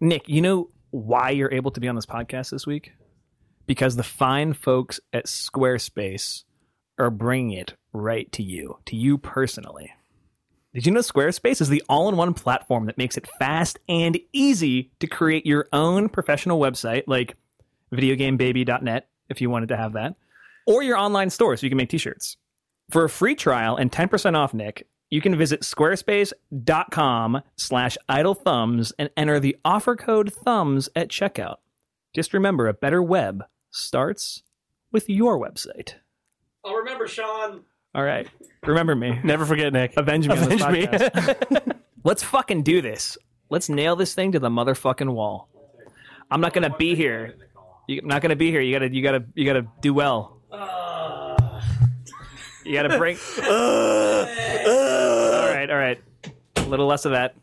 Nick, you know why you're able to be on this podcast this week? Because the fine folks at Squarespace are bringing it right to you, to you personally. Did you know Squarespace is the all in one platform that makes it fast and easy to create your own professional website like videogamebaby.net if you wanted to have that, or your online store so you can make t shirts. For a free trial and 10% off, Nick, you can visit squarespace.com slash idle thumbs and enter the offer code thumbs at checkout. Just remember, a better web starts with your website. I'll remember, Sean. All right. Remember me. Never forget, Nick. Avenge me on this Avenge me. Let's fucking do this. Let's nail this thing to the motherfucking wall. I'm not gonna be here. You're not gonna be here. You gotta, you gotta, you gotta do well. Uh. You gotta bring. all right, all right. A little less of that.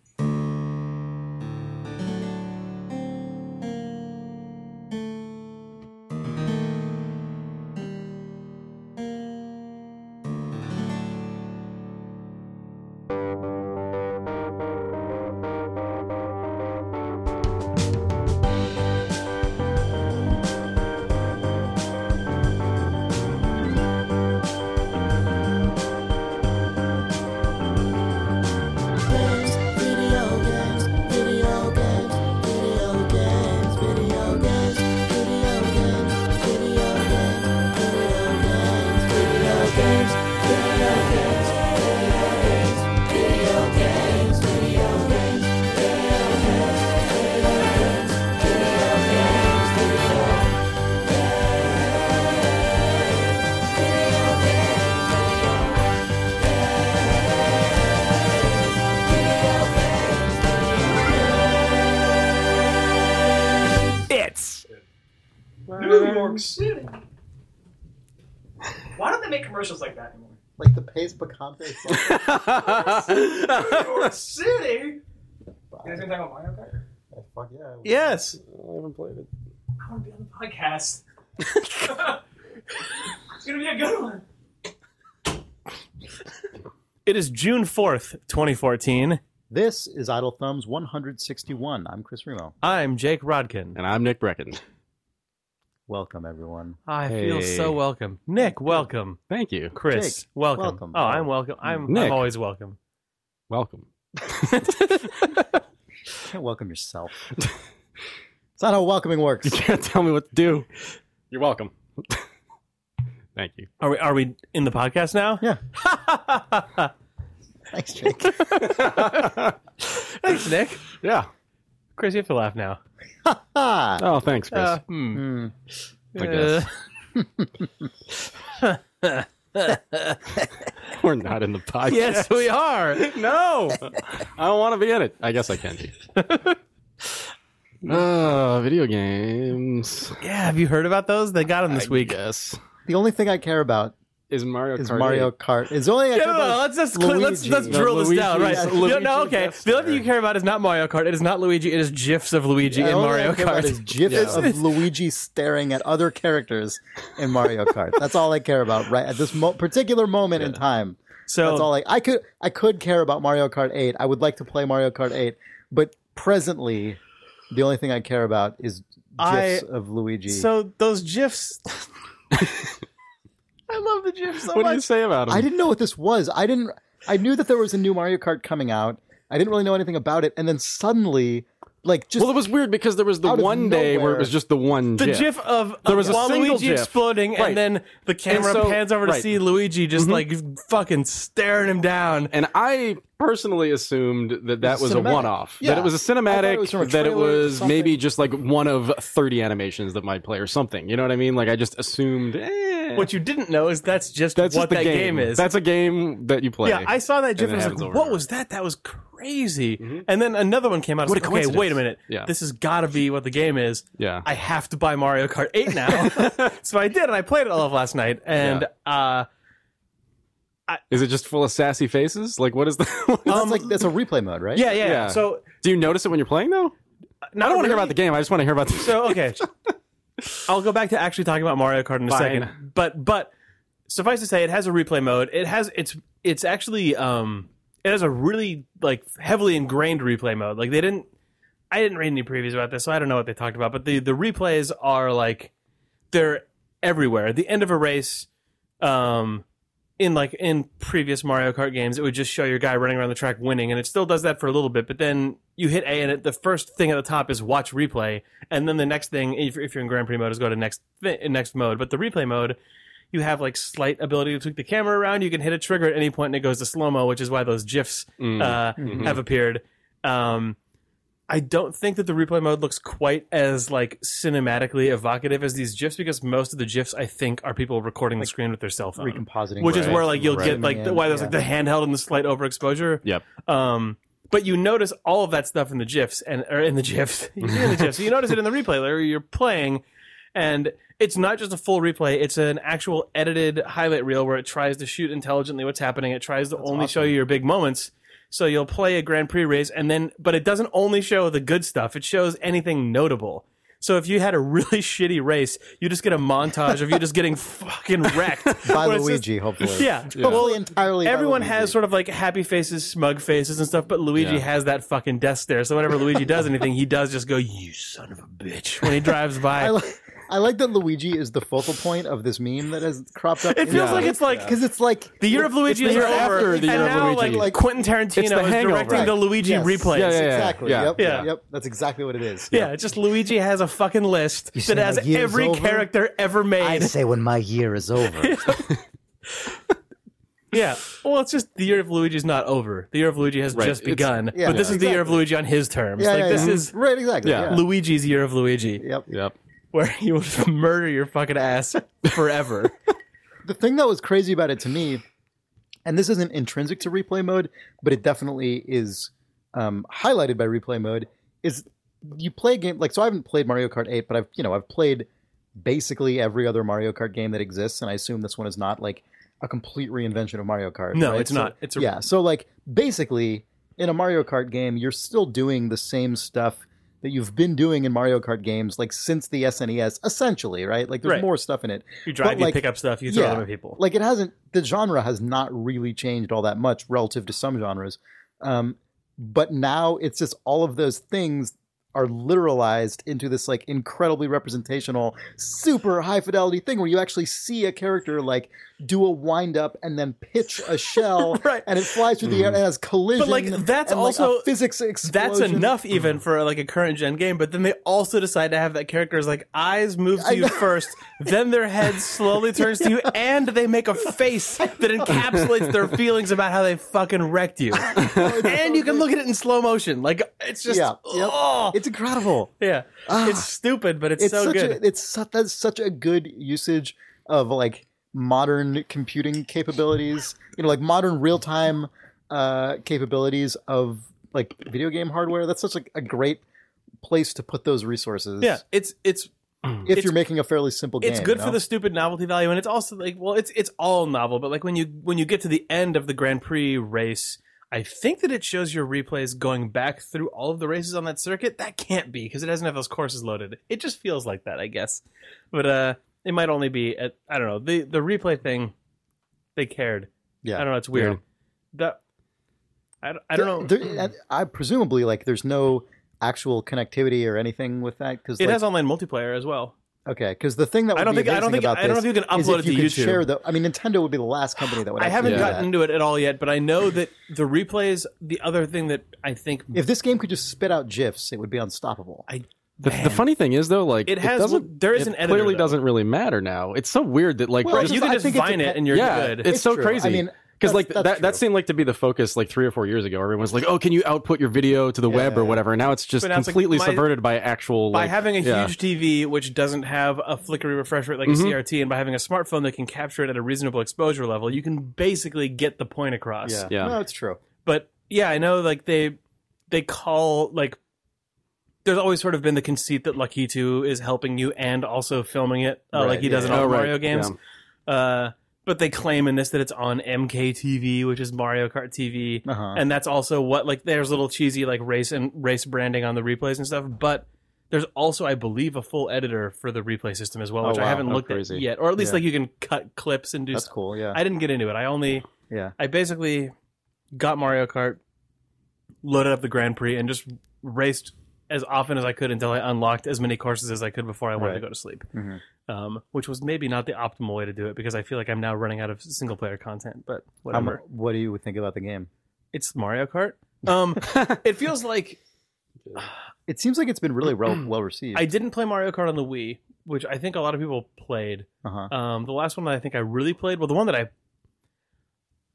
New York City. You guys gonna talk about Mario Kart? Oh, fuck yeah. yes. I haven't played it. I want to be on the podcast. it's gonna be a good one. It is June 4th, 2014. This is Idle Thumbs 161. I'm Chris Remo. I'm Jake Rodkin. And I'm Nick Breckon. Welcome, everyone. I feel Hey. so welcome. Nick, welcome. Thank you. Chris, Jake, welcome. welcome. Oh, I'm welcome. I'm, Nick. I'm always welcome. Welcome. You can't welcome yourself. It's not how welcoming works. You can't tell me what to do. You're welcome. Thank you. Are we, are we in the podcast now? Yeah. Thanks, Jake. Thanks, Nick. Yeah. Chris, you have to laugh now. Oh, thanks, Chris. Uh, hmm. hmm. I guess. We're not in the podcast. Yes, we are. No. I don't want to be in it. I guess I can be. Uh, video games. Yeah, have you heard about those? They got them this I week. Yes. The only thing I care about Is Mario is Kart Mario 8. Kart. Is the only thing I No, no, no, let's is just let's let's drill The this down, right? Luigi's- No, no, okay. Best The only thing you care about is not Mario Kart. It is not Luigi. It is gifs of Luigi The in only Mario thing I care about Kart. is gifs Yeah. of Luigi staring at other characters in Mario Kart. That's all I care about right at this mo- particular moment in time. So That's all I I could I could care about Mario Kart 8. I would like to play Mario Kart 8, but presently the only thing I care about is gifs I- of Luigi. So those gifs. I love the gifs so much. What do you say about him? I didn't know what this was. I didn't I knew that there was a new Mario Kart coming out. I didn't really know anything about it and then suddenly like just well, it was weird because there was the out of one day where nowhere- it was just the one The gif. gif of There was a Waluigi gif. exploding, Right. and then the camera so- pans over to right. see Luigi just like fucking staring him down. And I personally assumed that that was was a cinematic. one-off. Yeah. That it was a I thought cinematic. it was from a that it trailer or was something. maybe just like one of thirty animations that might play or something. You know what I mean? Like I just assumed. Eh, What you didn't know is that's just that's what just the that game. game is. That's a game that you play. Yeah, I saw that GIF and it I was like, over "What was that? That was crazy!" And then another one came out. I was What a like, okay, wait a minute. Yeah. this has got to be what the game is. Yeah. I have to buy Mario Kart 8 now. so I did, and I played it all of last night. And uh, Is it just full of sassy faces? Like what is the? that's like that's a replay mode, right? yeah, yeah, yeah. Yeah. So Do you notice it when you're playing though? I don't want to hear about the game. I just want to hear about the. So okay, I'll go back to actually talking about Mario Kart in a Fine. second. But but suffice to say, it has a replay mode. It has it's it's actually um it has a really like heavily ingrained replay mode. Like they didn't. I didn't read any previews about this, so I don't know what they talked about. But the the replays are like they're everywhere. At the end of a race, um, in like in previous Mario Kart games, it would just show your guy running around the track winning, and it still does that for a little bit. But then you hit A, and it, the first thing at the top is watch replay, and then the next thing, if, if you're in Grand Prix mode, is go to next next mode. But the replay mode, you have like slight ability to tweak the camera around. You can hit a trigger at any point, and it goes to slow mo, which is why those gifs Mm. uh, have appeared. Um, I don't think that the replay mode looks quite as like cinematically evocative as these gifs because most of the gifs I think are people recording the screen with their cell phone, Recompositing, which is Right. where like you'll Right. get like the, why there's like the handheld and the slight overexposure. Yep. Um, but you notice all of that stuff in the gifs and or in the gifs, you see in the gifs. So You notice it in the replay where you're playing, and it's not just a full replay. It's an actual edited highlight reel where it tries to shoot intelligently what's happening. It tries to only show you your big moments. So you'll play a Grand Prix race, and then, but it doesn't only show the good stuff. It shows anything notable. So if you had a really shitty race, you just get a montage of you just getting fucking wrecked by Where it's just- Luigi, hopefully. yeah. hopefully entirely. by Everyone Luigi. has sort of like happy faces, smug faces, and stuff, but Luigi Yeah. has that fucking death stare. So whenever Luigi does anything, he does just go, "You son of a bitch" when he drives by. I, like that Luigi is the focal point of this meme that has cropped up. it feels like it's like because it's like the year of Luigi is year over, after the and year of now Luigi. like Quentin Tarantino It's the is hangover. directing Right. the Luigi Yes. replays. Yeah, yeah, yeah. exactly. Yeah. Yep. Yeah. Yep. That's exactly what it is. Yeah, it's just Luigi has a fucking list say that has my year's every over? character ever made. I say when my year is over. Yeah. Well, it's just the year of Luigi is not over. The year of Luigi has Right. just It's- begun. yeah, but this yeah. is the year of Luigi on his terms. yeah, like yeah, this yeah. is right. Exactly. Yeah. Yeah. Luigi's year of Luigi, Yep. Yep. Where he will just murder your fucking ass forever. the thing that was crazy about it to me, and this isn't intrinsic to replay mode, but it definitely is um, highlighted by replay mode, is you play a game like so. I haven't played Mario Kart 8, but I've you know I've played basically every other Mario Kart game that exists, and I assume this one is not like a complete reinvention of Mario Kart. No, right? it's So- not. It's a- yeah. So like basically, in a Mario Kart game, you're still doing the same stuff that you've been doing in Mario Kart games like since the SNES, essentially, right? Like there's Right. more stuff in it. You drive, But, you like, pick up stuff, you throw them at people. Like it hasn't. The genre has not really changed all that much relative to some genres, um, but now it's just all of those things are literalized into this like incredibly representational, super high fidelity thing where you actually see a character like do a wind up and then pitch a shell, Right. And it flies through the air and has collision. But, like, that's and, like, also- physics explosion. That's enough even for like a current gen game, but then they also decide to have that character's like eyes move to you first, then their head slowly turns to you, and they make a face that encapsulates their feelings about how they fucking wrecked you. and you can look at it in slow motion. Like it's just Yeah, yep. oh It's incredible. yeah. Ah. it's stupid, but it's, it's so good. A, it's su- that's such a good usage of like modern computing capabilities. You know, like modern real time uh, capabilities of like video game hardware. That's such like a great place to put those resources. yeah, it's it's if it's- you're making a fairly simple game, it's good you for the stupid novelty value and it's also like well it's it's all novel but like when you when you get to the end of the grand prix race i think that it shows your replays going back through all of the races on that circuit that can't be because it doesn't have those courses loaded it just feels like that i guess but uh it might only be at i don't know the the replay thing they cared Yeah. i don't know it's weird Yeah. that I, don't- I don't know There- I presumably like there's no actual connectivity or anything with that because it has online multiplayer as well okay because the thing that would I don't be think- I don't think- I don't know if you can upload if it you to could YouTube. share the I mean Nintendo would be the last company that would I haven't gotten that. into it at all yet, but I know that the replays. The other thing that I think If this game could just spit out gifs, it would be unstoppable. I The, the funny thing is though, like It has- doesn't. well, there is it an editor, clearly though. doesn't really matter now. It's so weird that like Well, Right, just- you can just think it vine it depends- and you're yeah, good. it's, It's so true. crazy. I mean, because like that's that, true. that seemed like to be the focus like three or four years ago. Everyone was like, "Oh, can you output your video to the web or whatever?" And now it's just But now it's like completely my- subverted by actual by like, having a yeah. huge TV which doesn't have a flickery refresh rate like a mm-hmm. CRT, and by having a smartphone that can capture it at a reasonable exposure level, you can basically get the point across. Yeah, Yeah. no, it's true. But yeah, I know like they they call like there's always sort of been the conceit that Lakitu is helping you and also filming it uh, Right, like he does yeah, in all Oh, right, Mario games. yeah. Uh, but they claim in this that it's on MKTV, which is Mario Kart TV, Uh-huh. and that's also what like there's little cheesy like race and race branding on the replays and stuff. But there's also, I believe, a full editor for the replay system as well, Oh, which I wow. haven't Oh, looked crazy. at yet, or at least Yeah. like you can cut clips and do. That's stuff. cool. Yeah, I didn't get into it. I only yeah. I basically got Mario Kart, loaded up the Grand Prix, and just raced as often as I could until I unlocked as many courses as I could before I wanted to go to sleep. Mhm. Um, which was maybe not the optimal way to do it because I feel like I'm now running out of single player content. But whatever, what do you think about the game? it's Mario Kart. Um, it feels like It seems like it's been really well well received. I didn't play Mario Kart on the Wii, which I think a lot of people played. uh-huh. Um, the last one that I think I really played, well, the one that I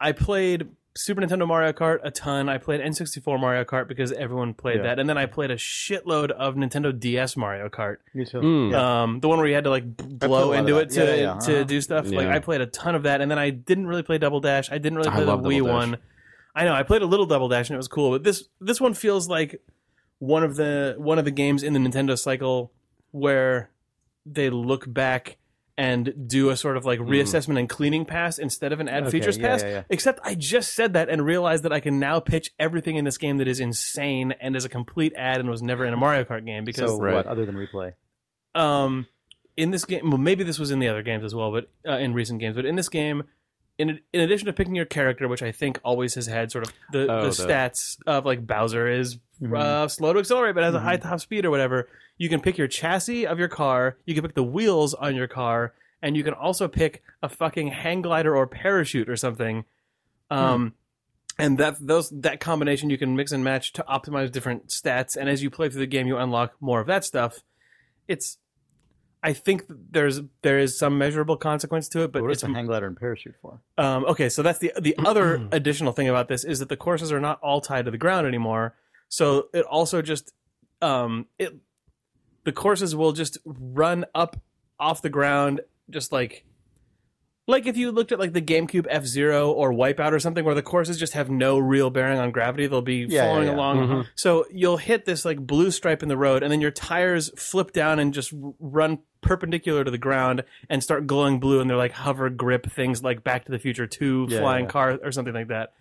I played Super Nintendo Mario Kart a ton. I played N64 Mario Kart because everyone played Yeah. that, and then I played a shitload of Nintendo DS Mario Kart. Me too. Mm. Um, the one where you had to like blow a lot of into it to Yeah, yeah, to uh-huh. do stuff. Like I played a ton of that, and then I didn't really play Double Dash. I didn't really I play the love Wii Double Dash. one. I know I played a little Double Dash and it was cool, but this this one feels like one of the one of the games in the Nintendo cycle where they look back and do a sort of like reassessment and cleaning pass instead of an add Hmm. Okay, features yeah, pass. yeah, yeah. Except I just said that and realized that I can now pitch everything in this game that is insane and is a complete ad and was never in a Mario Kart game because So Right. what other than replay? um, in this game, well, maybe this was in the other games as well, but uh, in recent games, but in this game, in in addition to picking your character, which I think always has had sort of the, Oh, the the- stats of like Bowser is Mhm. uh, slow to accelerate, but has a Mhm. high top speed or whatever. You can pick your chassis of your car. You can pick the wheels on your car, and you can also pick a fucking hang glider or parachute or something. Um, and that those that combination you can mix and match to optimize different stats. And as you play through the game, you unlock more of that stuff. It's I think there's there is some measurable consequence to it, but what it's a hang glider and parachute for? um, okay, so that's the the other additional thing about this is that the courses are not all tied to the ground anymore. So it also just um, it the courses will just run up off the ground, just like like if you looked at like the GameCube F Zero or Wipeout or something, where the courses just have no real bearing on gravity. They'll be Yeah, flowing yeah, yeah. along. Mhm. So you'll hit this like blue stripe in the road, and then your tires flip down and just run perpendicular to the ground and start glowing blue, and they're like hover grip things like Back to the Future Two Yeah, flying yeah. car or something like that.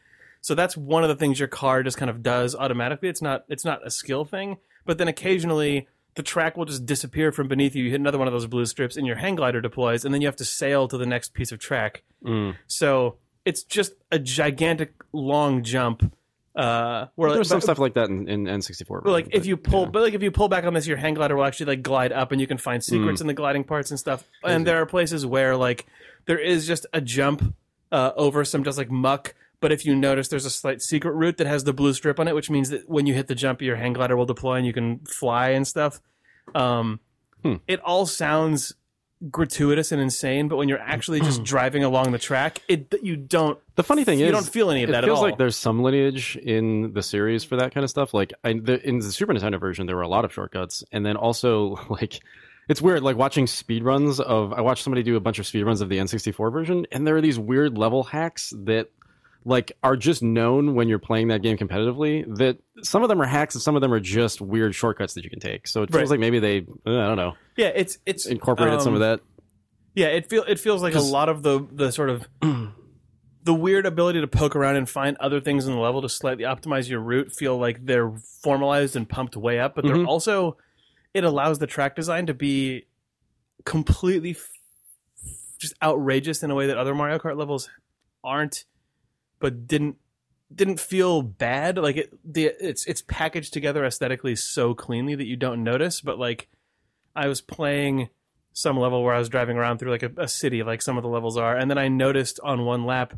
So that's one of the things your car just kind of does automatically. It's not it's not a skill thing, but then occasionally the track will just disappear from beneath you. You hit another one of those blue strips, and your hang glider deploys, and then you have to sail to the next piece of track. Mm. So it's just a gigantic long jump. Uh, where There's some but- stuff like that in, in N64. but like if but, you pull, yeah. but like if you pull back on this, your hang glider will actually like glide up, and you can find secrets in the gliding parts and stuff. And there are places where like there is just a jump uh, over some just like muck. But if you notice, there's a slight secret route that has the blue strip on it, which means that when you hit the jump, your hang glider will deploy and you can fly and stuff. Um, Hmm. It all sounds gratuitous and insane, but when you're actually just driving along the track, it you don't the funny thing you is, you don't feel any of that at all. It feels like there's some lineage in the series for that kind of stuff. Like I, the, in the Super Nintendo version, there were a lot of shortcuts, and then also like it's weird. Like watching speedruns of I watched somebody do a bunch of speedruns of the N64 version, and there are these weird level hacks that like are just known when you're playing that game competitively. That some of them are hacks, and some of them are just weird shortcuts that you can take. So it feels Right. like maybe they I don't know yeah, it's it's incorporated some um, of that. Yeah, it feel it feels like a lot of the the sort of the weird ability to poke around and find other things in the level to slightly optimize your route feel like they're formalized and pumped way up, but they're Mhm. also it allows the track design to be completely f- just outrageous in a way that other Mario Kart levels aren't, but didn't didn't feel bad. Like it, the it's it's packaged together aesthetically so cleanly that you don't notice. But like, I was playing some level where I was driving around through like a, a city, like some of the levels are, and then I noticed on one lap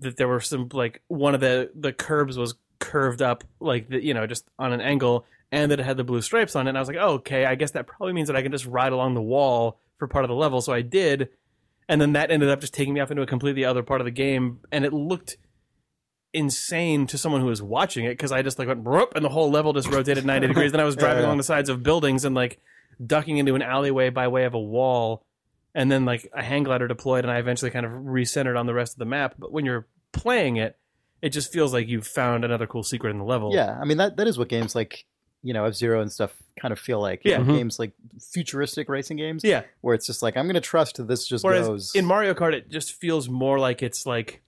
that there were some like one of the the curbs was curved up, like the, you know, just on an angle, and that it had the blue stripes on it. And I was like, oh, okay, I guess that probably means that I can just ride along the wall for part of the level. So I did, and then that ended up just taking me off into a completely other part of the game, and it looked insane to someone who was watching it because I just like went "Broop," and the whole level just rotated 90 degrees. Then I was driving Yeah. along the sides of buildings and like ducking into an alleyway by way of a wall, and then like a hang glider deployed, and I eventually kind of recentered on the rest of the map. But when you're playing it, it just feels like you've found another cool secret in the level. Yeah, I mean that that is what games like you know F Zero and stuff kind of feel like. Yeah. Mhm. games like futuristic racing games. yeah. where it's just like I'm going to trust this just Whereas goes. in Mario Kart, it just feels more like it's like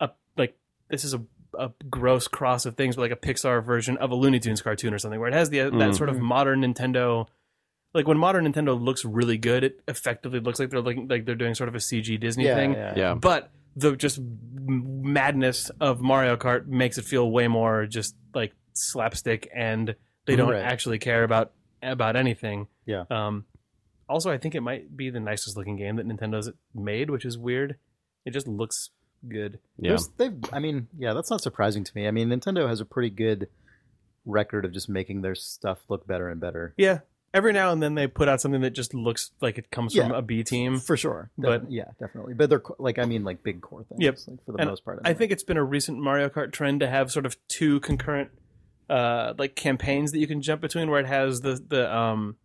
a like this is a a gross cross of things, but like a Pixar version of a Looney Tunes cartoon or something, where it has the that Mm. sort of modern Nintendo. Like when modern Nintendo looks really good, it effectively looks like they're looking like they're doing sort of a CG Disney yeah, thing. yeah. Yeah. But the just madness of Mario Kart makes it feel way more just like slapstick and They don't Right. actually care about about anything. Yeah. Um, also, I think it might be the nicest looking game that Nintendo's made, which is weird. It just looks good. Yeah. They've. I mean, yeah, that's not surprising to me. I mean, Nintendo has a pretty good record of just making their stuff look better and better. Yeah. Every now and then they put out something that just looks like it comes from a B team. For sure, But- yeah, definitely. But they're like, I mean, like big core things. Yep. Like for the And most part, I think it's been a recent Mario Kart trend to have sort of two concurrent uh like campaigns that you can jump between where it has the the um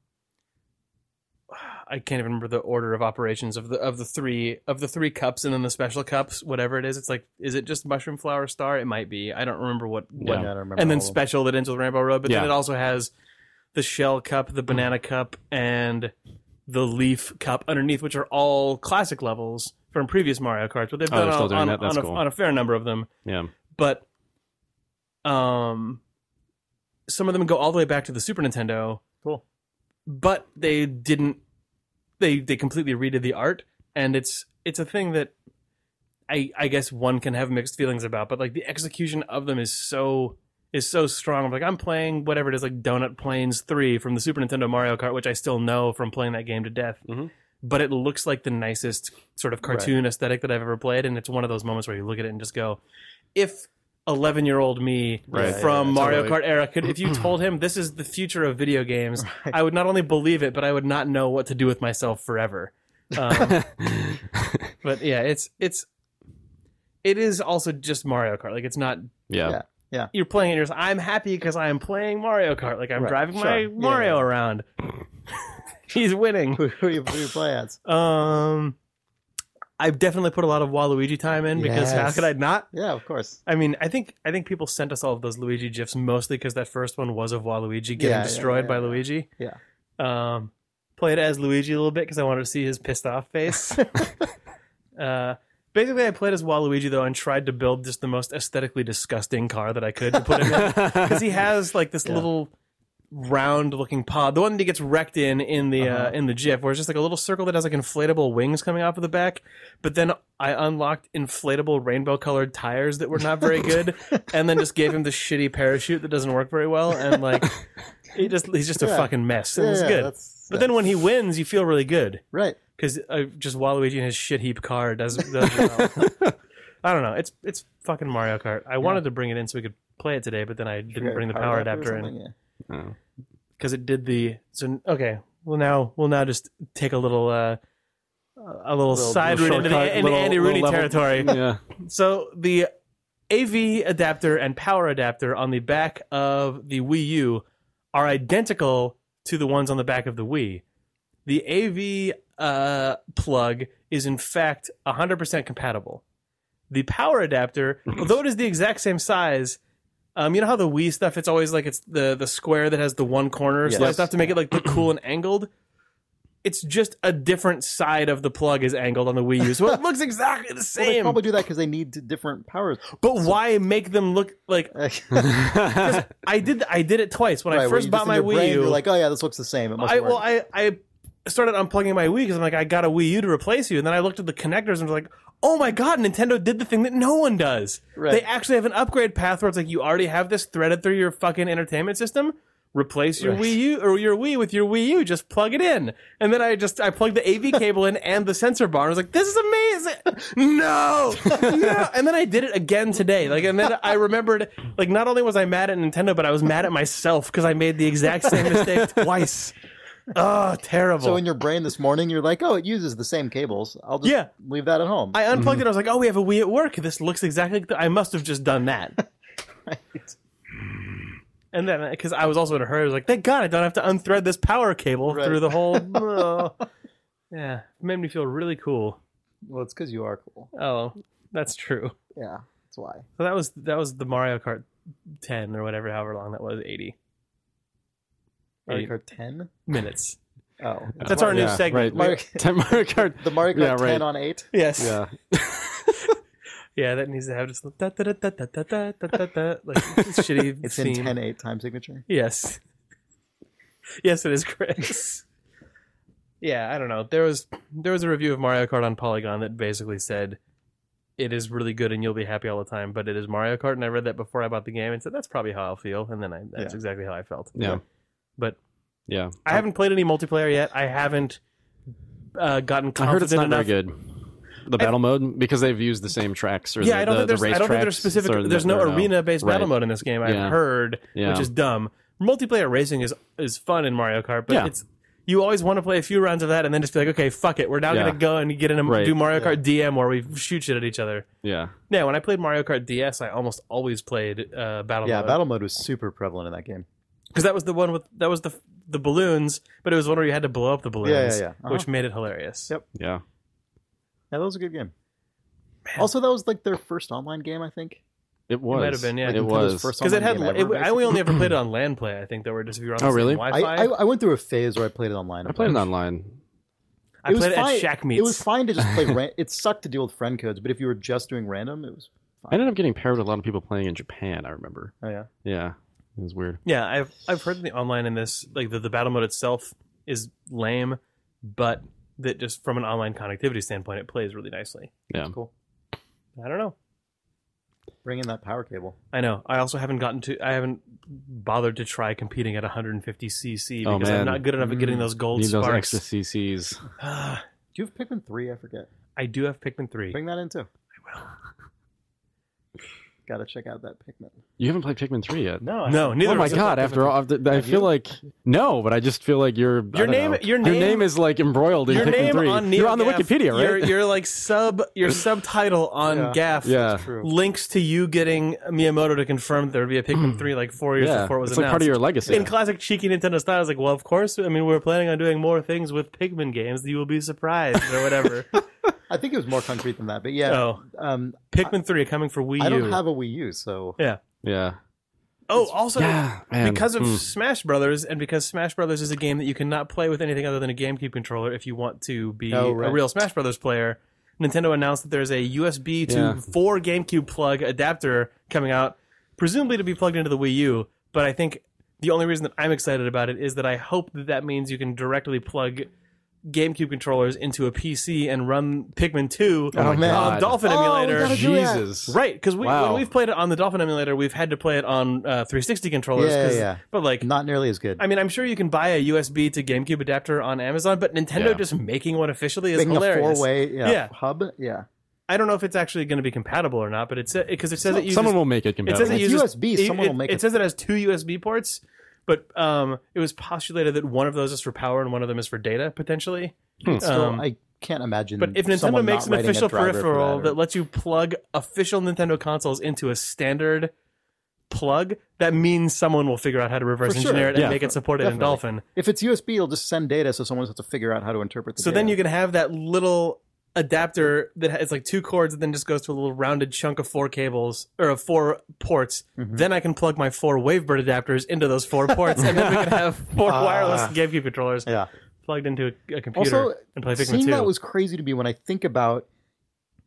I can't even remember the order of operations of the of the three of the three cups and then the special cups, whatever it is. It's like is it just mushroom flower star? It might be. I don't remember what, Yeah. what Yeah, I don't remember and then all of them. special that ends with Rainbow Road, but then it also has the shell cup, the banana cup, and the leaf cup underneath, which are all classic levels from previous Mario Karts. But they've Oh, done they're on, on, on a, cool. on a fair number of them. yeah. But um, some of them go all the way back to the Super Nintendo. Cool. But they didn't. They they completely redid the art, and it's it's a thing that I I guess one can have mixed feelings about. But like the execution of them is so is so strong. I'm like I'm playing whatever it is, like Donut Plains Three from the Super Nintendo Mario Kart, which I still know from playing that game to death. Mhm. But it looks like the nicest sort of cartoon aesthetic that I've ever played, and it's one of those moments where you look at it and just go, if 11 year old me Right. from Yeah, Mario totally. Kart era could, if you told him this is the future of video games, I would not only believe it, but I would not know what to do with myself forever. Um, but yeah, it's it's it is also just Mario Kart. Like it's not yeah. Yeah. yeah. you're playing it. And you're just, I'm happy because I'm playing Mario Kart. Like I'm Right, driving sure. my Yeah, Mario yeah. around. He's winning. who, who, you, who you play as? Um, I've definitely put a lot of Waluigi time in because how Yes. could I not? Yeah, of course. I mean, I think I think people sent us all of those Luigi gifs mostly because that first one was of Waluigi getting Yeah, yeah, destroyed yeah, by yeah. Luigi. Yeah. Um, played as Luigi a little bit because I wanted to see his pissed off face. uh, basically, I played as Waluigi though and tried to build just the most aesthetically disgusting car that I could to put him in because he has like this little round looking pod the one that he gets wrecked in in the uh Uh-huh. in the gif where it's just like a little circle that has like inflatable wings coming off of the back but then i unlocked inflatable rainbow colored tires that were not very good and then just gave him the shitty parachute that doesn't work very well and like he just he's just a Yeah. fucking mess yeah, it's yeah, good That's, but then when he wins you feel really good right. because uh, just Waluigi and his shit heap car does, does well. I don't know. It's it's fucking Mario Kart. I wanted to bring it in so we could play it today, but then I didn't bring the power adapter in? Because it did the. So okay, well now we'll now just take a little uh a little, Little- side route into the, into little- Andy Rooney level- territory. yeah. So the AV adapter and power adapter on the back of the Wii U are identical to the ones on the back of the Wii. The AV uh, plug is in fact 100% compatible. The power adapter, although it is the exact same size, um, you know how the Wii stuff, it's always like it's the the square that has the one corner Yes. sliced have to make it like look cool and angled. It's just a different side of the plug is angled on the Wii U, so it looks exactly the Well, same. they probably do that because they need d- different powers. But why make them look like I did? I did it twice when I Right, where first you bought in my your Wii brain, U. You're like, oh yeah, this looks the same. It must I work. well, I I started unplugging my Wii because I'm like, I got a Wii U to replace you, and then I looked at the connectors and was like, oh my god, Nintendo did the thing that no one does. Right. They actually have an upgrade path where it's like you already have this threaded through your fucking entertainment system. Replace your Right. Wii U or your Wii with your Wii U. Just plug it in, and then I just I plugged the AV cable in and the sensor bar. And I was like, "This is amazing!" No, no. And then I did it again today. Like, and then I remembered, like, not only was I mad at Nintendo, but I was mad at myself because I made the exact same mistake twice. Oh, terrible. so in your brain this morning, you're like, oh, it uses the same cables. I'll just Yeah. leave that at home. I unplugged mm-hmm. it. I was like, "Oh, we have a Wii at work. This looks exactly like the, I must have just done that." Right. And then, uh, because I was also in a hurry, I was like, "Thank God, I don't have to unthread this power cable Right. through the whole." Oh. Yeah, it made me feel really cool. well, it's because you are cool. Oh, that's true. Yeah, that's why. So that was that was the Mario Kart 10 or whatever, however long that was, 80 Mario Eight. Kart 10. minutes. Oh, That's our new Yeah, segment. Right. Mario- Ten Mario Kart. the Mario Kart Yeah, 10 right. on 8. Yes. Yeah. Yeah, that needs to have just da da da da da da da da da da like shitty It's theme. in 10 8 time signature. Yes. Yes, it is, Chris. yeah, I don't know. There was there was a review of Mario Kart on Polygon that basically said it is really good and you'll be happy all the time, but it is Mario Kart. And I read that before I bought the game and said that's probably how I'll feel, and then I, that's Yeah. exactly how I felt. Yeah. But Yeah. I haven't played any multiplayer yet. I haven't uh, gotten I heard it's not enough. very good. The battle mode because they've used the same tracks or Yeah, the, I don't the, think there's. the race I don't think there's specific. so there's no there arena-based Right. battle mode in this game. I've Yeah. heard, Yeah. which is dumb. Multiplayer racing is is fun in Mario Kart, but Yeah. it's you always want to play a few rounds of that and then just be like, okay, fuck it, we're now Yeah. gonna go and get in a Right. do Mario Kart DM where we shoot shit at each other. Yeah. Yeah, when I played Mario Kart DS, I almost always played uh, battle Mode. Yeah, mode battle mode was super prevalent in that game. Because that was the one with that was the the balloons, but it was one where you had to blow up the balloons, Yeah, yeah, yeah. Uh-huh. which made it hilarious. Yep. Yeah. Yeah, that was a good game. Also, that was like their first online game, I think. It was. might have been, yeah. It Nintendo's was. first Because it online had, game ever, it, I only only ever played it on LAN play. I think that were just if you were on the Oh, same really? I, Wi-Fi. I, I went through a phase where I played it online. I played it online. I played it at Shack Meets. It was fine to just play. Ran- it sucked to deal with friend codes, but if you were just doing random, it was. I ended up getting paired with a lot of people playing in Japan. I remember. Oh yeah. Yeah, it was weird. Yeah, I've I've heard the online in this like the, the battle mode itself is lame, but that just from an online connectivity standpoint, it plays really nicely. Yeah. Cool. I don't know. Bring in that power cable. I know. I also haven't gotten to. I haven't bothered to try competing at 150 cc Oh, because I'm not good enough at getting those mm. gold Need those sparks. extra CCs. Do you have Pikmin three? I forget. I do have Pikmin three. Bring that in too. I will. Got to check out that Pikmin. You haven't played Pikmin three yet. No. No, neither. Oh my god! After all, after- I feel like no, but I just feel like you're. Your name- know. your name- is like embroiled in Your Pikmin name three. on you're on the NeoGAF, Wikipedia, right? Your, your like sub your subtitle on Yeah. GAF yeah, links to you getting Miyamoto to confirm there would be a Pikmin three like four years yeah. before it was it's like part of your legacy. in classic cheeky Nintendo style, I was like, well, of course. I mean, we're planning on doing more things with Pikmin games. You will be surprised or whatever. I think it was more concrete than that, but yeah. oh, Um, Pikmin three coming for Wii U. I don't have a Wii U, so yeah. yeah, Oh, also yeah, because of Mm. Smash Brothers, and because Smash Brothers is a game that you cannot play with anything other than a GameCube controller if you want to be Oh, right. a real Smash Brothers player. Nintendo announced that there's a USB to Yeah. 4 GameCube plug adapter coming out, presumably to be plugged into the Wii U. But I think the only reason that I'm excited about it is that I hope that that means you can directly plug GameCube controllers into a PC and run Pikmin 2 Oh on God. Dolphin Oh, emulator. gotta do that. Jesus, Right, because we, Wow. when we've played it on the Dolphin emulator, we've had to play it on uh, 360 controllers. Yeah, 'cause- yeah. But like, not nearly as good. I mean, I'm sure you can buy a USB to GameCube adapter on Amazon, but Nintendo Yeah. just making one officially is Making a hilarious. four-way yeah, Yeah. hub. Yeah. I don't know if it's actually going to be compatible or not, but it's because it says it uses someone will make it it compatible. says it It's uses USB, It, someone it- will make it it. says it has two USB ports, but um, it was postulated that one of those is for power and one of them is for data potentially. Still, Um, I can't imagine. But if Nintendo makes an official peripheral that, that, lets you plug official Nintendo consoles into a standard plug, that means someone will figure out how to reverse For sure. engineer it and Yeah, make it supported in. Dolphin. if it's USB, it'll just send data, so someone has to figure out how to interpret the. So then you can have that little adapter that has like two cords and then just goes to a little rounded chunk of four cables or of four ports. Mm-hmm. Then I can plug my four Wavebird adapters into those four ports, and then we can have four wireless GameCube controllers Ah. yeah. plugged into a, a computer Also, and play Pikmin seeing 2. that was crazy to me when I think about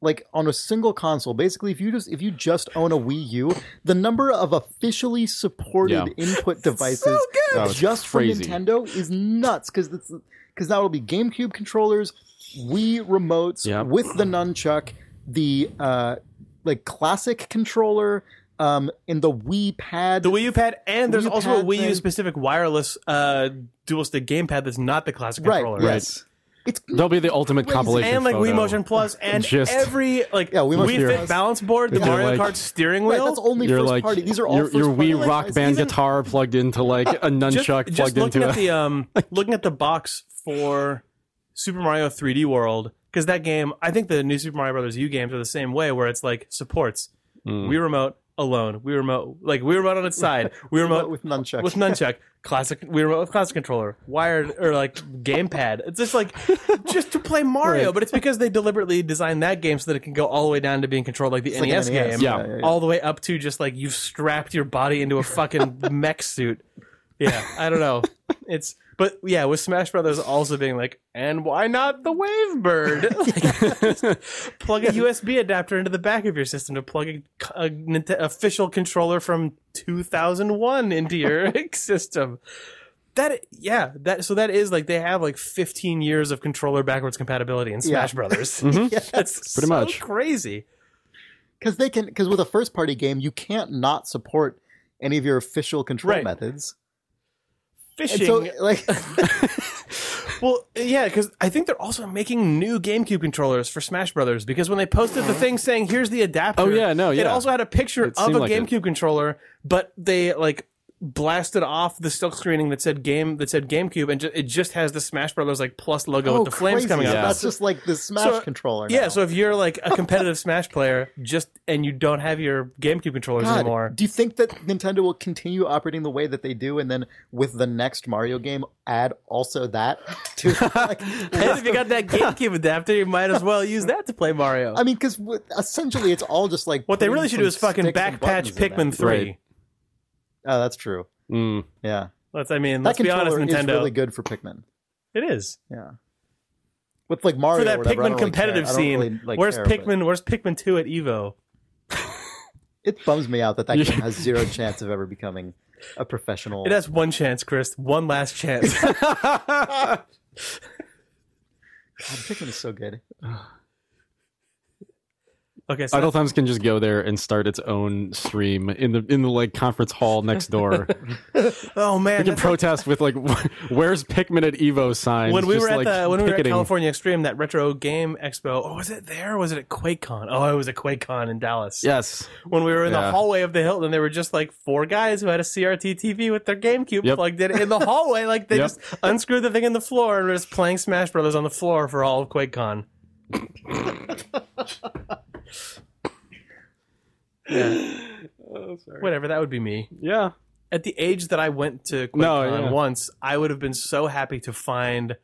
like on a single console. Basically, if you just if you just own a Wii U, the number of officially supported Yeah. input devices it's just crazy. from Nintendo is nuts because because now it'll be GameCube controllers, Wii remotes Yep. with the nunchuck, the uh like classic controller, um, in the Wii pad. the Wii U pad, and there's Wii U also a pad Wii U specific wireless uh, dual stick gamepad that's not the classic right? controller. Yes. It's They'll be the ultimate Crazy. compilation And like photo. Wii Motion Plus and Just- every like Yeah, Wii Wii Fit Plus. balance board, the They're Mario like- Kart steering right. wheel. That's only You're first like party. These are all your, first your party Wii Rock devices. Band Even- guitar plugged into like a nunchuck just, plugged just looking into at a. the um looking at the box for Super Mario 3D World because that game I think the new Super Mario Brothers U games are the same way where it's like supports Mm. Wii remote alone Wii remote like Wii remote on its side Wii remote with nunchuck. with nunchuck classic Wii remote with classic controller wired or like gamepad it's just like just to play Mario Right. but it's because they deliberately designed that game so that it can go all the way down to being controlled like the like NES, NES. game Yeah. yeah, yeah. all the way up to just like you've strapped your body into a fucking mech suit. Yeah, I don't know. It's but yeah, with Smash Brothers also being like, and why not the Wavebird? Like, plug a USB adapter into the back of your system to plug a, a Ninte- official controller from 2001 into your system. That yeah, that so that is like they have like 15 years of controller backwards compatibility in Smash Yeah. Brothers. Mm-hmm. Yes. That's Pretty so much. crazy. because they can because with a first party game you can't not support any of your official control Right. methods. Fishing. so like well, yeah, because I think they're also making new GameCube controllers for Smash Brothers. Because when they posted the thing saying "Here's the adapter," Oh, yeah, no, yeah, it also had a picture It of a like. GameCube controller, but they like blasted off the silk screening that said game that said GameCube, and ju- it just has the Smash Brothers like plus logo oh, with the flames crazy. coming out. Yeah. That's just like the Smash So- controller. Yeah, so if you're like a competitive Smash player, just and you don't have your GameCube controllers God, anymore, do you think that Nintendo will continue operating the way that they do, and then with the next Mario game, add also that to like? and if you got that GameCube adapter, you might as well use that to play Mario. I mean, because essentially it's all just like what they really should do is fucking sticks backpatch Pikmin three. Right. Oh, that's true. Mm. Yeah, Let's. I mean, that let's be honest, controller is really good for Pikmin. It is Yeah, with like Mario for that or whatever, Pikmin don't really competitive care. I don't scene. really, like, where's care, but Pikmin? Where's Pikmin two at Evo? It bums me out that that game has zero chance of ever becoming a professional. It has one chance, Chris. One last chance. God, Pikmin is so good. okay, so Idle Thumbs can just go there and start its own stream in the in the like conference hall next door. oh man, we can that's- protest with like, "Where's Pikmin at Evo?" signs. when we just, were at like, the when we were at. California Extreme, that retro game expo. Oh, was it there? Or was it at QuakeCon? Oh, it was at QuakeCon in Dallas. Yes, When we were in the hallway of the Hilton, there were just like four guys who had a CRT TV with their GameCube Yep. plugged in in the hallway. Like they Yep. just unscrewed the thing in the floor and were just playing Smash Brothers on the floor for all of QuakeCon. Oh, Whatever, that would be me. yeah. At the age that I went to QuakeCon No, yeah. once, I would have been so happy to find.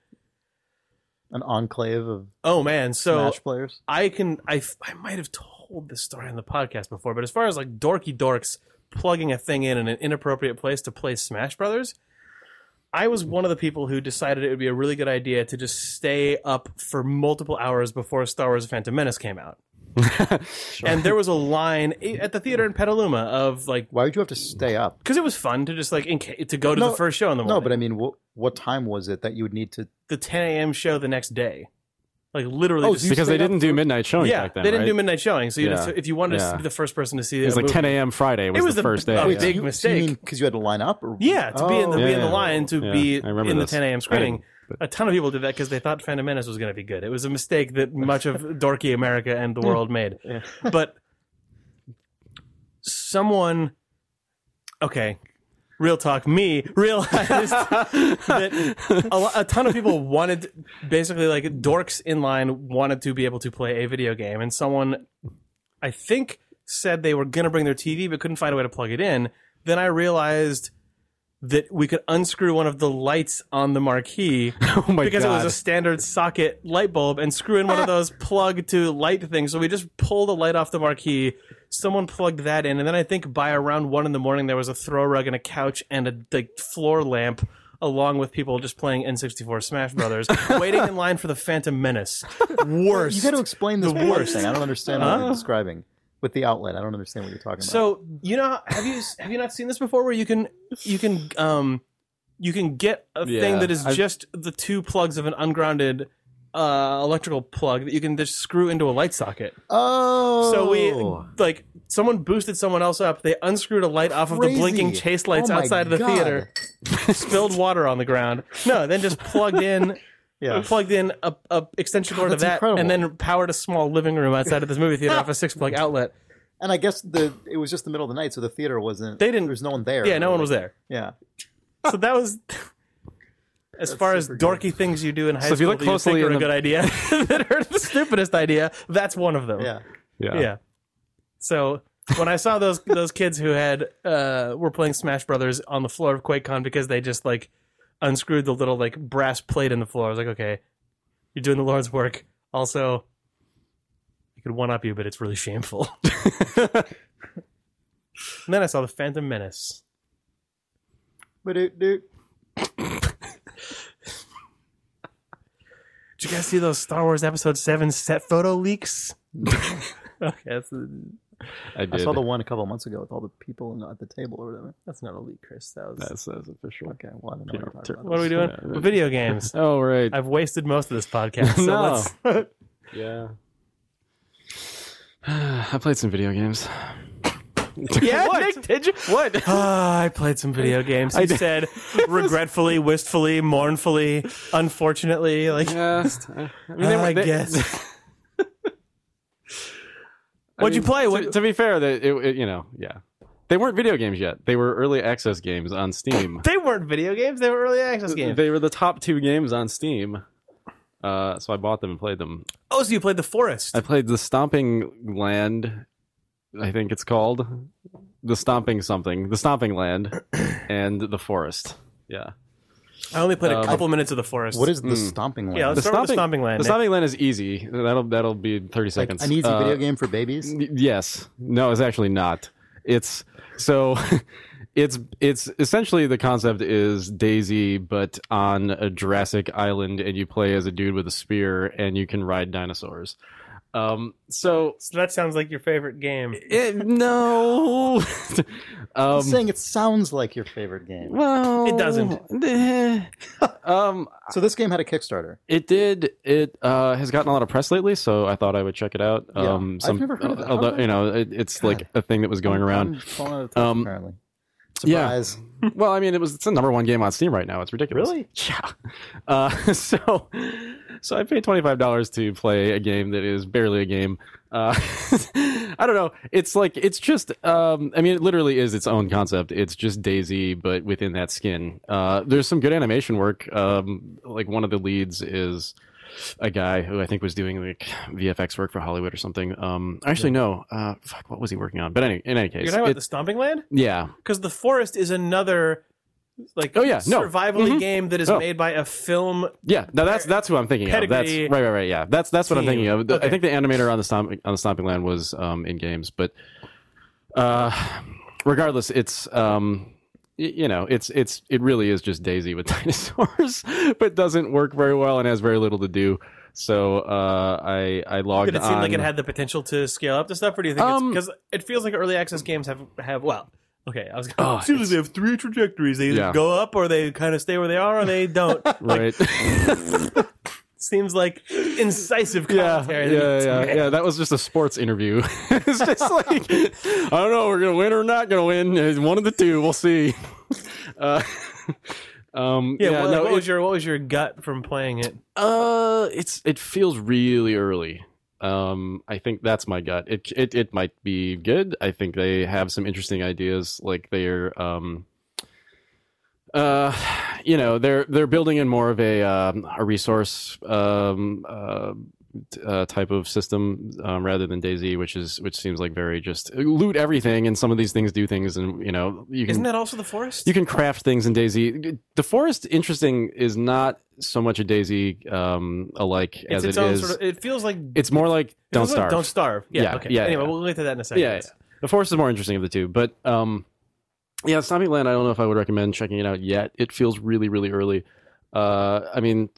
An enclave of Oh man, so Smash players. I can I I might have told this story on the podcast before, but as far as like dorky dorks plugging a thing in in an inappropriate place to play Smash Brothers, I was one of the people who decided it would be a really good idea to just stay up for multiple hours before Star Wars: Phantom Menace came out. And there was a line at the theater in Petaluma of like Why would you have to stay up? because it was fun to just like in ca- to go to No, the first show in the morning. No, but I mean, what, what time was it that you would need to? the 10 a.m. show the next day, like literally. Oh, just, because they didn't do midnight showing yeah, back then. they didn't right? do midnight showing. So you Yeah. if you wanted Yeah. to be the first person to see It it was like movie- 10 a.m. Friday was, It was the the- first day. oh, yeah. big you, mistake. You mean because you had to line up? Or, Yeah, to be in the Oh. be in the oh, line to Yeah, be I remember in the 10 a.m. I screening. But- A ton of people did that because they thought Phantom Menace was going to be good. It was a mistake that much of dorky America and the world made. Yeah. But someone, okay, real talk, me realized that a, a ton of people wanted, basically like dorks in line wanted to be able to play a video game, and someone, I think, said they were going to bring their TV but couldn't find a way to plug it in. Then I realized that we could unscrew one of the lights on the marquee oh my because god. it was a standard socket light bulb and screw in one of those plug to light things. So we just pulled a light off the marquee. Someone plugged that in, and then I think by around one in the morning there was a throw rug and a couch and a like, floor lamp. Along with people just playing N64 Smash Brothers, waiting in line for the Phantom Menace. Worst. You got to explain this The worst. thing. I don't understand what Huh? you're describing with the outlet. I don't understand what you're talking about. So you know, have you have you not seen this before? Where you can you can um you can get a thing that is I've- just the two plugs of an ungrounded uh, electrical plug that you can just screw into a light socket. oh, So we like someone boosted someone else up. They unscrewed a light off of the blinking chase lights Oh outside of the God. theater. spilled water on the ground. No, then just plugged in. yeah. Plugged in a, a extension cord to that's that, incredible. and then powered a small living room outside of this movie theater off a six plug outlet. And I guess the it was just the middle of the night, so the theater wasn't. They didn't- There was no one there. Yeah, no one was there. Yeah. So that was as far as super dorky things you do in high So if you look that you closely think are in a the- good idea that are the stupidest idea. That's one of them. Yeah. yeah. Yeah. So when I saw those those kids who had uh were playing Smash Brothers on the floor of QuakeCon because they just like unscrewed the little like brass plate in the floor, I was like, okay, you're doing the Lord's work. Also, I could one up you, but it's really shameful. and then I saw the Phantom Menace. But it, dude, Did you guys see those Star Wars Episode Seven set photo leaks? okay, that's, I did. I saw the one a couple months ago with all the people at the table or whatever. that's not a leak, Chris. That was That's, that's official. Okay, well, I don't know Yeah, what you're ter- what are we doing? Yeah. Video games. Oh right. I've wasted most of this podcast. So No. let's, yeah. I played some video games. Yeah, What? Nick, did you? What? Ah, I played some video games. He I said, regretfully, wistfully, mournfully, unfortunately. Like, Yeah, I mean, they I were- they- guess. What'd you play? To, What- to be fair, that it, it- you know, yeah, they weren't video games yet. They were early access games on Steam. They weren't video games. They were early access games. They were the top two games on Steam. Uh, so I bought them and played them. Oh, so you played The Forest. I played the Stomping Land, I think it's called. The Stomping something. The Stomping Land and the Forest. Yeah. I only played a Um, couple minutes of The Forest. What is the stomping land? Yeah, let's The start with Stomping, the Stomping Land. The Nick. Stomping Land is easy. That'll that'll be 30 like seconds. an easy Uh, video game for babies? Y- Yes. No, it's actually not. It's so it's it's essentially the concept is DayZ but on a Jurassic island and you play as a dude with a spear and you can ride dinosaurs. Um so So that sounds like your favorite game. it, no I'm um saying it sounds like your favorite game. well It doesn't. eh. um So this game had a Kickstarter. it did it uh has gotten a lot of press lately so I thought I would check it out. Yeah. Um I've never heard of that. Although, you know it, it's like a thing that was going around. I'm falling out of touch, Um, apparently. yeah. Surprise. well, I mean, it was it's the number one game on Steam right now. It's ridiculous. Really? Yeah. Uh, so, so I paid twenty five dollars to play a game that is barely a game. Uh, I don't know. It's like it's just. Um, I mean, it literally is its own concept. It's just DayZ, but within that skin. Uh, there's some good animation work. Um, like one of the leads is a guy who I think was doing like VFX work for Hollywood or something. Um, actually, no. Uh, fuck, what was he working on? But any, in any case, You're talking about The Stomping Land? yeah. Because The Forest is another like Oh, yeah, no. survival Mhm. game that is Oh. made by a film. Yeah, no, that's that's who I'm thinking of. That's right, right, right. Yeah, that's that's what I'm thinking of. Okay. I think the animator on the Stomp, on the Stomping Land was um, in games, but uh, regardless, it's um, you know, it's it's it really is just DayZ with dinosaurs, but doesn't work very well and has very little to do. So uh, I I logged Did it seem on. like it had the potential to scale up to stuff, or do you think Um, it's because it feels like early access games have have well. Okay, I was Oh, going. Seems like they have three trajectories. They either Yeah. go up, or they kind of stay where they are, or they don't. right. Seems like incisive Yeah, commentary. yeah, yeah, yeah. That was just a sports interview. it's just like I don't know, we're gonna win or not gonna win. It's one of the two. We'll see. Uh, um, Yeah, yeah, what, no, what it- was your what was your gut from playing it? Uh, it's it feels really early. Um, I think that's my gut. It it it might be good. I think they have some interesting ideas. Like they're um, uh, you know, they're they're building in more of a um, a resource um uh. Uh, type of system um, rather than DayZ, which is which seems like very just loot everything, and some of these things do things, and you know you can Isn't that also the forest? you can craft things in DayZ. The forest, interesting, is not so much a DayZ um, alike it's as its it own is. sort of. It feels like it's more like it don't feels like starve. Don't starve. Yeah. Yeah, okay. yeah, Anyway, yeah. we'll get to that in a second. yeah, yeah. The forest is more interesting of the two, but um, yeah, Stomping Land. I don't know if I would recommend checking it out yet. It feels really, really early. Uh, I mean,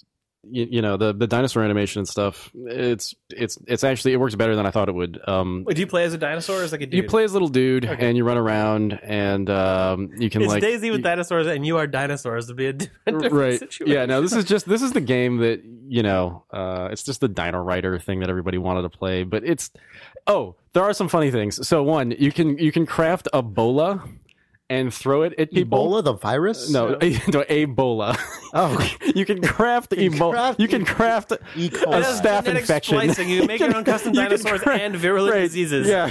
you, you know, the the dinosaur animation and stuff. It's it's it's actually it works better than I thought it would. Um, Wait, do you play as a dinosaur or as like a dude? you play as a little dude Okay. and you run around and um, you can It's like DayZ with you- dinosaurs, and you are dinosaurs. To be a different right situation. yeah no this is just this is the game that you know uh it's just the dino rider thing that everybody wanted to play but it's oh there are some funny things so one you can you can craft a bola and throw it at people Ebola, the virus? no, no ebola Oh, you can craft can ebola craft you can craft E. a coli. staph Genetic infection splicing. You make your own custom You dinosaurs cra- and virulent Right, diseases. Yeah.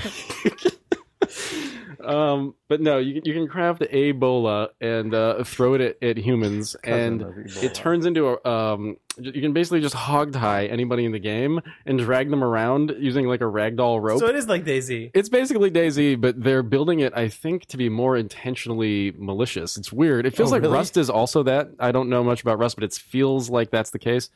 Um, but no, you can- you can craft Ebola and uh, throw it at, at humans, and it turns into a. Um, you can basically just hog tie anybody in the game and drag them around using like a ragdoll rope. So it is like DayZ. it's basically DayZ, but they're building it, I think, to be more intentionally malicious. It's weird. It feels Oh, like really? Rust is also that. I don't know much about Rust, but it feels like that's the case.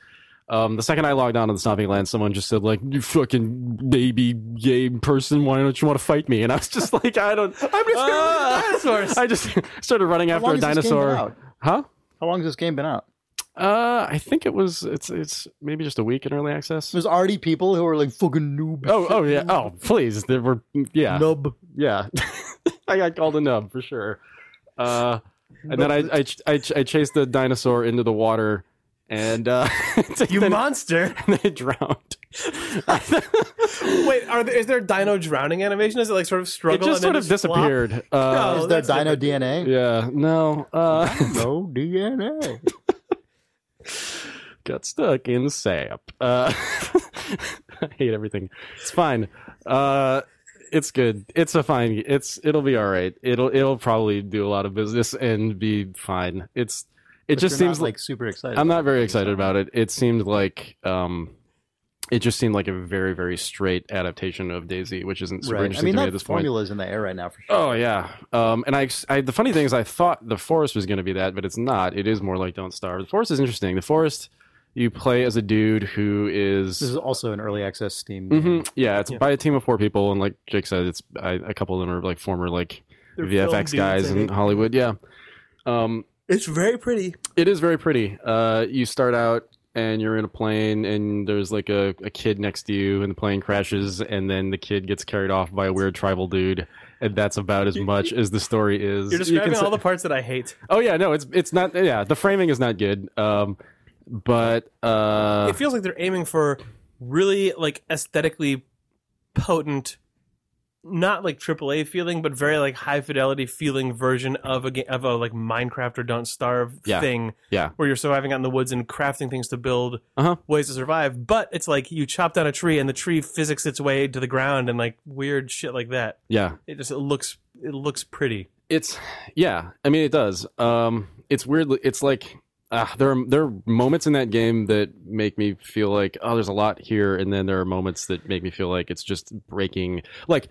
Um, the second I logged on to the Stomping Land, someone just said like, "You fucking baby gay person, why don't you want to fight me?" And I was just like, "I don't." I'm just gonna dinosaurs. I just started running How after long a has this game been dinosaur. out? Huh? How long has this game been out? Uh, I think it was. It's it's maybe just a week in early access. There's already people who are like fucking noob. Oh oh yeah. Oh please, there were yeah. Nub. Yeah, I got called a nub for sure. Uh, and then I, I I I chased the dinosaur into the water, and uh, You then- monster! and they drowned. Wait, are there, is there a dino drowning animation? Is it like sort of struggle? It struggle? just and sort of flop? disappeared. Uh, Oh, Is there Dino different. DNA? yeah, no, uh, No DNA. got stuck in sap. Uh, I hate everything. It's fine. Uh, it's good. It's a fine. It's it'll be all right. It'll it'll probably do a lot of business and be fine. It's it But just seems not, like like super excited. I'm not very excited about it. It seemed like um, it just seemed like a very very straight adaptation of DayZ, which isn't super Right. I interesting mean, to me that at this point. formula's in the air right now for sure. Oh yeah, um, and I, I the funny thing is I thought the forest was going to be that, but it's not. It is more like Don't Starve. The forest is interesting. The forest you play as a dude who is, This is also an early access Steam. game. Mhm. yeah, it's by a team of four people, and like Jake said, it's I, a couple of them are like former like They're VFX guys I in. Hollywood. Yeah, um, It's very pretty. it is very pretty. Uh, you start out and you're in a plane, and there's like a, a kid next to you, and the plane crashes, and then the kid gets carried off by a weird tribal dude. And that's about as much as the story is. You're You can describing say- all the parts that I hate. Oh yeah, no, it's it's not. Yeah, the framing is not good. Um, but uh, it feels like they're aiming for really like aesthetically potent not like AAA feeling, but very like high fidelity feeling version of a game of a like Minecraft or Don't Starve Yeah. thing, yeah, where you're surviving out in the woods and crafting things to build Uh-huh. ways to survive. But it's like you chop down a tree and the tree physics its way to the ground and like weird shit like that. yeah. It just it looks it looks pretty. It's yeah. I mean, it does. Um, it's weird. It's like uh, there are there are moments in that game that make me feel like oh, there's a lot here, and then there are moments that make me feel like it's just breaking. Like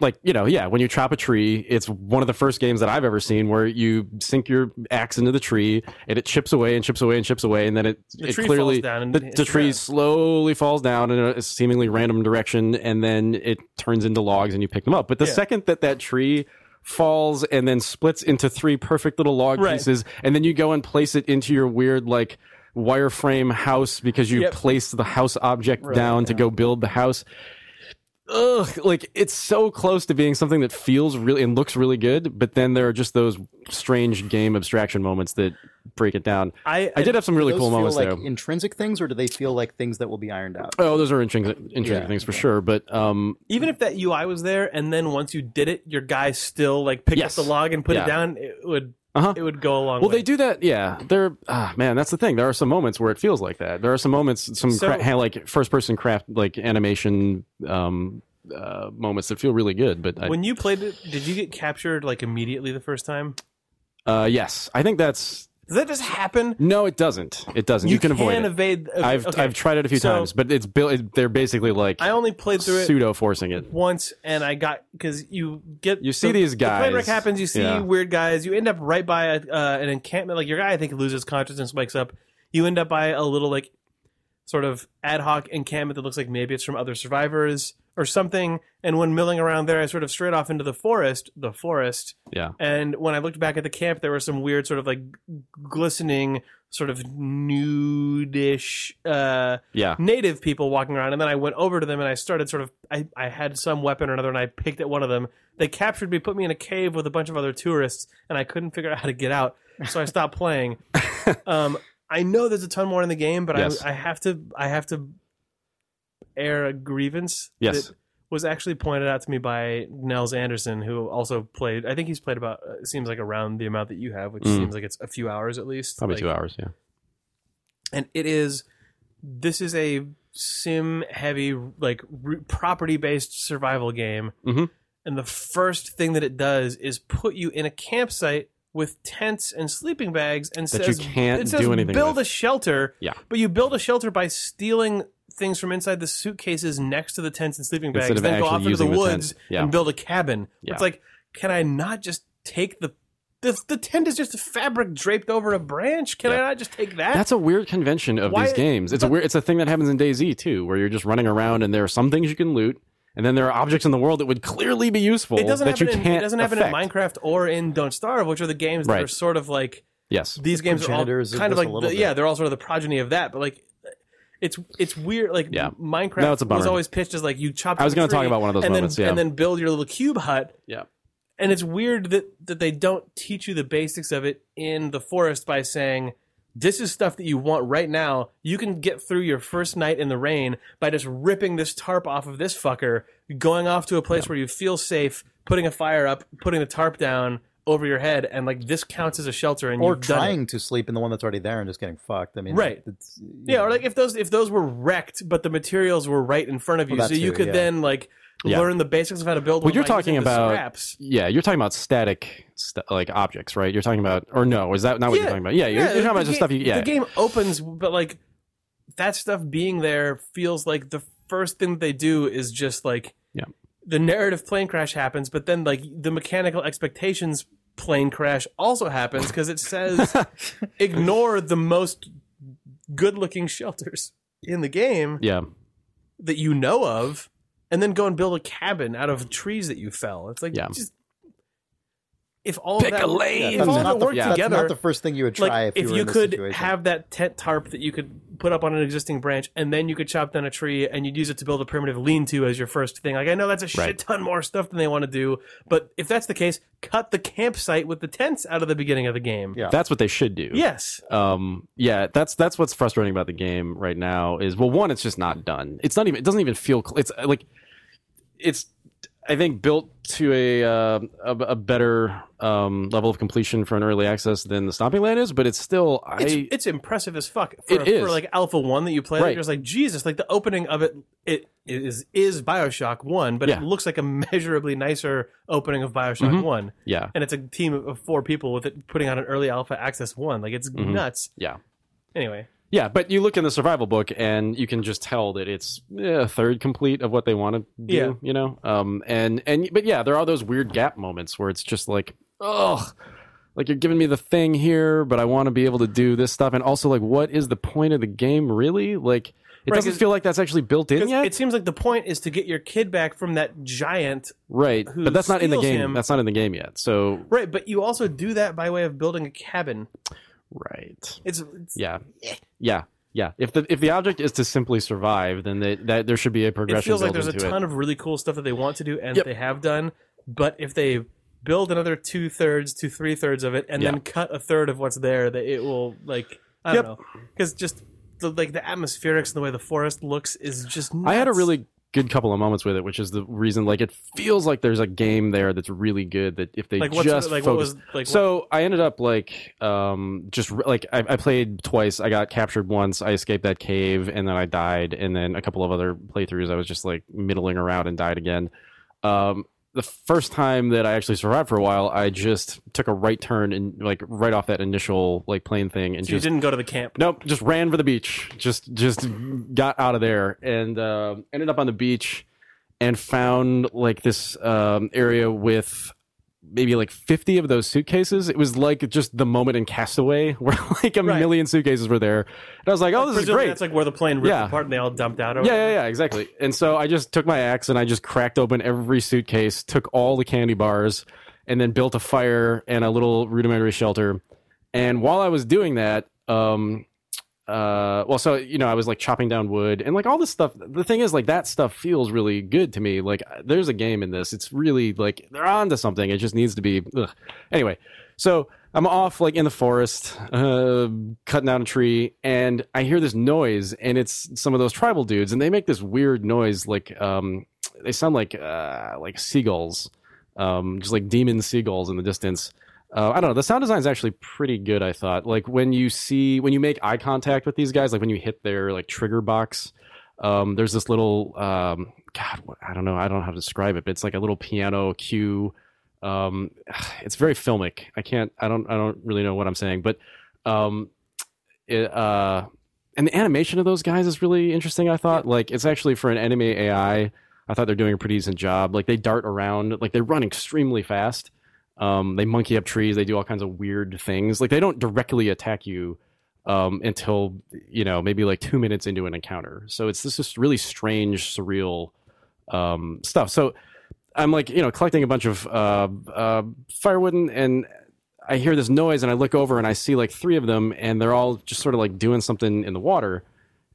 like you know, yeah. When you chop a tree, it's one of the first games that I've ever seen where you sink your axe into the tree and it chips away and chips away and chips away, and then it The it clearly falls down and the, the tree slowly falls down in a seemingly random direction, and then it turns into logs, and you pick them up. But the Yeah. second that that tree falls and then splits into three perfect little log Right. pieces, and then you go and place it into your weird like wireframe house because you Yep. placed the house object down to go build the house. Ugh, like it's so close to being something that feels really and looks really good, but then there are just those strange game abstraction moments that break it down. I I did have some really Those cool feel moments like there. intrinsic things, or do they feel like things that will be ironed out? Oh, those are intrinsic, intrinsic Yeah, things for sure. But um, even if that UI was there, and then once you did it, your guy still like picked Yes. up the log and put Yeah. it down, it would Uh-huh. it would go a long well, they do that. Yeah, they're ah, man. That's the thing. There are some moments where it feels like that. There are some moments, some So- cra- like first person craft, like animation um, uh, moments that feel really good. But I, when you played it, did you get captured like immediately the first time? uh, yes, I think that's Does that just happen? no. It doesn't. It doesn't. You, can, avoid it. I've okay. I've tried it a few So- times, but it's built. They're basically like I only played through it pseudo forcing it. once, and I got because you get You see the- these The plane wreck happens. You see Yeah. weird guys. You end up right by a, uh, an encampment. Like your guy, I think loses consciousness, wakes up. You end up by a little like sort of ad hoc encampment that looks like maybe it's from other survivors or something. And when milling around there, I sort of strayed off into the forest. The forest. Yeah. And when I looked back at the camp, there were some weird, sort of like glistening, sort of nudish uh, Yeah. native people walking around. And then I went over to them and I started sort of, I, I had some weapon or another and I picked at one of them. They captured me, put me in a cave with a bunch of other tourists, and I couldn't figure out how to get out. So I stopped playing. um, I know there's a ton more in the game, but Yes. I, I have to, I have to air a grievance. Yes. that was actually pointed out to me by Nels Anderson, who also played. I think he's played about. Uh, it seems like around the amount that you have, which Mm. seems like it's a few hours at least. Probably Like, two hours. Yeah. and it is. This is a sim heavy, like property based survival game. Mhm. And the first thing that it does is put you in a campsite with tents and sleeping bags, and That you says can't it says do anything build with. a shelter. Yeah. but you build a shelter by stealing things from inside the suitcases next to the tents and sleeping bags, Instead then go off into the using the woods Yeah. and build a cabin. Yeah. It's like, can I not just take the the, the tent is just a fabric draped over a branch. Can I not just take that? That's a weird convention of Why- these games. It's a weird. It's a thing that happens in DayZ too, where you're just running around and there are some things you can loot, and then there are objects in the world that would clearly be useful it doesn't that you happen. In, can't. it doesn't happen affect. in Minecraft or in Don't Starve, which are the games that Right. are sort of like Yes. these games are all progenitors kind of like the, yeah, they're all sort of the progeny of that. But like, it's it's weird. Like Yeah. Minecraft No, it's a bummer. was always pitched as like you chop. I was going gonna talk about one of those and moments, Then, yeah. and then build your little cube hut. Yeah. And it's weird that that they don't teach you the basics of it in the forest by saying this is stuff that you want right now. You can get through your first night in the rain by just ripping this tarp off of this fucker, going off to a place where you feel safe, putting a fire up, putting the tarp down over your head, and like this counts as a shelter. And or you've done it. trying to sleep in the one that's already there and just getting fucked. I mean, Right. It's, Yeah, know. or like if those if those were wrecked, but the materials were right in front of you, Well, so that you too, could yeah. then like Yeah. learn the basics of how to build. Well, you're by talking about scraps. yeah, you're talking about static st- like objects, right? You're talking about or no? Is that not what you're talking about? Yeah, you're, Yeah, you're talking about just game- stuff. You, yeah, The game opens, but like that stuff being there feels like the first thing they do is just like Yeah. The narrative plane crash happens, but then like the mechanical expectations plane crash also happens because it says ignore the most good looking shelters in the game yeah. that you know of and then go and build a cabin out of trees that you fell. It's like Yeah. just if all Pick of that, a lane. if all That's not it the- worked yeah. together, not the first thing you would try like if you, if were you in could situation. have that tent tarp that you could put up on an existing branch and then you could chop down a tree and you'd use it to build a primitive lean-to as your first thing like i know that's a shit Right. ton more stuff than they want to do but if that's the case cut the campsite with the tents out of the beginning of the game Yeah. That's what they should do. yes um yeah that's that's what's frustrating about the game right now is well one it's just not done it's not even it doesn't even feel cl- it's like it's i think built to a uh, a, a better um level of completion for an early access than the stomping land is but it's still i it's, it's impressive as fuck for, It is. for like alpha 1 that you play Right. you're just like jesus like the opening of it it is is bioshock 1 but Yeah. it looks like a measurably nicer opening of bioshock Mhm. 1 yeah and it's a team of four people with it putting on an early alpha access 1 like it's Mhm. nuts yeah anyway yeah but you look in the survival book and you can just tell that it's eh, a third complete of what they want to do Yeah. you know um and and but yeah there are those weird gap moments where it's just like ugh like you're giving me the thing here but i want to be able to do this stuff and also like what is the point of the game really like it Right, doesn't feel like that's actually built in yet It seems like the point is to get your kid back from that giant. right but that's not in the game him. that's not in the game yet so Right, but you also do that by way of building a cabin. Right It's, it's yeah eh. yeah yeah if the if the object is to simply survive then they, that there should be a progression it feels like there's a into it. ton of really cool stuff that they want to do and Yep. they have done. But if they build another two thirds to three thirds of it and Yeah. then cut a third of what's there, that it will like I don't Yep. know because just the like the atmospherics and the way the forest looks is just. I had a really good couple of moments with it, which is the reason. Like, it feels like there's a game there that's really good. That if they like what's just like what focus- was like so I ended up like um just like I, I played twice. I got captured once. I escaped that cave, and then I died. And then a couple of other playthroughs, I was just like middling around and died again. Um, the first time that I actually survived for a while, I just took a right turn and like right off that initial like plane thing, and so you just didn't go to the camp. Nope, just ran for the beach. Just just got out of there and uh, ended up on the beach and found like this um, area with maybe like 50 of those suitcases. It was like just the moment in Castaway where like a Right. million suitcases were there. And I was like, oh, this is great. That's like where the plane ripped Yeah. apart and they all dumped out. Yeah, yeah, yeah, exactly. And so I just took my axe and I just cracked open every suitcase, took all the candy bars, and then built a fire and a little rudimentary shelter. And while I was doing that, um, uh, well, so you know, I was like chopping down wood and like all this stuff. The thing is, like that stuff feels really good to me. Like there's a game in this. It's really like they're onto something. It just needs to be. Ugh. Anyway, so I'm off like in the forest, uh, cutting down a tree, and I hear this noise, and it's some of those tribal dudes, and they make this weird noise, like um, they sound like uh, like seagulls, um, just like demon seagulls in the distance. Uh, I don't know. The sound design is actually pretty good. I thought, like when you see when you make eye contact with these guys, like when you hit their like trigger box, um, there's this little um, God, I don't know. I don't know how to describe it, but it's like a little piano cue. Um, it's very filmic. I can't. I don't. I don't really know what I'm saying, but um, it, uh, and the animation of those guys is really interesting. I thought, like, it's actually for an anime AI. I thought they're doing a pretty decent job. Like they dart around, like they run extremely fast. Um, they monkey up trees. They do all kinds of weird things. Like they don't directly attack you um, until you know maybe like two minutes into an encounter. So it's this just really strange, surreal um, stuff. So I'm like you know collecting a bunch of uh, uh, firewood and, and I hear this noise and I look over and I see like three of them and they're all just sort of like doing something in the water.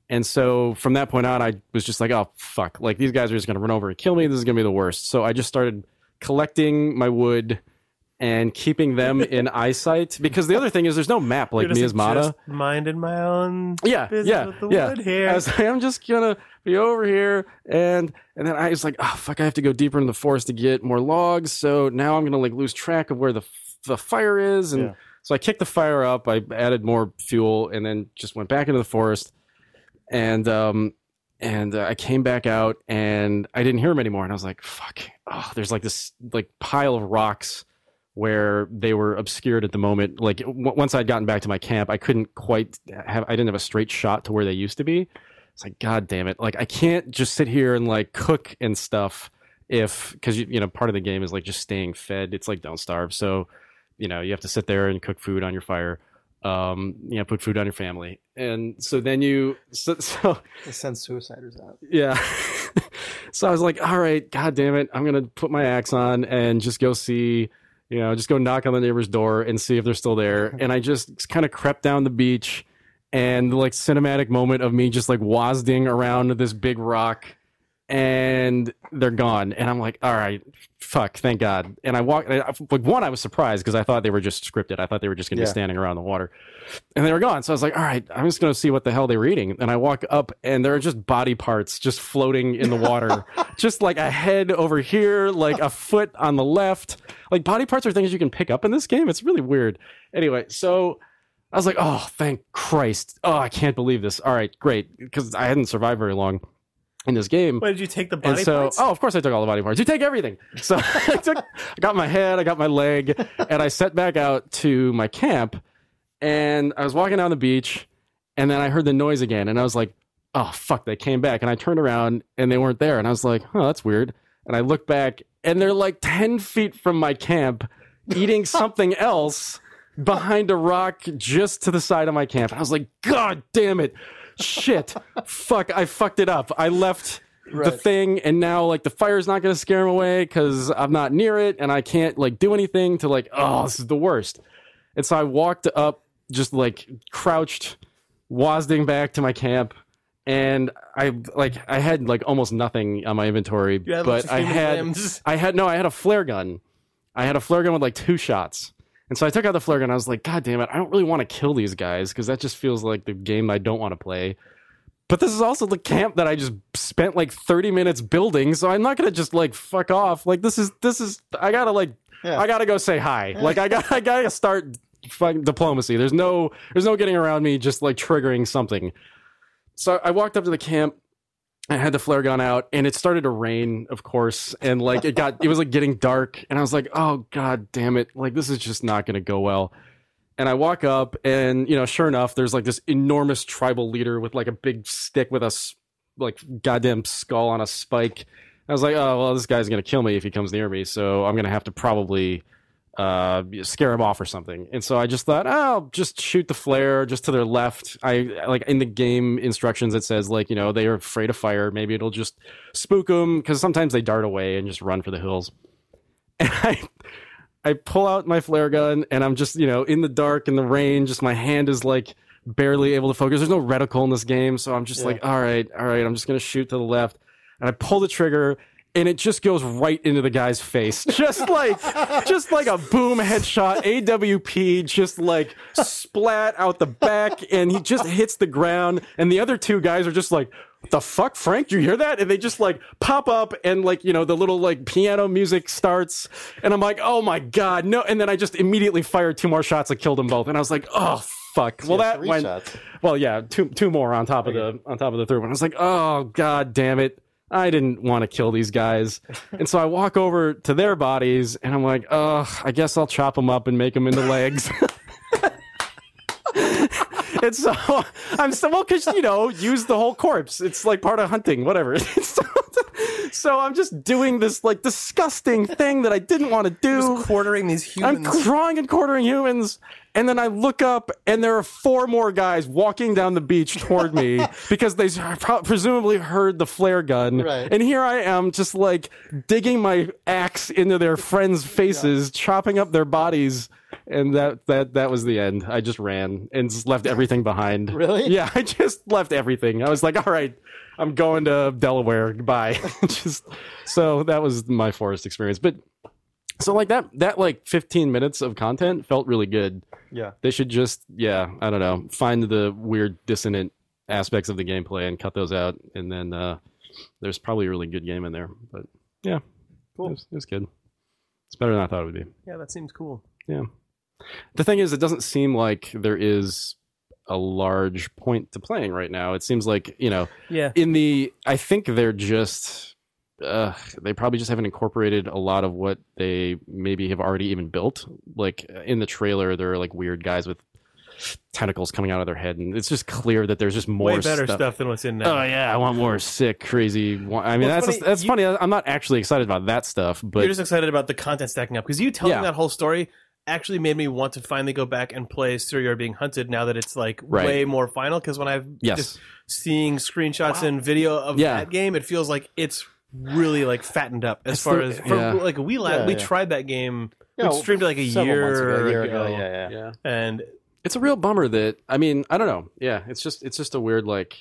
And so from that point on, I was just like, oh, fuck. Like these guys are just going to run over and kill me. This is going to be the worst. So I just started collecting my wood and keeping them in eyesight. Because the other thing is, there's no map like Miasmata. just minding my own yeah, business yeah, with the yeah. wood here. I was like, I'm just gonna be over here, and and then I was like, oh fuck, I have to go deeper in the forest to get more logs. So now I'm gonna like lose track of where the the fire is, and Yeah. so I kicked the fire up. I added more fuel, and then just went back into the forest, and um. And uh, I came back out, and I didn't hear him anymore. And I was like, "Fuck!" Oh, there's like this like pile of rocks where they were obscured at the moment. Like w- once I'd gotten back to my camp, I couldn't quite have. I didn't have a straight shot to where they used to be. It's like, God damn it! Like I can't just sit here and like cook and stuff if because you you know part of the game is like just staying fed. It's like don't starve. So you know you have to sit there and cook food on your fire. Um, you know, put food on your family, and so then you so so Send suiciders out. yeah. so I was like, all right, god damn it, I'm gonna put my axe on and just go see, you know, just go knock on the neighbor's door and see if they're still there. And I just kind of crept down the beach and the like cinematic moment of me just like wazding around this big rock and they're gone. And I'm like, all right, fuck, thank God. And I walked, like, one, I was surprised because I thought they were just scripted. I thought they were just going to Yeah. be standing around the water. And they were gone. So I was like, all right, I'm just going to see what the hell they were eating. And I walk up and there are just body parts just floating in the water, just like a head over here, like a foot on the left. Like body parts are things you can pick up in this game. It's really weird. Anyway, so I was like, oh, thank Christ. Oh, I can't believe this. All right, great. Because I hadn't survived very long in this game. What did you take the And body so, parts? oh, of course, I took all the body parts. You take everything. So I took, I got my head, I got my leg, and I set back out to my camp. And I was walking down the beach, and then I heard the noise again, and I was like, "Oh fuck!" They came back, and I turned around, and they weren't there, and I was like, "Oh, that's weird." And I looked back, and they're like ten feet from my camp, eating something else behind a rock just to the side of my camp. And I was like, "God damn it!" Shit, fuck! I fucked it up. I left the thing, and now like the fire's not to scare him away because I'm not near it, and I can't like do anything to like. Oh, this is the worst. And so I walked up, just like crouched, wazding back to my camp, and I like I had like almost nothing on my inventory, but I had limbs. I had no, I had a flare gun. I had a flare gun with like two shots. And so I took out the flare gun. I was like, God damn it, I don't really want to kill these guys because that just feels like the game I don't want to play. But this is also the camp that I just spent like 30 minutes building, so I'm not gonna just like fuck off. Like this is this is I gotta like Yeah. I gotta go say hi. Like I got I gotta start fucking diplomacy. There's no there's no getting around me just like triggering something. So I walked up to the camp. I had the flare gun out, and it started to rain, of course, and like it got it was like getting dark, and I was like, oh god damn it, like this is just not gonna go well. And I walk up, and you know, sure enough, there's like this enormous tribal leader with like a big stick with a like goddamn skull on a spike. I was like, oh well, this guy's gonna kill me if he comes near me, so I'm gonna have to probably uh, scare them off or something. And so I just thought, oh, I'll just shoot the flare just to their left. I like in the game instructions it says like you know they are afraid of fire. Maybe it'll just spook them because sometimes they dart away and just run for the hills. And I I pull out my flare gun and I'm just you know in the dark in the rain. Just my hand is like barely able to focus. There's no reticle in this game, so I'm just like, all right, all right. I'm just gonna shoot to the left, and I pull the trigger. And it just goes right into the guy's face, just like, just like a boom headshot, AWP, just like splat out the back, and he just hits the ground. And the other two guys are just like, "The fuck, Frank? You hear that?" And they just like pop up, and like you know the little like piano music starts, and I'm like, "Oh my god, no!" And then I just immediately fired two more shots and killed them both, and I was like, "Oh fuck!" Well, that went. shots. Well, yeah, two two more on top of the on top of the third one. I was like, oh god damn it. I didn't want to kill these guys. And so I walk over to their bodies and I'm like, oh, I guess I'll chop them up and make them into legs. and so I'm so well because you know use the whole corpse. It's like part of hunting, whatever. so, so I'm just doing this like disgusting thing that I didn't want to do. Just quartering these humans. I'm drawing and quartering humans. And then I look up, and there are four more guys walking down the beach toward me because they presumably heard the flare gun. Right. And here I am, just like digging my axe into their friends' faces, chopping up their bodies. And that that that was the end. I just ran and just left everything behind. Really? Yeah, I just left everything. I was like, all right, I'm going to Delaware. Goodbye. just so that was my forest experience. But So like that that like 15 minutes of content felt really good. Yeah. They should just yeah, I don't know, find the weird dissonant aspects of the gameplay and cut those out and then uh there's probably a really good game in there. But yeah. Cool. It was, it was good. It's better than I thought it would be. Yeah, that seems cool. Yeah. The thing is, it doesn't seem like there is a large point to playing right now. It seems like you know, Yeah. in the, I think they're just, uh, they probably just haven't incorporated a lot of what they maybe have already even built. Like in the trailer, there are like weird guys with tentacles coming out of their head, and it's just clear that there's just more Way better stuff. than what's in now. Oh yeah, I want more sick, crazy. I mean, Well, that's funny, that's you- funny. I'm not actually excited about that stuff, but You're just excited about the content stacking up because you telling Yeah. that whole story actually made me want to finally go back and play You're Being Hunted now that it's like Right. way more final. Because when I've yes, just seeing screenshots and video of Yeah. that game, it feels like it's really like fattened up as It's far the- as for, yeah. like we la- Yeah, we yeah. tried that game. Yeah, we streamed it like a year, ago, a year ago, ago. Yeah, yeah. yeah. and it's a real bummer that I mean I don't know. Yeah, it's just it's just a weird like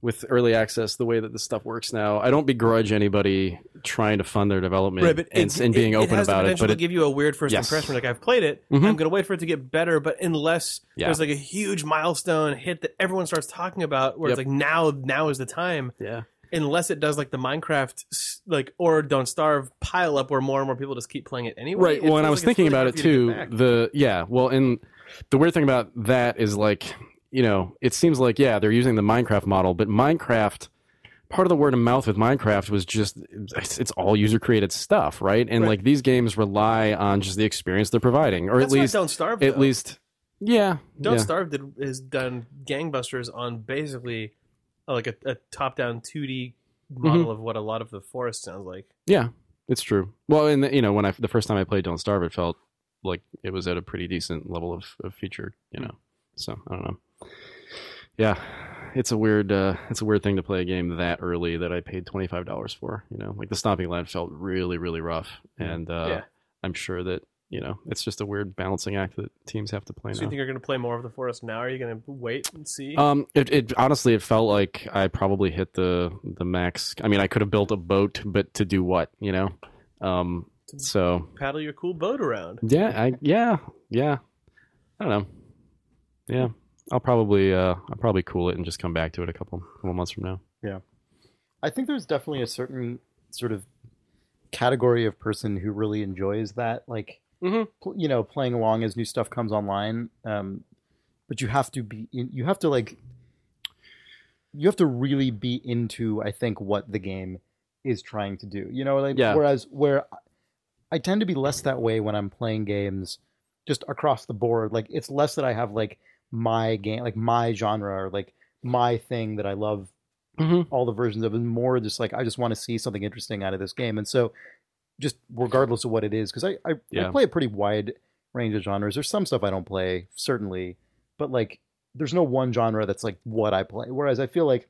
with early access the way that this stuff works now. I don't begrudge anybody trying to fund their development Right, but and, it- and being it, open it about it. But to it, give you a weird first Yes. impression. Like I've played it, Mhm. I'm gonna wait for it to get better. But unless Yeah. there's like a huge milestone hit that everyone starts talking about, where Yep. it's like now, now is the time. yeah, Unless it does like the Minecraft, like or Don't Starve pile up, where more and more people just keep playing it anyway. right. it Well, and I was like thinking really about it to too. The yeah, well, and the weird thing about that is like you know it seems like yeah they're using the Minecraft model, but Minecraft. Part of the word of mouth with Minecraft was just it's, it's all user created stuff, right? And Right. like these games rely on just the experience they're providing, or That's at least Don't Starve. at though. least yeah, Don't yeah. Starve did is done gangbusters on basically like a, a top down 2D model Mm-hmm. of what a lot of the forest sounds like. Yeah, it's true. Well, and you know, when I the first time I played Don't Starve, it felt like it was at a pretty decent level of, of feature. You know, so I don't know. Yeah, it's a weird uh, it's a weird thing to play a game that early that I paid twenty five dollars for. You know, like the Stomping Land felt really really rough, and uh, Yeah. I'm sure that you know it's just a weird balancing act that teams have to play So now. you think you're going to play more of the forest now? Are you going to wait and see? Um, it, it honestly, it felt like I probably hit the the max. I mean, I could have built a boat, but to do what, you know? Um, so Paddle your cool boat around. yeah, I yeah yeah, I don't know. Yeah, I'll probably uh I'll probably cool it and just come back to it a couple couple months from now. Yeah, I think there's definitely a certain sort of category of person who really enjoys that, like Mhm. you know, playing along as new stuff comes online. Um, but you have to be, in, you have to like, you have to really be into, I think, what the game is trying to do. You know, like Yeah. whereas where I tend to be less that way when I'm playing games, just across the board. Like it's less that I have like my game, like my genre, or like my thing that I love Mm-hmm. all the versions of it more just like I just want to see something interesting out of this game. And so just regardless of what it is, because I, I, Yeah. I play a pretty wide range of genres. There's some stuff I don't play, certainly, but like there's no one genre that's like what I play. Whereas I feel like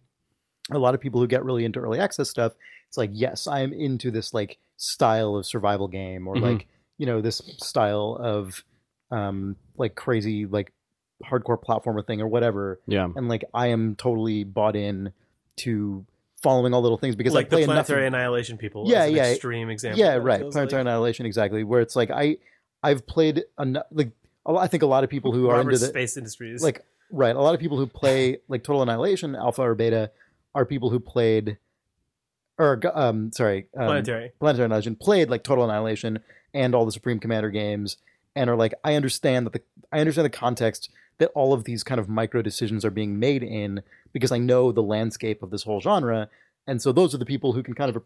a lot of people who get really into early access stuff, it's like, yes, I am into this like style of survival game or Mhm. like, you know, this style of um like crazy like hardcore platformer thing or whatever Yeah, and like I am totally bought in to following all little things because like I play the planetary enough. annihilation people. Yeah, yeah. Extreme example. Yeah, right. Planetary like Annihilation, exactly. Where it's like I, I've played enough. Like I think a lot of people who are into the Space Industries. like right. A lot of people who play like Total Annihilation, Alpha or Beta, are people who played, or um, sorry, um, planetary. Planetary Annihilation played like Total Annihilation and all the Supreme Commander games, and are like, I understand that the I understand the context that all of these kind of micro decisions are being made in because I know the landscape of this whole genre, and so those are the people who can kind of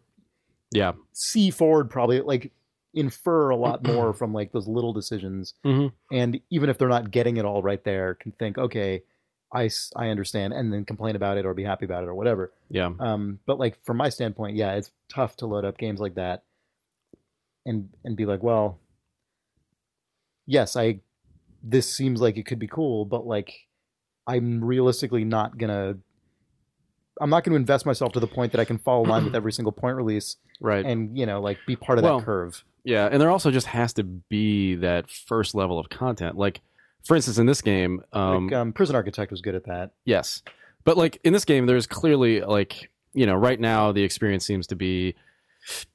yeah, see forward, probably like infer a lot more from like those little decisions, Mhm. and even if they're not getting it all right there, can think, okay. I, I understand and then complain about it or be happy about it or whatever. yeah. Um, but like from my standpoint, yeah, it's tough to load up games like that and and be like, well, yes, I this seems like it could be cool, but like I'm realistically not gonna I'm not gonna invest myself to the point that I can follow line with every single point release Right. and you know like be part of Well, that curve. Yeah, and there also just has to be that first level of content. Like, for instance, in this game, um, like um, Prison Architect was good at that. yes, but like in this game, there's clearly like you know right now the experience seems to be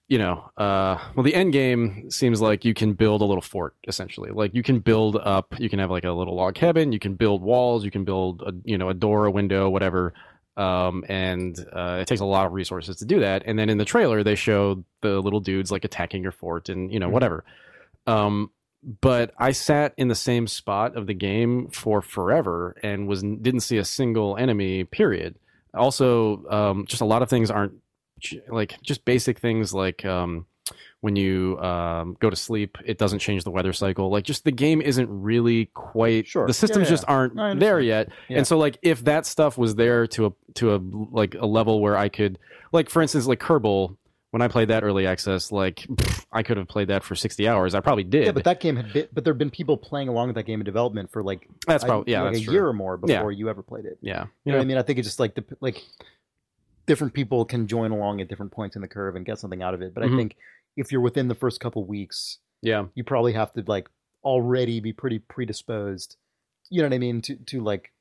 you know, uh, well, the end game seems like you can build a little fort essentially. Like you can build up, you can have like a little log cabin, you can build walls, you can build a you know a door, a window, whatever. Um, and uh, it takes a lot of resources to do that. And then in the trailer, they show the little dudes like attacking your fort and you know whatever. Um, but I sat in the same spot of the game for forever and was didn't see a single enemy. Period. Also, um, just a lot of things aren't like just basic things like um, when you um, go to sleep, it doesn't change the weather cycle. Like just the game isn't really quite. Sure. The systems Yeah, just aren't there yet. Yeah. And so like if that stuff was there to a to a like a level where I could like for instance like Kerbal when I played that early access like pff, I could have played that for 60 hours. I probably did. Yeah, but that game had been, but there have been people playing along with that game in development for like that's I- probably yeah, like that's a true. year or more Yeah. before you ever played it. Yeah. You know what I mean? I think it's just like the like different people can join along at different points in the curve and get something out of it. But Mhm. I think if you're within the first couple weeks, Yeah. you probably have to like already be pretty predisposed. You know what I mean? To to like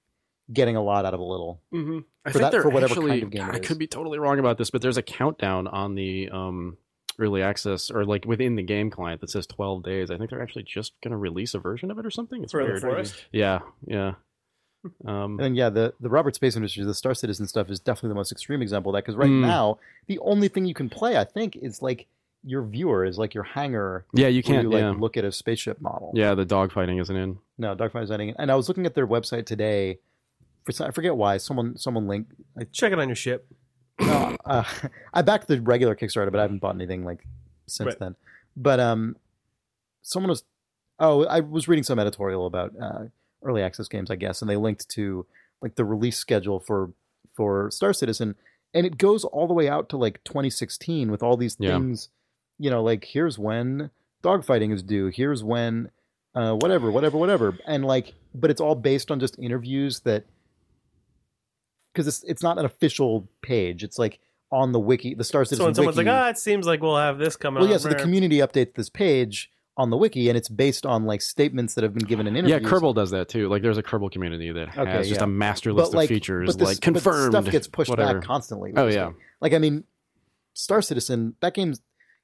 getting a lot out of a little. Mm-hmm. I For think that- they're for whatever actually, kind of game it I is. could be totally wrong about this, but there's a countdown on the um, early access or like within the game client that says 12 days. I think they're actually just going to release a version of it or something. It's For the forest. Yeah, yeah. Um, And then yeah, the the Roberts Space Industries, the Star Citizen stuff is definitely the most extreme example of that because right Mm. now the only thing you can play, I think, is like your viewer is like your hangar. yeah, you can't. you like yeah, look at a spaceship model. yeah. The dogfighting isn't in. No, dogfighting is ending. And I was looking at their website today. For some, I forget why. Someone someone linked. I, Check it on your ship. no, uh, I backed the regular Kickstarter, but I haven't bought anything like since Right. then. But um, someone was. Oh, I was reading some editorial about uh, early access games, I guess, and they linked to like the release schedule for for Star Citizen, and it goes all the way out to like 2016 with all these Yeah. things. You know, like here's when dogfighting is due. Here's when uh, whatever, whatever, whatever, and like, but it's all based on just interviews that because it's it's not an official page. It's like on the wiki, the Star Citizen So when someone's wiki. like, ah, it seems like we'll have this coming well, yeah. So the community updates this page on the wiki, and it's based on like statements that have been given in interviews. Yeah. Kerbal does that too. Like, there's a Kerbal community that has Okay, just yeah. a master but list like of features, but this- like but confirmed. stuff gets pushed whatever. back constantly. Oh, yeah. like- like I mean, Star Citizen. That game's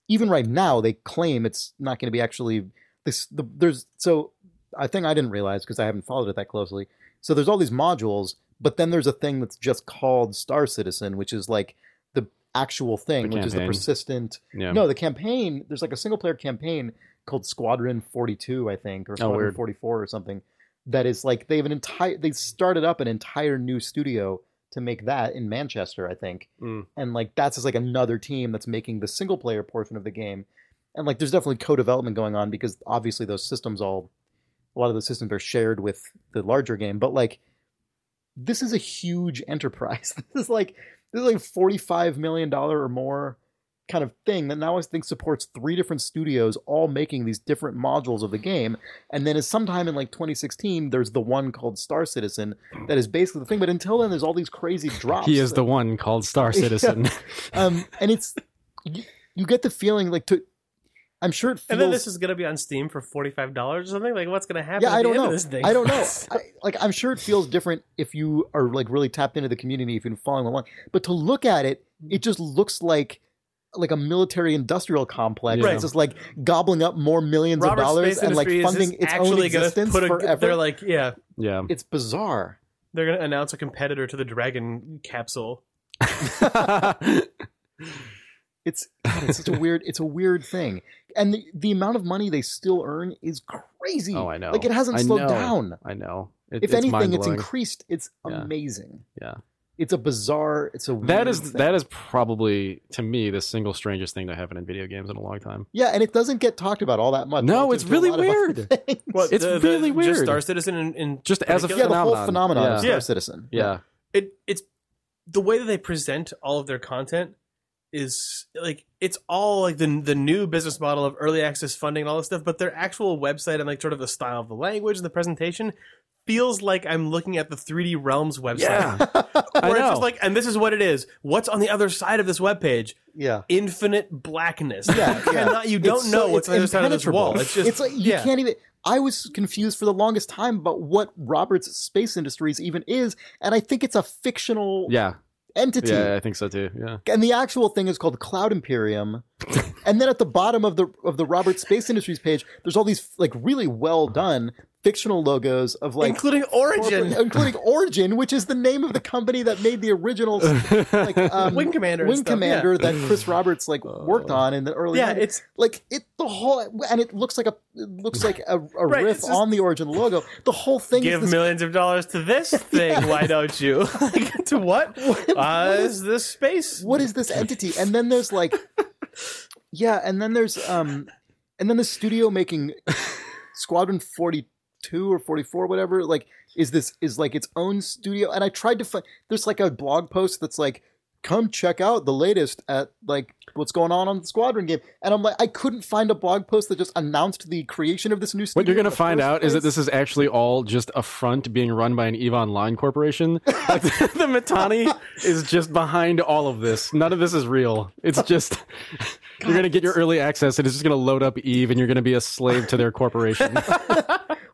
even right now they claim it's not going to be actually this. The, there's so I think I didn't realize because I haven't followed it that closely. So there's all these modules, but then there's a thing that's just called Star Citizen, which is like the actual thing, The which is the persistent. Yeah. No, the campaign. There's like a single player campaign called Squadron 42, I think, or Squadron Oh, 44 or something. That is like they have an entire. They started up an entire new studio to make that in Manchester, I think, Mm. and like that's just like another team that's making the single player portion of the game. And like, there's definitely co-development going on because obviously those systems all, a lot of those systems are shared with the larger game. But like, this is a huge enterprise. This is like this is like forty five million dollar or more kind of thing that now I think supports three different studios all making these different modules of the game. And then is sometime in like 2016, there's the one called Star Citizen that is basically the thing. But until then, there's all these crazy drops. He is that- the one called Star Citizen. um, and it's you, you get the feeling like to. I'm sure it feels. And then this is going to be on Steam for forty five dollars or something. Like, what's going to happen? yeah, at I the don't end know. Of this thing? I don't know. I, like, I'm sure it feels different if you are like really tapped into the community, if you've been following along. But to look at it, it just looks like like a military industrial complex. Right. It's just like gobbling up more millions Robert of dollars Space and like Industries funding is its own actually gonna existence put a, forever. They're like, yeah, yeah. it's bizarre. they're going to announce a competitor to the Dragon capsule. It's God, it's such a weird it's a weird thing. And the, the amount of money they still earn is crazy. oh, I know. Like it hasn't I slowed know. down. I know. It, If it's anything, it's increased. It's Yeah. amazing. Yeah. It's a bizarre. It's a that is thing. that is probably to me the single strangest thing to happen in video games in a long time. yeah, and it doesn't get talked about all that much. No, it's really lot of other weird. things. What, It's the- the- really Just weird. Star Citizen in, in Just as a yeah, the whole phenomenon. phenomenon of Star Yeah. Citizen. Yeah. it it's the way that they present all of their content is like it's all like the the new business model of early access funding and all this stuff, but their actual website and like sort of the style of the language and the presentation feels like I'm looking at the 3D Realms website. Yeah. I Where it's know. just like, and this is what it is. What's on the other side of this webpage? yeah. Infinite blackness. Yeah, you, yeah. cannot, you don't It's know so- what's on the other side of this wall. It's just, it's like you yeah. can't even. I was confused for the longest time about what Roberts Space Industries even is, and I think it's a fictional Yeah. entity. Yeah, I think so too. Yeah. And the actual thing is called Cloud Imperium, and then at the bottom of the of the Roberts Space Industries page, there's all these like really well done fictional logos of like including Origin. including Origin, which is the name of the company that made the original like um, Wing Commander Wing stuff, Commander that Chris Roberts like worked on in the early Yeah, 90s. it's- like it the whole and it looks like a it looks like a, a Right, riff just- on the Origin logo. The whole thing Give is this millions of dollars to this thing, why don't you? Like, to what? Uh, is this space? what is this entity? And then there's like, yeah, and then there's um, and then the studio making Squadron Forty Two or Forty Four, whatever. Like, is this is like its own studio? And I tried to find. There's like a blog post that's like, come check out the latest at like what's going on on the Squadron game. And I'm like, I couldn't find a blog post that just announced the creation of this new studio. What you're going to find out is that this is actually all just a front being run by an EVE Online corporation. Like the, the Mittani is just behind all of this. None of this is real. It's just you're going to get your early access and it's just going to load up EVE and you're going to be a slave to their corporation.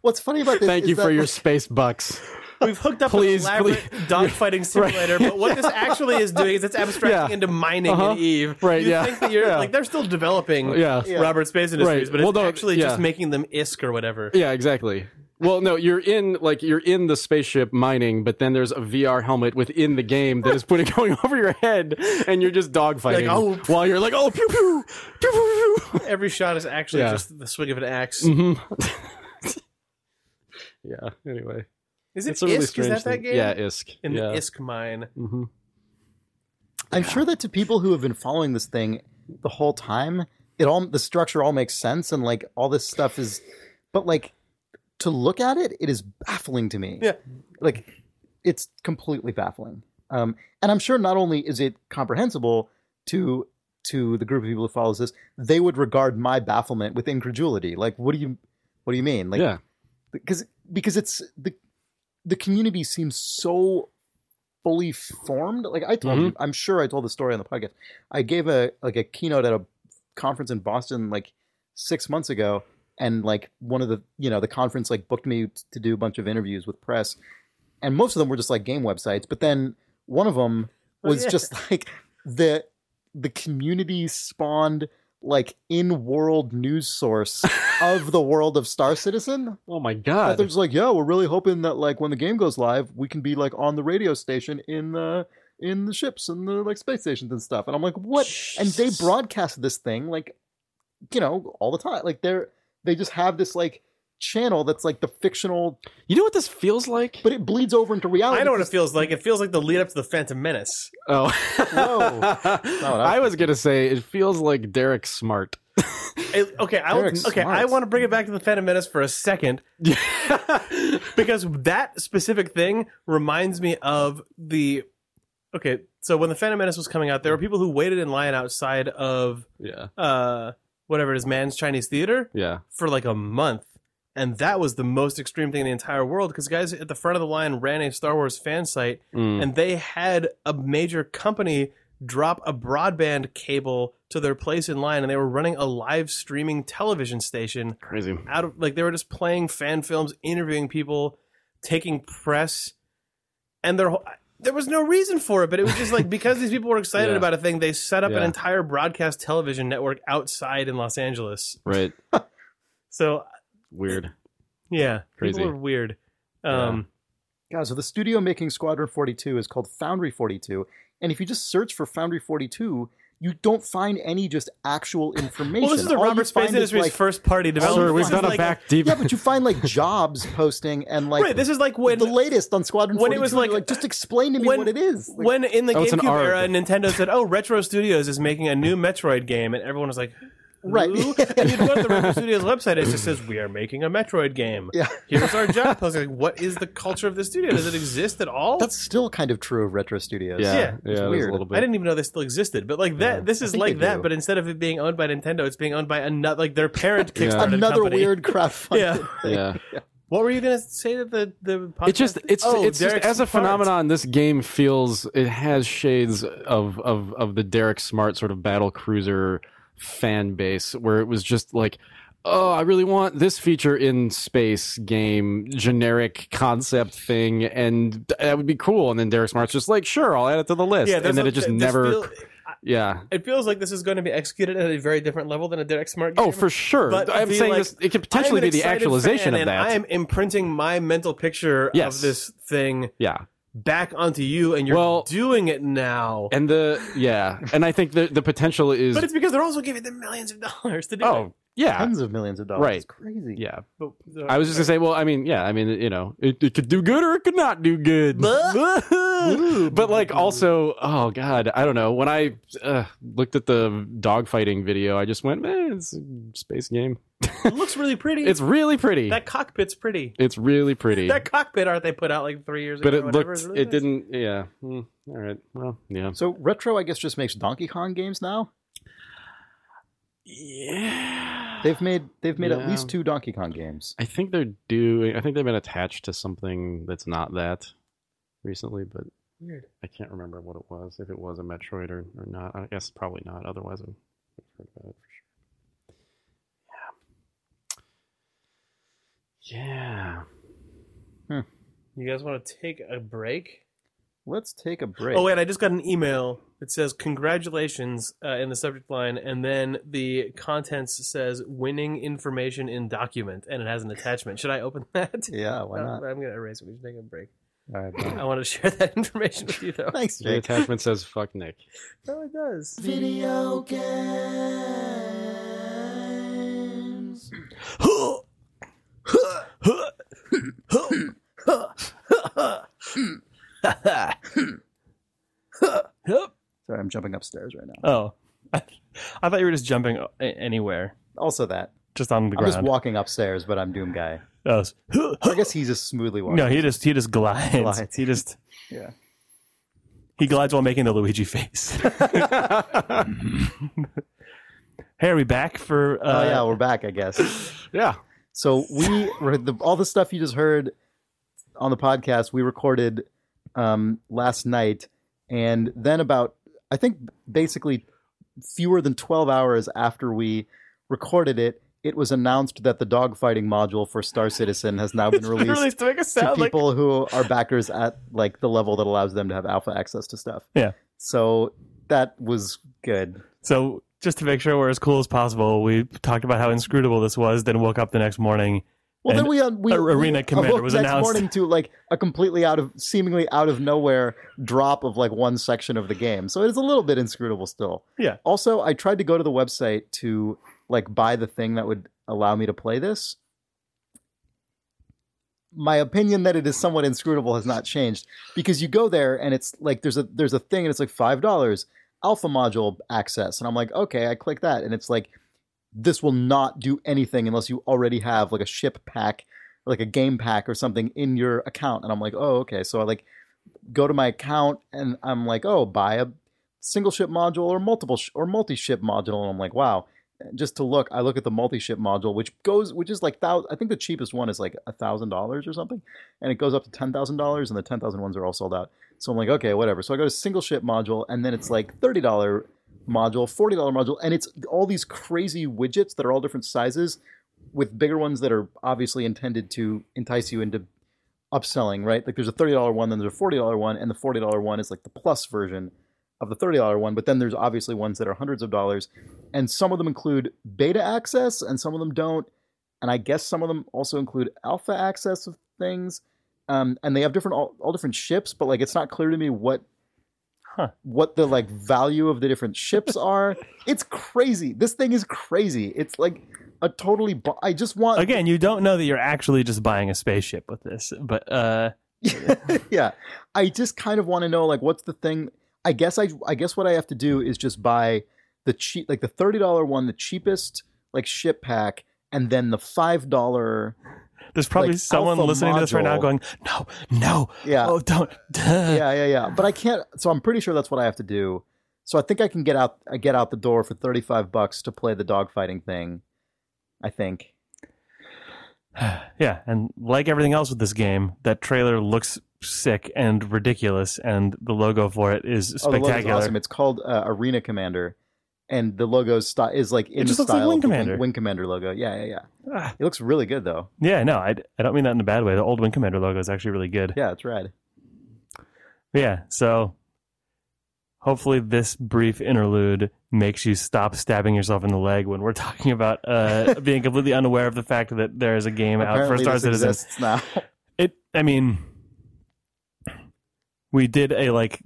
What's funny about this? Thank is you that, for your like, space bucks. We've hooked up Please, an elaborate please. dogfighting simulator, but what this actually is doing is it's abstracting Yeah. into mining Uh-huh. in Eve. Right, You yeah. think that you're Yeah. like they're still developing Yeah. Yeah. Robert Space Industries, Right. but it's Well, no, actually yeah. just making them ISK or whatever. Yeah, exactly. Well, no, you're in like you're in the spaceship mining, but then there's a VR helmet within the game that is putting going over your head, and you're just dogfighting Like, oh. while you're like, oh, pew pew, pew pew. pew. Every shot is actually Yeah. just the swing of an axe. Yeah. Anyway, Is it it's a really ISK? Is strange that that thing. game? Yeah, ISK. In yeah. the ISK mine. hmm I'm sure that to people who have been following this thing the whole time, it all the structure all makes sense and like all this stuff is but like to look at it, it is baffling to me. Yeah. Like it's completely baffling. Um and I'm sure not only is it comprehensible to to the group of people who follows this, they would regard my bafflement with incredulity. Like what do you what do you mean? Like yeah. because because it's the the community seems so fully formed. Like I told Mhm. you, I'm sure I told the story on the podcast. I gave a like a keynote at a conference in Boston like six months ago, and like one of the you know the conference like booked me to do a bunch of interviews with press, and most of them were just like game websites. But then one of them Oh, was yeah. just like the the community spawned like in world news source of the world of Star Citizen. Oh my That god. they're just like, yeah, we're really hoping that like when the game goes live, we can be like on the radio station in the in the ships and the like space stations and stuff. And I'm like, what? And they broadcast this thing like, you know, all the time. Like they're they just have this like channel that's like the fictional, You know what this feels like? but it bleeds over into reality. I know what it feels like. It feels like the lead up to the Phantom Menace. Oh, Whoa. I I was gonna say it feels like Derek Smart. It- okay, I okay. smart. I want to bring it back to the Phantom Menace for a second because that specific thing reminds me of the. Okay, so when the Phantom Menace was coming out, there were people who waited in line outside of yeah, uh whatever it is, Mann's Chinese Theater yeah. for like a month. And that was the most extreme thing in the entire world because guys at the front of the line ran a Star Wars fan site Mm. and they had a major company drop a broadband cable to their place in line and they were running a live streaming television station Crazy. out of like they were just playing fan films interviewing people taking press and their whole there was no reason for it but it was just like because these people were excited Yeah. about a thing they set up an entire broadcast television network outside in los angeles Right. so Weird. yeah Crazy. people are weird um Yeah, so the studio making Squadron 42 is called Foundry 42. And if you just search for Foundry 42, you don't find any just actual information. well this is the All you robert space find is, industries like- first party development Sir, we've This done a like- back deep. Yeah, but you find like jobs posting and like right this is like when the latest on Squadron when 42. it was You're like- just explain to me when- what it is. Like, when in the Oh, GameCube era, Nintendo said, "Oh, Retro Studios is making a new Metroid game," and everyone was like, Right. And you'd go to the Retro Studios website, it just says, "We are making a Metroid game." Yeah. Here's our job post. Like, what is the culture of the studio? Does it exist at all? that's still kind of true of Retro Studios. yeah, yeah, yeah, it's there's weird. a little bit. I didn't even know they still existed, but like that, this is like that. do. But instead of it being owned by Nintendo, it's being owned by another, like their parent Yeah. Kickstarter Another company. weird crowdfunding. Yeah. yeah. What were you gonna say that the the podcast? It just it's Oh, it's just Derek's as a Smart. phenomenon. This game feels it has shades of of of the Derek Smart sort of battle cruiser fan base, where it was just like. Oh, I really want this feature in space game, generic concept thing, and that would be cool. And then Derek Smart's just like, sure, I'll add it to the list. Yeah, and then a- it just never. feel- yeah. It feels like this is going to be executed at a very different level than a Derek Smart oh, game. Oh, for sure. But I'm saying like, this. It could potentially be the actualization of that. I am imprinting my mental picture Yes. of this thing yeah. Back onto you, and you're Well- doing it now. And the yeah, and I think the the potential is but it's because they're also giving them millions of dollars to do oh, it. Yeah Tens of millions of dollars. Right. It's crazy. yeah. But- I was just gonna say, well, I mean, yeah, I mean, you know, it, it could do good or it could not do good. but like, also, oh god, I don't know. When I uh, looked at the dogfighting video, I just went, man, it's a space game. it looks really pretty. It's really pretty. that cockpit's pretty. it's really pretty. That cockpit art they put out like three years ago. but ago. it looked, is really it nice. didn't. Yeah. Hmm, all right. Well, yeah. So retro, I guess, just makes Donkey Kong games now. Yeah. They've made they've made at least two Donkey Kong games. I think they're doing. I think they've been attached to something that's not that recently, but Weird. I can't remember what it was. If it was a Metroid or, or not. I guess probably not. Otherwise, I've heard about it for sure. Yeah. Yeah. You guys want to take a break? Let's take a break. Oh wait, I just got an email It says congratulations uh, in the subject line, and then the contents says winning information in document, and it has an attachment. Should I open that? yeah, why Uh, not? I'm gonna erase it. We should take a break. All right, bye. I want to share that information with you though. Thanks, The Jake. attachment says "fuck Nick." No, it does. Video games. Sorry, I'm jumping upstairs right now. Oh, I thought you were just jumping a- anywhere, Also, that just on the I'm just walking upstairs, but I'm Doom Guy. Oh, I guess he's just smoothly walking. no, he just he just glides. Glides. He just Yeah. he glides while making the Luigi face. hey, are we back for? Uh, oh yeah, we're back. I guess. Yeah. So we the, all the stuff you just heard on the podcast we recorded um, last night, and then about I think basically fewer than twelve hours after we recorded it, it was announced that the dogfighting module for Star Citizen has now been released released to to sound like people who are backers at like the level that allows them to have alpha access to stuff. Yeah. So that was good. So just to make sure we're as cool as possible, we talked about how inscrutable this was. Then woke up the next morning. Well, then we we Arena we Commander was next announced. morning to like a completely out of seemingly out of nowhere drop of like one section of the game. So it is a little bit inscrutable still. Yeah. Also, I tried to go to the website to like buy the thing that would allow me to play this. My opinion that it is somewhat inscrutable has not changed because you go there and it's like there's a there's a thing and it's like five dollars alpha module access and I'm like okay I click that and it's like this will not do anything unless you already have like a ship pack like a game pack or something in your account. And i'm like oh okay. So i like go to my account and i'm like oh buy a single ship module or multiple sh- or multi ship module. And i'm like wow. Just to look i look at the multi ship module which goes which is like thou- i think the cheapest one is like a thousand dollars or something and it goes up to ten thousand dollars and the ten thousand ones are all sold out. So i'm like okay whatever. So i go to single ship module and then it's like thirty dollar module $40 module and it's all these crazy widgets that are all different sizes with bigger ones that are obviously intended to entice you into upselling, right? Like there's a $30 one, then there's a $40 one, and the $40 one is like the plus version of the $30 one, but then there's obviously ones that are hundreds of dollars. And some of them include beta access and some of them don't. And I guess some of them also include alpha access of things. Um, and they have different all, all different ships, but like it's not clear to me what Huh. what the like value of the different ships are. it's crazy. This thing is crazy. It's like a totally. Bu- I just want Again, you don't know that you're actually just buying a spaceship with this, but uh, yeah i just kind of want to know like what's the thing i guess i i guess what i have to do is just buy the cheap like the $30 one the cheapest like ship pack and then the $5 there's probably Like, someone listening to this right now going, "No, no, yeah. Oh, don't." Duh. yeah yeah yeah. But i can't so i'm pretty sure that's what i have to do. So i think i can get out i get out the door for 35 bucks to play the dogfighting thing i think. Yeah, and like everything else with this game, that trailer looks sick and ridiculous, and the logo for it is oh spectacular. awesome. It's called uh, arena commander and the logo st- is like in just the looks like style Wing of Commander. Wing Commander logo. Yeah, yeah, yeah. Ah. It looks really good though. Yeah, no, I, I don't mean that in a bad way. The old Wing Commander logo is actually really good. Yeah, it's rad. Yeah, so Hopefully, this brief interlude makes you stop stabbing yourself in the leg when we're talking about uh, being completely unaware of the fact that there is a game out for Star Citizen. now. It. I mean, we did a like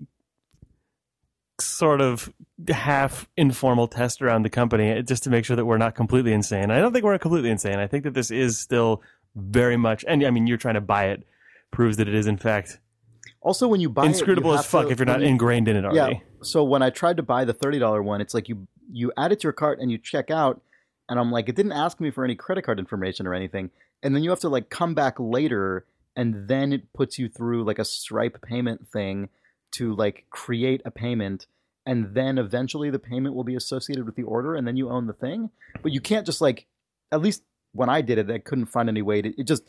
sort of half informal test around the company eh, just to make sure that we're not completely insane. I don't think we're completely insane. I think that this is still very much, and I mean, you're trying to buy it proves that it is in fact Also, when you buy it, inscrutable you as fuck to- if you're not you- ingrained in it already. Yeah. So when I tried to buy the thirty dollar one, it's like you you add it to your cart and you check out, and I'm like, it didn't ask me for any credit card information or anything, and then you have to like come back later, and then it puts you through like a Stripe payment thing to like create a payment, and then eventually the payment will be associated with the order, and then you own the thing. But you can't just like, at least when I did it, I couldn't find any way to. It just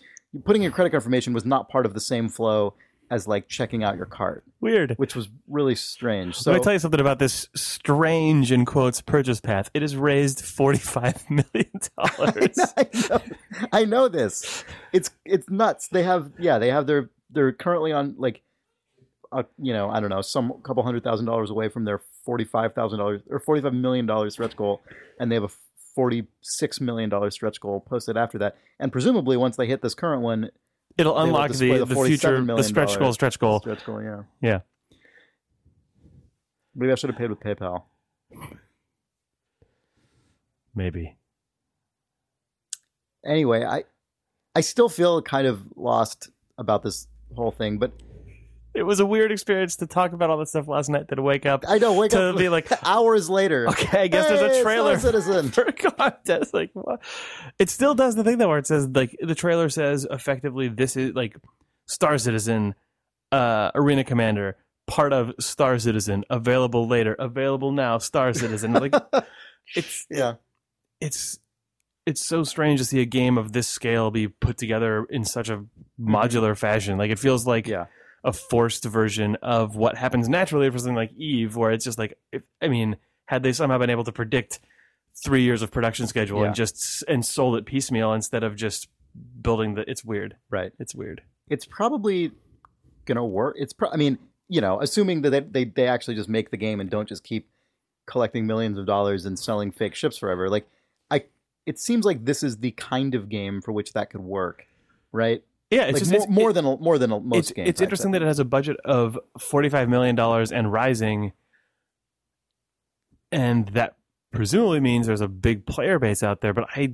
putting your credit card information was not part of the same flow as like checking out your cart Weird. which was really strange. So Let me tell you something about this strange in quotes purchase path. It has raised forty five million dollars. I, know, I know this. It's it's nuts. They have yeah, they have their they're currently on like a, you know, I don't know, some couple hundred thousand dollars away from their forty-five thousand dollars or forty-five million dollars stretch goal, and they have a forty-six million dollar stretch goal posted after that. And presumably, once they hit this current one, It'll unlock the, the the future the stretch goal stretch goal. stretch goal, yeah, Yeah. maybe I should have paid with PayPal. Maybe. Anyway, I I still feel kind of lost about this whole thing, but It was a weird experience to talk about all this stuff last night. To wake up, I know. Wake To up be like, hours later. okay, I guess there's a Star trailer Citizen. for contest. Like, what? It still does the thing though, where it says like the trailer says effectively this is like Star Citizen, uh, Arena Commander, part of Star Citizen, available later, available now, Star Citizen. Like, it's Yeah. it's it's so strange to see a game of this scale be put together in such a modular fashion. Like it feels like Yeah. A forced version of what happens naturally for something like Eve, where it's just like, if, I mean, had they somehow been able to predict three years of production schedule Yeah. and just and sold it piecemeal instead of just building the, it's weird. Right. It's weird. It's probably gonna work. It's. Pro- I mean, you know, assuming that they, they they actually just make the game and don't just keep collecting millions of dollars and selling fake ships forever. Like, I. It seems like this is the kind of game for which that could work, right? Yeah, it's like just more, it's, more it- than a- more than a- most it's, games. it's interesting that it has a budget of $45 million and rising and that presumably means there's a big player base out there but i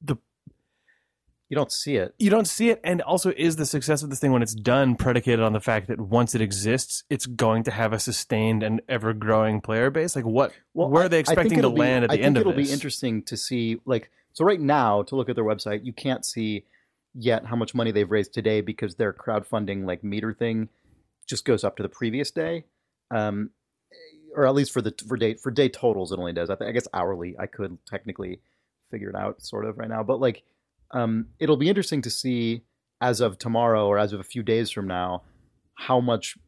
the you don't see it. you don't see it and also is the success of this thing when it's done predicated on the fact that once it exists it's going to have a sustained and ever growing player base like what Well, where are they expecting to be- land at the I end think of it'll be interesting to see like so right now to look at their website you can't see yet how much money they've raised today because their crowdfunding like meter thing just goes up to the previous day. Um or at least for the for day for day totals it only does. I, think, I guess hourly i could technically figure it out sort of right now. But like um it'll be interesting to see as of tomorrow or as of a few days from now how much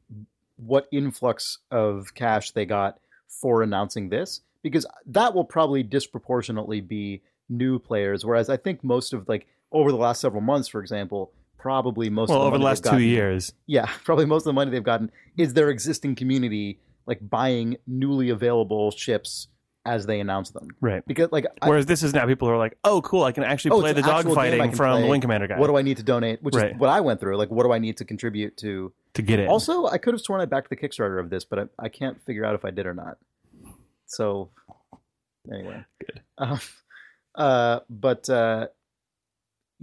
what influx of cash they got for announcing this because that will probably disproportionately be new players. Whereas i think most of like over the last several months for example probably most well of the over the last they've two years. Yeah probably most of the money they've gotten is their existing community like buying newly available ships as they announce them. Right. Because like I, whereas this is now people are like oh cool i can actually Oh, play the dogfighting from the play. wing commander guy. What do i need to donate? Which Right. is what i went through. Like what do i need to contribute to? To get it also i could have sworn i backed the kickstarter of this but i, I can't figure out if i did or not. So anyway. Good. um, uh, but uh,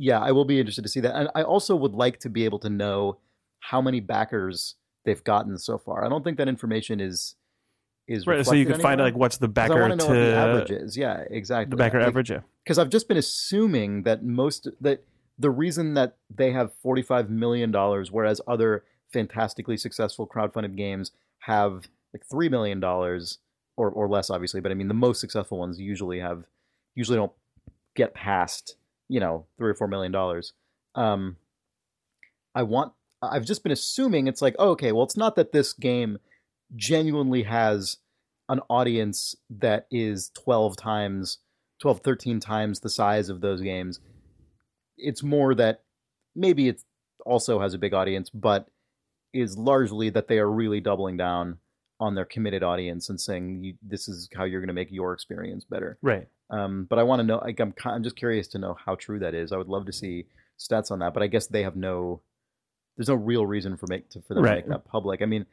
yeah i will be interested to see that and i also would like to be able to know how many backers they've gotten so far i don't think that information is is right so you can find out like what's the backer to the average is. Yeah, exactly. the backer Like, average yeah because I've just been assuming that most that the reason that they have forty five million dollars, whereas other fantastically successful crowdfunded games have like three million dollars or or less, obviously. But I mean, the most successful ones usually have usually don't get past you know three or four million dollars. Um, I want. I've just been assuming it's like, oh, okay, well, it's not that this game genuinely has an audience that is 12 times 12 13 times the size of those games it's more that maybe it also has a big audience but is largely that they are really doubling down on their committed audience and saying this is how you're going to make your experience better. Right. Um, but I want to know. Like, I'm I'm just curious to know how true that is. I would love to see stats on that. But I guess they have no. There's no real reason for make to, for them Right. to make that public. I mean,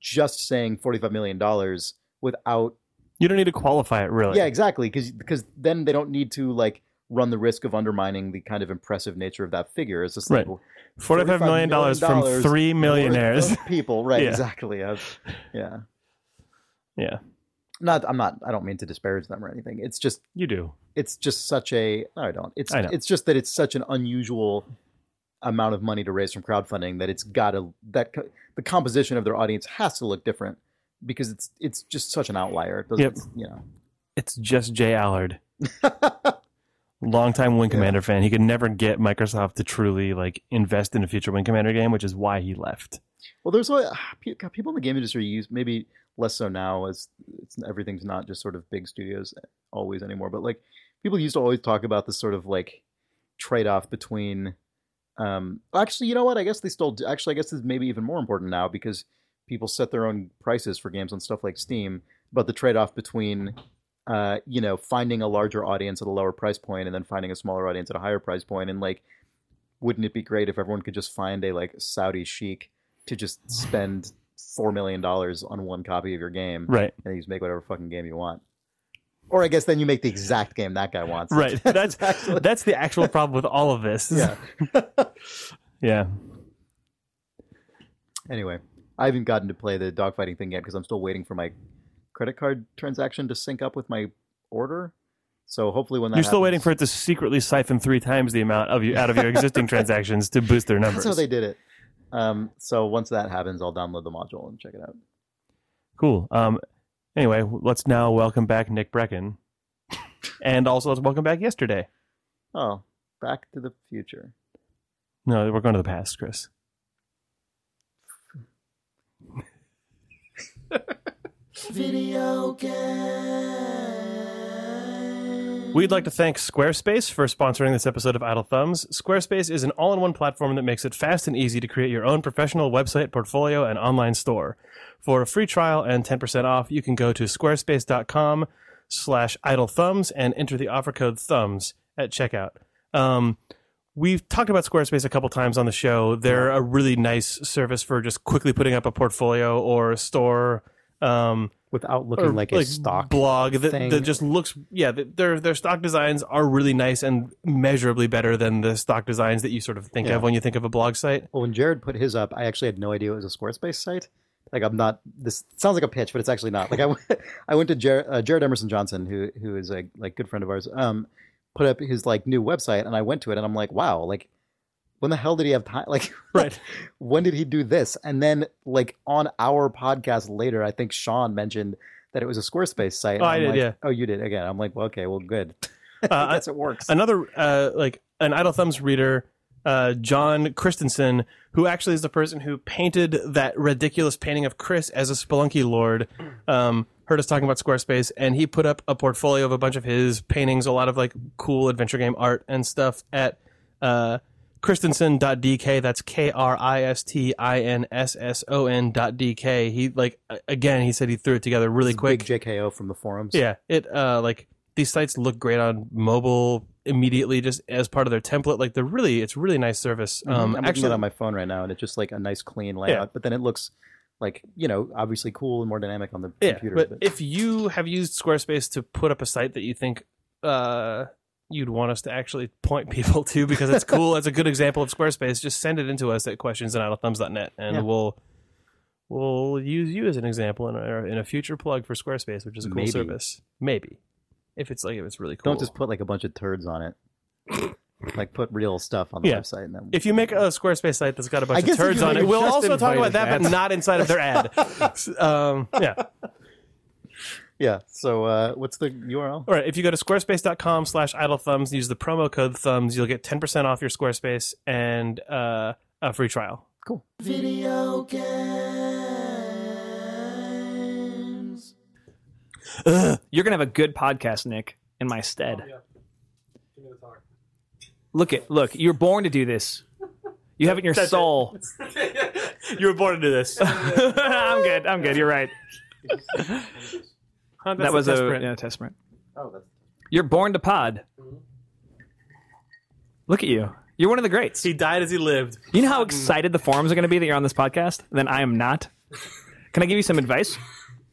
just saying 45 million dollars without. You don't need to qualify it really. Yeah, exactly. Because because then they don't need to like run the risk of undermining the kind of impressive nature of that figure. It's just like Right. Forty-five million dollars from three millionaires. people. Right. Yeah. Exactly. I've- yeah. yeah, Not. I'm not. I don't mean to disparage them or anything. It's just you do. it's just such a no, I don't. It's I know. it's just that it's such an unusual amount of money to raise from crowdfunding that it's got to that the composition of their audience has to look different because it's it's just such an outlier. It doesn't, Yep. you know. It's just Jay Allard, longtime Wing Yeah. Commander fan. He could never get Microsoft to truly like invest in a future Wing Commander game, which is why he left. Well, there's always, God, people in the game industry use maybe less so now as it's, everything's not just sort of big studios always anymore. But like people used to always talk about this sort of like trade off between. Um, actually, you know what? I guess they still do. Actually, I guess this is maybe even more important now because people set their own prices for games on stuff like Steam. But the trade off between uh, you know, finding a larger audience at a lower price point and then finding a smaller audience at a higher price point and like wouldn't it be great if everyone could just find a like Saudi sheik to just spend four million dollars on one copy of your game Right. and you just make whatever fucking game you want? Or I guess then you make the exact game that guy wants. Right. That's actually that's the actual problem with all of this. yeah. Yeah. Anyway, I haven't gotten to play the dogfighting thing yet because I'm still waiting for my credit card transaction to sync up with my order. So hopefully when that You're still waiting for it to secretly siphon three times the amount of you out of your existing transactions to boost their numbers. That's how they did it. Um, so once that happens, I'll download the module and check it out. Cool. Um, anyway, let's now welcome back Nick Breckon, and also let's welcome back yesterday. Oh, Back to the Future. No, we're going to the past, Chris. Video game. We'd like to thank Squarespace for sponsoring this episode of Idle Thumbs. Squarespace is an all in one platform that makes it fast and easy to create your own professional website, portfolio, and online store. For a free trial and 10% off, you can go to squarespace.com slash idle thumbs and enter the offer code thumbs at checkout. Um, we've talked about Squarespace a couple times on the show. They're a really nice service for just quickly putting up a portfolio or a store. Um, Without looking or, like a stock blog that, thing. that just looks yeah their their stock designs are really nice and measurably better than the stock designs that you sort of think Yeah. of when you think of a blog site Well, when Jared put his up, I actually had no idea it was a Squarespace site. Like I'm not. This sounds like a pitch, but it's actually not. Like I went, I went to Jared, uh, Jared Emerson Johnson, who who is a like good friend of ours. Um, put up his like new website, and I went to it, and I'm like, wow, like when the hell did he have time? Like, Right. when did he do this? And then like on our podcast later, I think Sean mentioned that it was a Squarespace site. Oh, I did, like, yeah. Oh, you did again. I'm like, well, okay, well, good. Uh, I guess it works. another uh, like an idle thumbs reader uh, john kristinsson who actually is the person who painted that ridiculous painting of chris as a spelunky lord um, heard us talking about squarespace and he put up a portfolio of a bunch of his paintings a lot of like cool adventure game art and stuff at uh, kristinsson.dk that's k-r-i-s-t-i-n-s-s-o-n dot dk he like again he said he threw it together really quick Big JKO from the forums. yeah, it uh like these sites look great on mobile immediately just as part of their template. Like they're really it's really nice service. Um, Um I'm actually on my phone right now, and it's just like a nice, clean layout. But then it looks like you know, obviously cool and more dynamic on the yeah, computer. but if you have used Squarespace to put up a site that you think uh you'd want us to actually point people to because it's cool, it's a good example of Squarespace, just send it into us at questions at idlethumbs.net and Yeah. we'll we'll use you as an example in a, in a future plug for Squarespace, which is a cool Maybe. service. Maybe. If it's like if it's really cool. don't just put like a bunch of turds on it. like put real stuff on the Yeah. website. And then If you make a Squarespace site that's got a bunch of turds on it, we'll also talk about that, but not inside of their ad. um, yeah. Yeah. So uh, what's the URL? All right. If you go to squarespace.com slash idle thumbs, use the promo code thumbs, you'll get 10% off your Squarespace and uh, a free trial. Cool. Video games. You're gonna have a good podcast, Nick, in my stead. Look at look, you're born to do this. You have it in your That's soul. you were born to do this. I'm good. I'm good. You're right. Huh, that was the test a print. yeah, test print. Oh, that's You're born to pod. Mm-hmm. Look at you. You're one of the greats. He died as he lived. You know how excited the forums are going to be that you're on this podcast? Then I am not. Can I give you some advice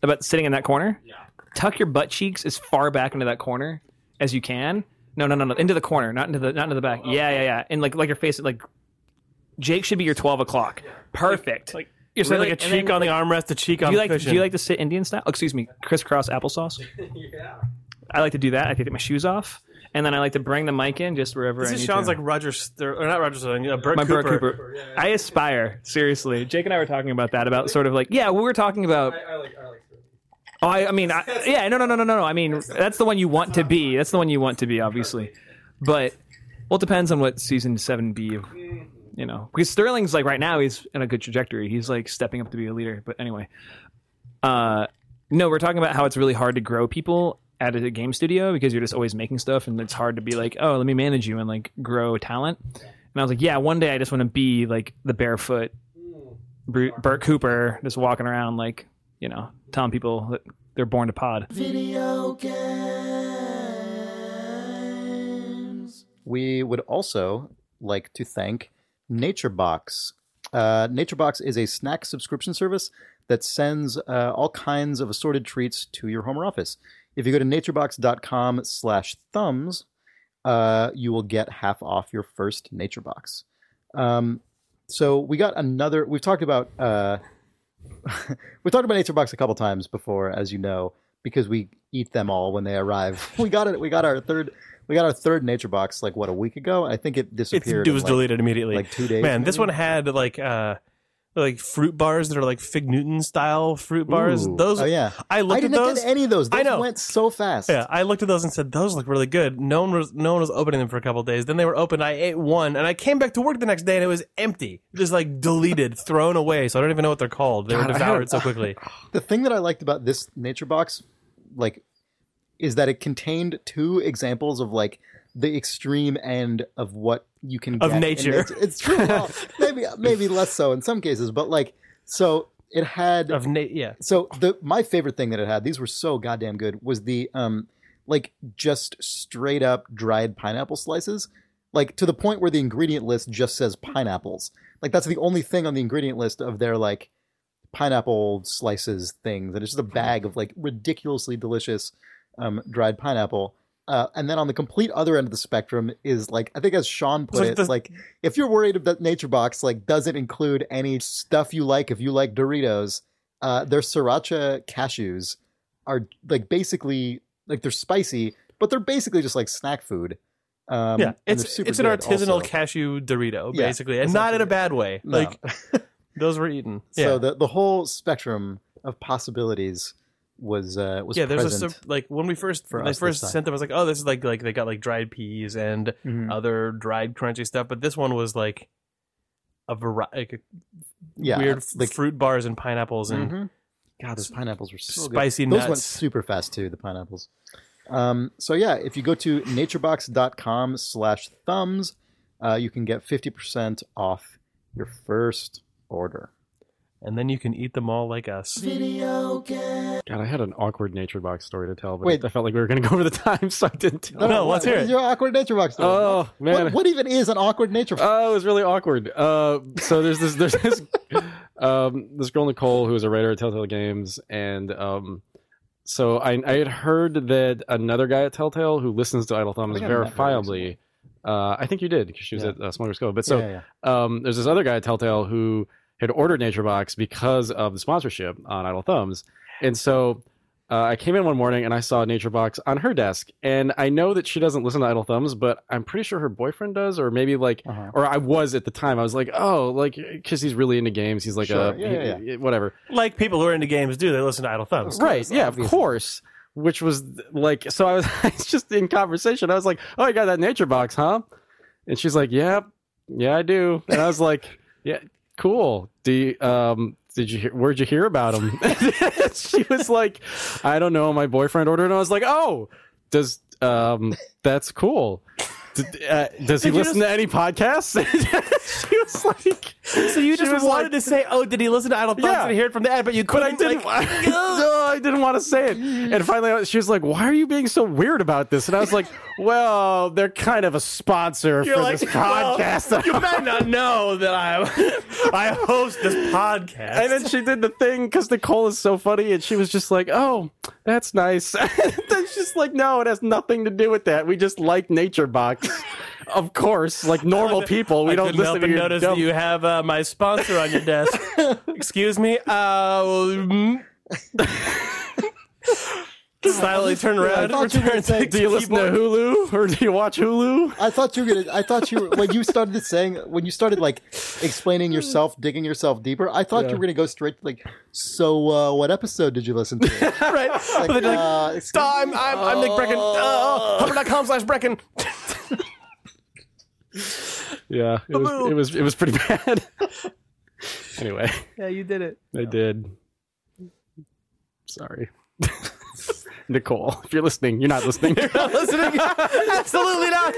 about sitting in that corner? Yeah. Tuck your butt cheeks as far back into that corner as you can. No, no, no, no, into the corner, not into the not into the back. Oh, yeah, yeah, yeah. And like like your face, like Jake should be your twelve o'clock. Perfect. Like you're saying Really? like a cheek then, on the armrest, a cheek do on you the like cushion. do you like to sit Indian style? Oh, excuse me, crisscross applesauce. yeah. I like to do that. I take my shoes off, and then I like to bring the mic in just wherever This I is need Sean's to. like Roger, Ster- or not Roger Sterling, uh, Bert my Cooper. Bert Cooper. I aspire seriously. Jake and I were talking about that. About sort of like yeah, we were talking about. I like, I like Oh, I, I mean, I, yeah, no, no, no, no, no, no. I mean, that's the one you want to be. That's the one you want to be, obviously. But well, it depends on what season seven B of you know because Sterling's like right now he's in a good trajectory. He's like stepping up to be a leader. But anyway, uh, no, we're talking about how it's really hard to grow people at a game studio because you're just always making stuff and it's hard to be like, oh, let me manage you and like grow talent. And I was like, yeah, one day I just want to be like the barefoot Bru- Bert Cooper, just walking around like you know telling people that they're born to pod. Video games. We would also like to thank NatureBox. Uh, NatureBox is a snack subscription service that sends uh, all kinds of assorted treats to your home or office. If you go to naturebox.com slash thumbs, uh, you will get half off your first NatureBox. Um, so we got another. We've talked about uh, we talked about NatureBox a couple times before, as you know, because we eat them all when they arrive. We got it. We got our third. We got our third nature box like what a week ago. I think it It's, disappeared. it in, was like- deleted immediately. like two days, Man, this one had like uh like fruit bars that are like Fig Newton style fruit bars. Ooh. Those Oh yeah. I looked I didn't at those. get any of those. Those I know. went so fast. Yeah, I looked at those and said those look really good. No one was no one was opening them for a couple of days. Then they were open. I ate one, and I came back to work the next day, and it was empty, just like deleted, thrown away. So I don't even know what they're called. They God, were devoured so quickly. The thing that I liked about this nature box, like, is that it contained two examples of like the extreme end of what you can Of get nature. nature. It's true. Well, maybe maybe less so in some cases, but like so it had of na- yeah, so the my favorite thing that it had these were so goddamn good was the um like just straight up dried pineapple slices like to the point where the ingredient list just says pineapples like that's the only thing on the ingredient list of their like pineapple slices things and it's just a bag of like ridiculously delicious um dried pineapple uh, and then on the complete other end of the spectrum is like I think as Sean put So it, the- like if you're worried that Nature Box like doesn't include any stuff you like, if you like Doritos, uh, their sriracha cashews are like basically like they're spicy, but they're basically just like snack food. Um, yeah. It's super it's an artisanal also. cashew Dorito, Yeah, basically, and not in a bad way. No. Like those were eaten. so the the whole spectrum of possibilities was uh, was yeah, there's a present. sur- like when we first for when they us this first sent them, I was like, oh, this is like like they got like dried peas and Mhm. other dried crunchy stuff, but this one was like a variety, like a yeah, weird like fruit bars and pineapples and Mhm. God, those pineapples were so spicy good. Those nuts. went super fast too. The pineapples. Um, so yeah, if you go to naturebox.com slash thumbs, uh, you can get fifty percent off your first order. And then you can eat them all like us. Video games. God, I had an awkward nature box story to tell, but Wait. I felt like we were going to go over the time, so I didn't tell. No, let's hear what it. is Your awkward nature box. story? Oh man, what, what even is an awkward nature? box? Oh, it was really awkward. Uh, so there's this there's this um, this girl Nicole who is a writer at Telltale Games, and um, so I I had heard that another guy at Telltale who listens to Idle Thumbs think I met her verifiably. Uh, I think you did because she was Yeah. at uh, Smuggler's Cove. But so yeah, yeah. um, there's this other guy at Telltale who had ordered NatureBox because of the sponsorship on Idle Thumbs, and so uh, I came in one morning and I saw NatureBox on her desk, and I know that she doesn't listen to Idle Thumbs, but I'm pretty sure her boyfriend does, or maybe like, Uh-huh. or I was at the time. I was like, oh, like because he's really into games. He's like Sure. a Yeah, yeah, he- whatever. Like people who are into games do, they listen to Idle Thumbs. Right? Yeah, of course. Which was like, so I was, I was just in conversation. I was like, oh, you got that NatureBox, huh? And she's like, yeah, yeah, I do. And I was like, yeah, cool. Do you, um, did you hear, where'd you hear about him? she was like, I don't know. My boyfriend ordered. And I was like, oh, does, um, that's cool. Uh, does he Did listen to any podcasts? she was like, So you just wanted like- to say, "Oh, did he listen to Idle Thumbs Yeah. and hear it from the ad?" But you but I couldn't. didn't. Like, no, I didn't want to say it. And finally, she was like, "Why are you being so weird about this?" And I was like, "Well, they're kind of a sponsor You're for like, this well, podcast." you might not know that I I host this podcast. And then she did the thing because Nicole is so funny, and she was just like, "Oh, that's nice." And just like, "No, it has nothing to do with that. We just like Nature Box, of course, like normal people. We I don't listen help to your notice dumb- that you have uh, my sponsor on your desk. Excuse me. Uh, mm. Silently turn I thought you were gonna say- Do you listen to. Hulu or do you watch Hulu? I thought you were gonna. I thought you were when you started saying when you started like explaining yourself, digging yourself deeper. I thought you were gonna go straight to like. So, uh, what episode did you listen to? right. Like, But then like, uh, excuse I'm. I'm, I'm Nick Breckon. Uh, Humber.com slash Breckon. Yeah, it was it was it was pretty bad. anyway, Yeah, you did it. I did. Sorry. Nicole, if you're listening, you're not listening. Not listening? Absolutely not.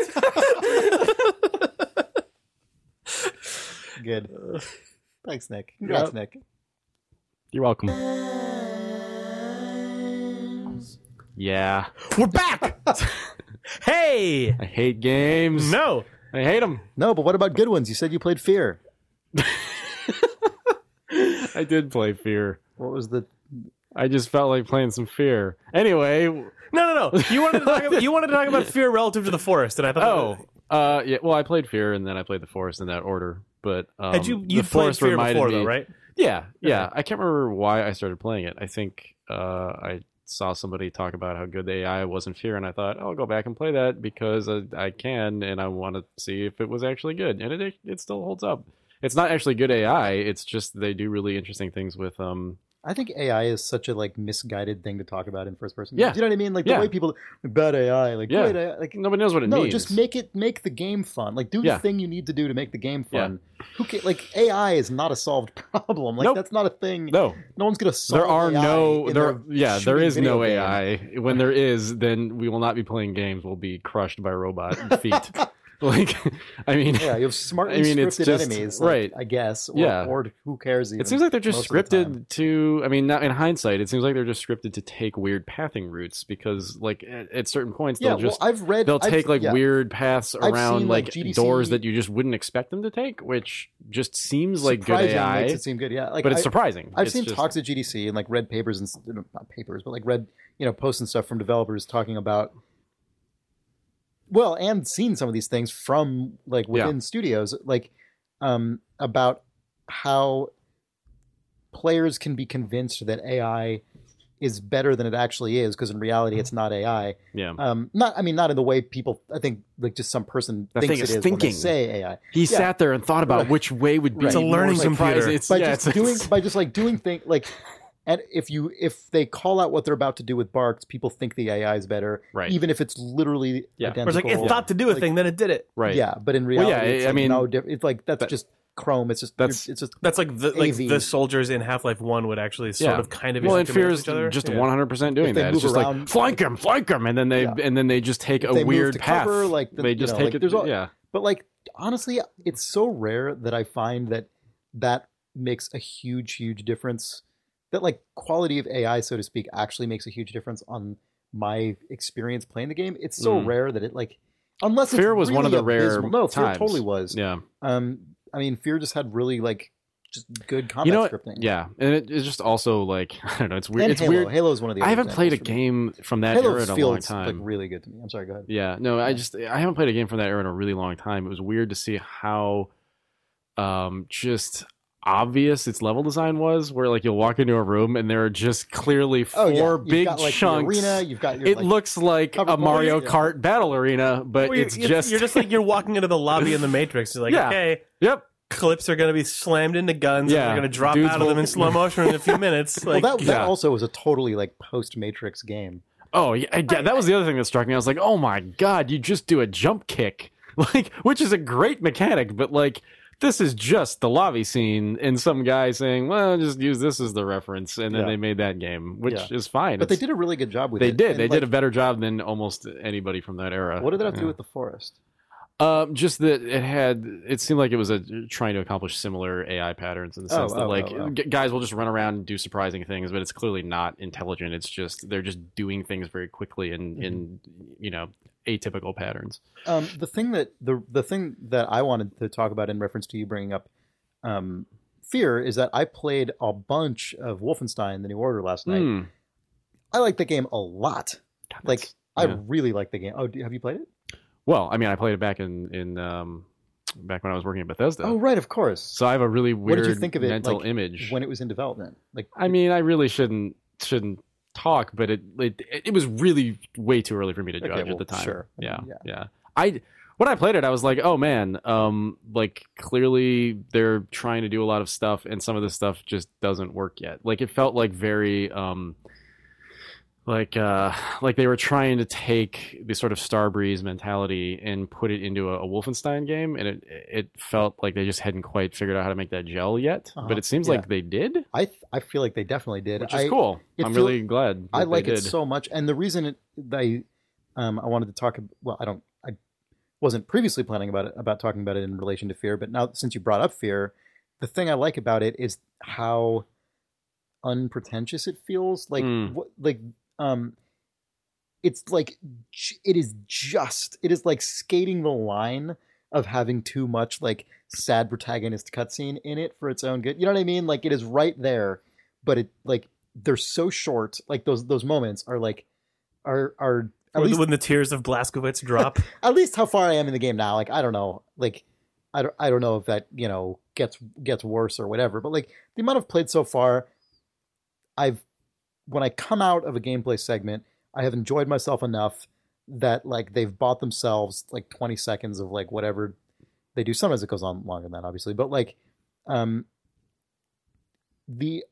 Good. Thanks, Nick. Congrats, Nick. You're welcome. Yeah. We're back. hey. I hate games. No. I hate them. No, but what about good ones? You said you played Fear. I did play Fear. What was the? I just felt like playing some Fear. Anyway, No, no, no. You wanted to talk about, you wanted to talk about fear relative to the forest, and I thought. oh, uh, yeah. Well, I played Fear and then I played the Forest in that order. But um, had you the you played Forest fear before me, though, right? Yeah, yeah. I can't remember why I started playing it. I think uh, I saw somebody talk about how good the AI was in Fear, and I thought oh, I'll go back and play that because I, I can, and I want to see if it was actually good, and it it still holds up. It's not actually good AI. It's just they do really interesting things with um. I think AI is such a like misguided thing to talk about in first person. Yeah. Do you know what I mean? Like the Yeah. way people bad AI, like Yeah. great AI, uh, like Nobody knows what it no, means. No, just make it make the game fun. Like do Yeah. the thing you need to do to make the game fun. Who ca- like AI is not a solved problem. Like Nope. that's not a thing. no. No one's gonna solve. There are AI no there. Yeah, there is no video game. AI. When there is, then we will not be playing games. We'll be crushed by robot feet. like, I mean, Yeah, you have smart. I mean, it's just- enemies, like, right. I guess. Or, Yeah. or who cares? Even, It seems like they're just the scripted to. I mean, not in hindsight, it seems like they're just scripted to take weird pathing routes because, like, at, at certain points, Yeah, they'll just well, I've read. they'll I've- take like yeah. weird paths around seen, like, GDC doors that you just wouldn't expect them to take, which just seems like good AI, makes it seem good. Yeah, like but it's I, surprising. I've It's seen just- talks at GDC and like read papers and not papers, but like read you know posts and stuff from developers talking about. Well, and seen some of these things from like within studios, like um, about how players can be convinced that AI is better than it actually is because in reality it's not AI. Yeah, Um, not I mean not in the way people I think like just some person The thinks thing it is is when they thinking. say AI. he yeah. sat there and thought about Right. which way would be It's a learning surprising. computer. It's, by yeah, just it's, doing it's- by just like doing things like and if you if they call out what they're about to do with Barks, people think the AI is better, Right. even if it's literally Yeah. Or identical. it's like it thought to do a Like, thing, then it did it. right. Yeah, but in Well, reality, yeah, it's I like mean, no diff- It's like that's that- just Chrome. It's just That's- it's just That's like the like the soldiers in Half Life One would actually sort Yeah. of kind of Well, be and Fear is each other. just Yeah. one hundred percent doing that. It's move just like around- flank him, flank them, and then they Yeah. and then they just take If a weird to path. cover, like, the- they you just know, take like, it. there's all- yeah, But like honestly, it's so rare that I find that that makes a huge, huge difference. That like quality of AI, so to speak, actually makes a huge difference on my experience playing the game. It's so Mm. rare that it like unless it's Fear was one of really the rare abysmal- No, Fear times. totally was. yeah. Um, I mean, Fear just had really like just good combat You know, scripting. yeah, and it, it's just also like I don't know. It's weird. and it's Halo. weird. Halo's one of the. I haven't played a examples for me. game from that era in a long time. like really good to me. I'm sorry. Go ahead. Yeah, no, I just I haven't played a game from that era in a really long time. It was weird to see how um just obvious its level design was where like you'll walk into a room and there are just clearly four Oh yeah, You've big got, like, chunks. arena. You've got your. it like, looks like a Mario boards. Kart battle arena, but Well, it's you're, just you're just like you're walking into the lobby in the Matrix. You're like, Yeah. okay, yep. clips are going to be slammed into guns. Yeah. and they're going to drop Dudes out of them in slow motion in a few minutes. Well, that, that yeah. also was a totally like post Matrix game. Oh yeah, yeah, that was the other thing that struck me. I was like, oh my god, you just do a jump kick, like which is a great mechanic, but like this is just the lobby scene and some guy saying, well, just use this as the reference, and then Yeah. they made that game, which Yeah. is fine. But they did a really good job with it. They it. did. They like, did a better job than almost anybody from that era. What did that have to do with the forest? Um, just that it had. It seemed like it was a trying to accomplish similar AI patterns in the Oh, sense that oh, like oh, oh. guys will just run around and do surprising things, but it's clearly not intelligent. It's just they're just doing things very quickly in in you know atypical patterns. Um, the thing that the the thing that I wanted to talk about in reference to you bringing up um, fear is that I played a bunch of Wolfenstein: The New Order last night. Hmm. I like the game a lot. God, Like that's- I really like the game. Oh, do, have you played it? Well, I mean, I played it back in in um, back when I was working at Bethesda. Oh, right, of course. So I have a really What weird did you think of it, mental like, image. When it was in development, like I mean, I really shouldn't shouldn't talk, but it it, it was really way too early for me to Okay, judge well, at the time. sure. Yeah, Yeah. yeah, I when I played it, I was like, oh man, um, like clearly they're trying to do a lot of stuff, and some of this stuff just doesn't work yet. Like it felt like very um. Like, uh, like they were trying to take the sort of Starbreeze mentality and put it into a, a Wolfenstein game, and it it felt like they just hadn't quite figured out how to make that gel yet. Uh-huh. But it seems Yeah. like they did, I th- I feel like they definitely did. which is I, cool. I'm feel- really glad. I like it so much, and the reason it, I um I wanted to talk. Well, I don't. I wasn't previously planning about it about talking about it in relation to fear, but now since you brought up fear, the thing I like about it is how unpretentious it feels. Like Mm. what like um. It's like it is just it is like skating the line of having too much like sad protagonist cutscene in it for its own good. You know what I mean? Like it is right there, but it like they're so short. Like those those moments are like are are at When, least when the tears of Blazkowicz drop. at least how far I am in the game now. Like I don't know. Like I don't I don't know if that you know gets gets worse or whatever. But like the amount I've played so far, I've when I come out of a gameplay segment, I have enjoyed myself enough that like they've bought themselves like 20 seconds of like whatever they do. Sometimes it goes on longer than that, obviously, but like um the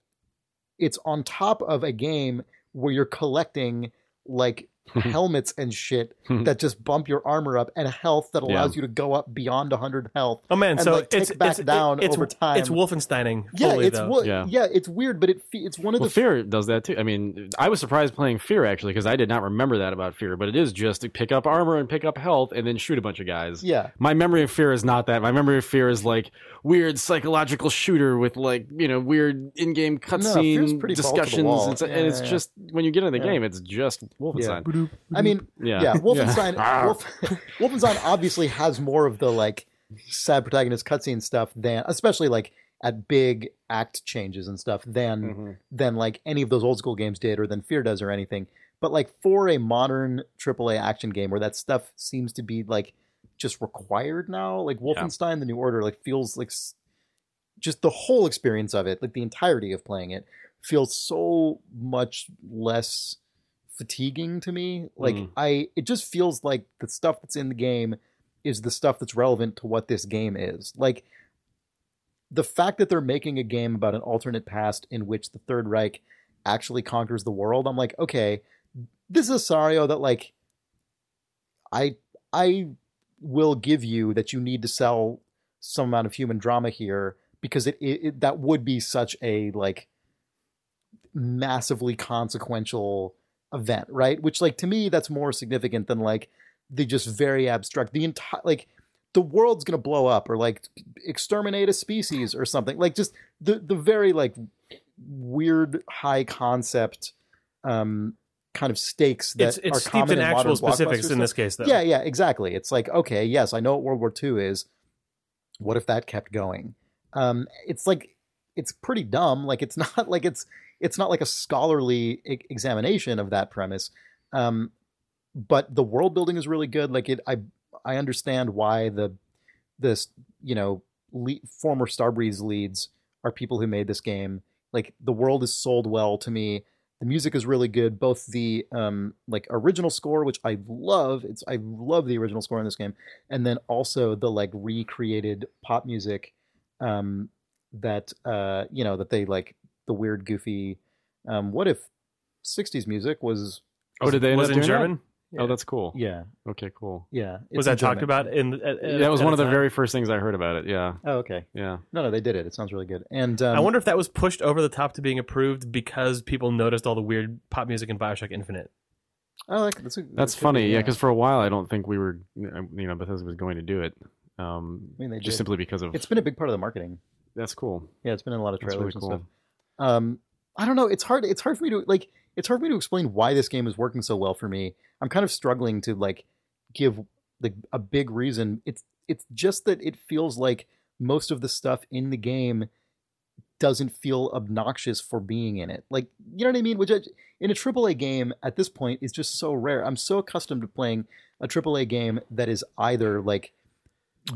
it's on top of a game where you're collecting like helmets and shit hmm. that just bump your armor up and health that allows Yeah. you to go up beyond 100 health. Oh man, And, so like, tick it's back it's, down it's, over time. It's Wolfensteining. Yeah, it's though. wo- yeah. Yeah. it's weird, but it fe- it's one of Well, the Fear does that too. I mean, I was surprised playing Fear actually because I did not remember that about Fear, but it is just to pick up armor and pick up health and then shoot a bunch of guys. yeah. My memory of Fear is not that. My memory of Fear is like weird psychological shooter with like you know weird in-game Fear's cutscene pretty balls to the discussions, wall. and, so- Yeah, and it's yeah, yeah. just when you get into the Yeah. game, it's just Wolfenstein. I mean, Yeah, yeah, Wolfenstein. Yeah. Wolf, Wolfenstein obviously has more of the like sad protagonist cutscene stuff than, especially like at big act changes and stuff than Mhm. than like any of those old school games did or than Fear does or anything. But like for a modern AAA action game where that stuff seems to be like just required now, like Wolfenstein: The New Order, like feels like s- just the whole experience of it, like the entirety of playing it, feels so much less fatiguing to me. Like Mm. I, it just feels like the stuff that's in the game is the stuff that's relevant to what this game is. Like the fact that they're making a game about an alternate past in which the Third Reich actually conquers the world, I'm like, okay, this is a scenario that like I I will give you that you need to sell some amount of human drama here because it, it, it that would be such a like massively consequential event, right? Which like to me that's more significant than like the just very abstract the entire like the world's gonna blow up or like exterminate a species or something like just the the very like weird high concept um kind of stakes that It's it's are steeped common in modern actual specifics in this case, though. Yeah, yeah, exactly. It's like, okay, yes, I know what World War II is. What if that kept going? Um, it's like it's pretty dumb. Like it's not like it's it's not like a scholarly e- examination of that premise. Um, but the world building is really good. Like it, I I understand why the this you know le- former Starbreeze leads are people who made this game. Like the world is sold well to me. The music is really good. Both the um like original score, which I love, it's I love the original score in this game, and then also the like recreated pop music um that uh you know that they like the weird goofy um what if 60s music was Oh, did they end was it in doing that? German? Oh, that's cool. yeah Okay, cool. yeah Was that talked about in? At, at- that was one of the time? very first things I heard about it. Yeah, oh okay yeah. no no they did it it sounds really good and um, I wonder if that was pushed over the top to being approved because people noticed all the weird pop music in Bioshock Infinite. I like that's a, That's that could funny, be, yeah. Because for a while, I don't think we were, you know, Bethesda was going to do it. Um, I mean, they just did. simply because of it's been a big part of the marketing. that's cool. Yeah, it's been in a lot of trailers really and cool. stuff. Um, I don't know. It's hard. It's hard for me to like. It's hard for me to explain why this game is working so well for me. I'm kind of struggling to like give like a big reason. It's it's just that it feels like most of the stuff in the game doesn't feel obnoxious for being in it. Like you know what I mean? Which I, in a AAA game at this point is just so rare. I'm so accustomed to playing a AAA game that is either like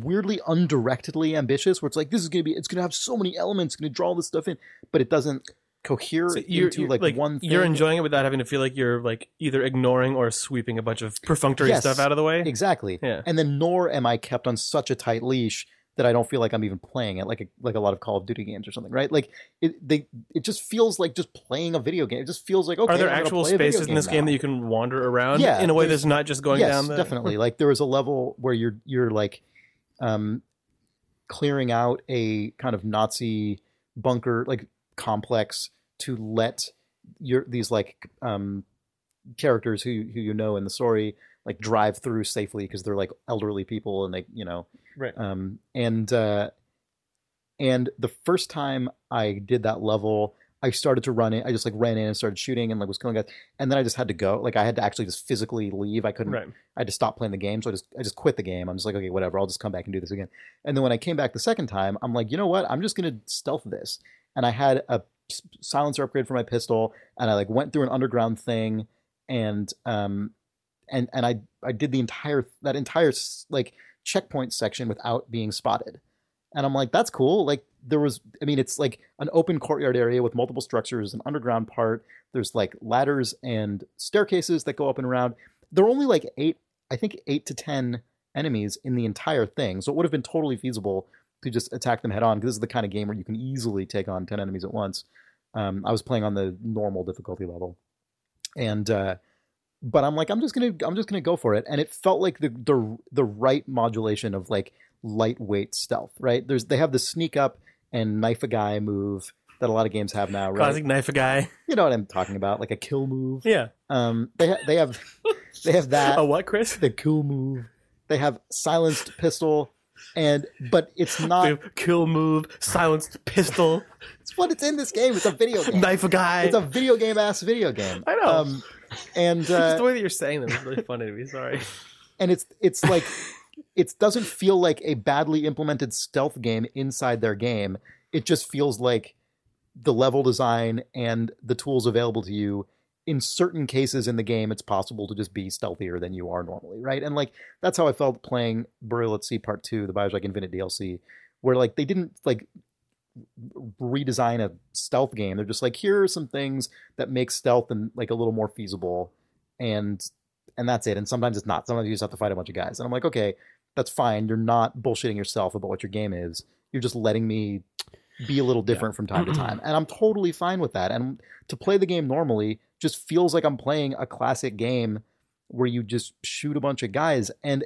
weirdly undirectedly ambitious, where it's like this is gonna be, it's gonna have so many elements, gonna draw all this stuff in, but it doesn't cohere So you're, into you're- like, like one thing. you're enjoying it without having to feel like you're like either ignoring or sweeping a bunch of perfunctory Yes. stuff out of the way. exactly, Yeah. and then nor am I kept on such a tight leash that I don't feel like I'm even playing it, like a, like a lot of Call of Duty games or something, right? Like it, they, it just feels like just playing a video game. It just feels like okay. Are there I'm actual spaces in this game that you can wander around Yeah, in a way that's not just going yes, down the definitely. Like there was a level where you're you're like um clearing out a kind of Nazi bunker like complex to let your these like um characters who who you know in the story like drive through safely because they're like elderly people and they you know Right. um and uh and the first time I did that level I started to run in. I just like ran in and started shooting and like was killing guys and then I just had to go like I had to actually just physically leave I couldn't Right. I had to stop playing the game, so I just I just quit the game. I'm just like, okay, whatever. I'll just come back and do this again. And then when I came back the second time, I'm like, you know what? I'm just gonna stealth this. And I had a silencer upgrade for my pistol, and I like went through an underground thing, and um, and and I I did the entire that entire like checkpoint section without being spotted. And I'm like, that's cool. Like there was, I mean, it's like an open courtyard area with multiple structures, an underground part. There's like ladders and staircases that go up and around. There are only like eight, I think eight to ten enemies in the entire thing. So it would have been totally feasible to just attack them head on. Because this is the kind of game where you can easily take on ten enemies at once. Um, I was playing on the normal difficulty level, and uh, but I'm like, I'm just gonna, I'm just gonna go for it. And it felt like the the the right modulation of like lightweight stealth. Right? There's they have the sneak up and knife a guy move that a lot of games have now. Right? Classic knife a guy. You know what I'm talking about? Like a kill move. Yeah. Um, they ha- they have they have that A what, Chris? the kill move. They have silenced pistol, and but it's not. The kill move, silenced pistol, It's what it's in this game. It's a video game. knife a guy. It's a video game ass video game. I know. Um, and Just the uh, way that you're saying them is really funny to me. Sorry. and it's it's like it doesn't feel like a badly implemented stealth game inside their game. It just feels like the level design and the tools available to you in certain cases in the game it's possible to just be stealthier than you are normally right? And like that's how i felt playing burial at sea part 2 the bioshock infinite dlc where like they didn't like redesign a stealth game. They're just like here are some things that make stealth and like a little more feasible and and that's it. And sometimes it's not. Sometimes you just have to fight a bunch of guys. And i'm like okay that's fine. You're not bullshitting yourself about what your game is. You're just letting me be a little different from time to time. And i'm totally fine with that. And to play the game normally just feels like i'm playing a classic game where you just shoot a bunch of guys. And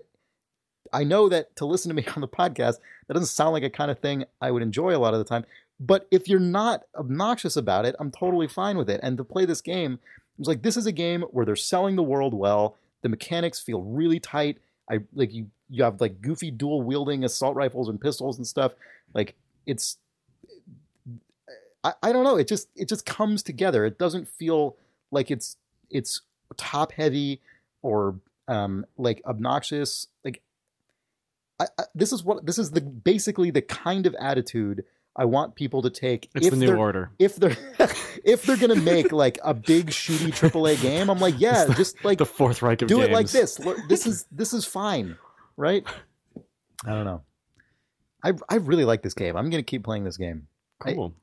i know that to listen to me on the podcast that doesn't sound like a kind of thing i would enjoy a lot of the time. But if you're not obnoxious about it i'm totally fine with it. And to play this game it's like this is a game where they're selling the world well. The mechanics feel really tight i like you you have like goofy dual wielding assault rifles and pistols and stuff. Like it's I, I don't know. It just it just comes together. It doesn't feel like it's it's top heavy or um like obnoxious. Like I, I, this is what this is the basically the kind of attitude I want people to take It's if the new order. if they're if they're gonna make like a big shooty AAA game, I'm like, yeah, just like the Fourth Reich of do games. it like this. This is this is fine, right? I don't know. I I really like this game. I'm gonna keep playing this game. I- Cool.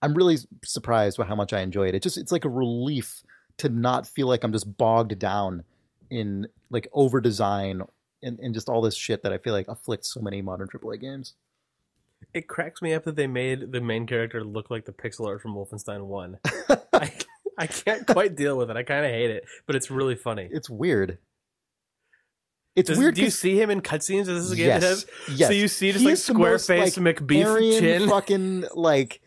I'm really surprised by how much I enjoy it. It just it's like a relief to not feel like I'm just bogged down in like over design and, and just all this shit that I feel like afflicts so many modern AAA games. It cracks me up that they made the main character look like the pixel art from Wolfenstein 1. I, I can't quite deal with it. I kind of hate it, but it's really funny. It's weird. It's Does, weird. do you see him in cutscenes? Is this a game that yes, has? yes. So you see just He like square face like, McBeef chin. fucking like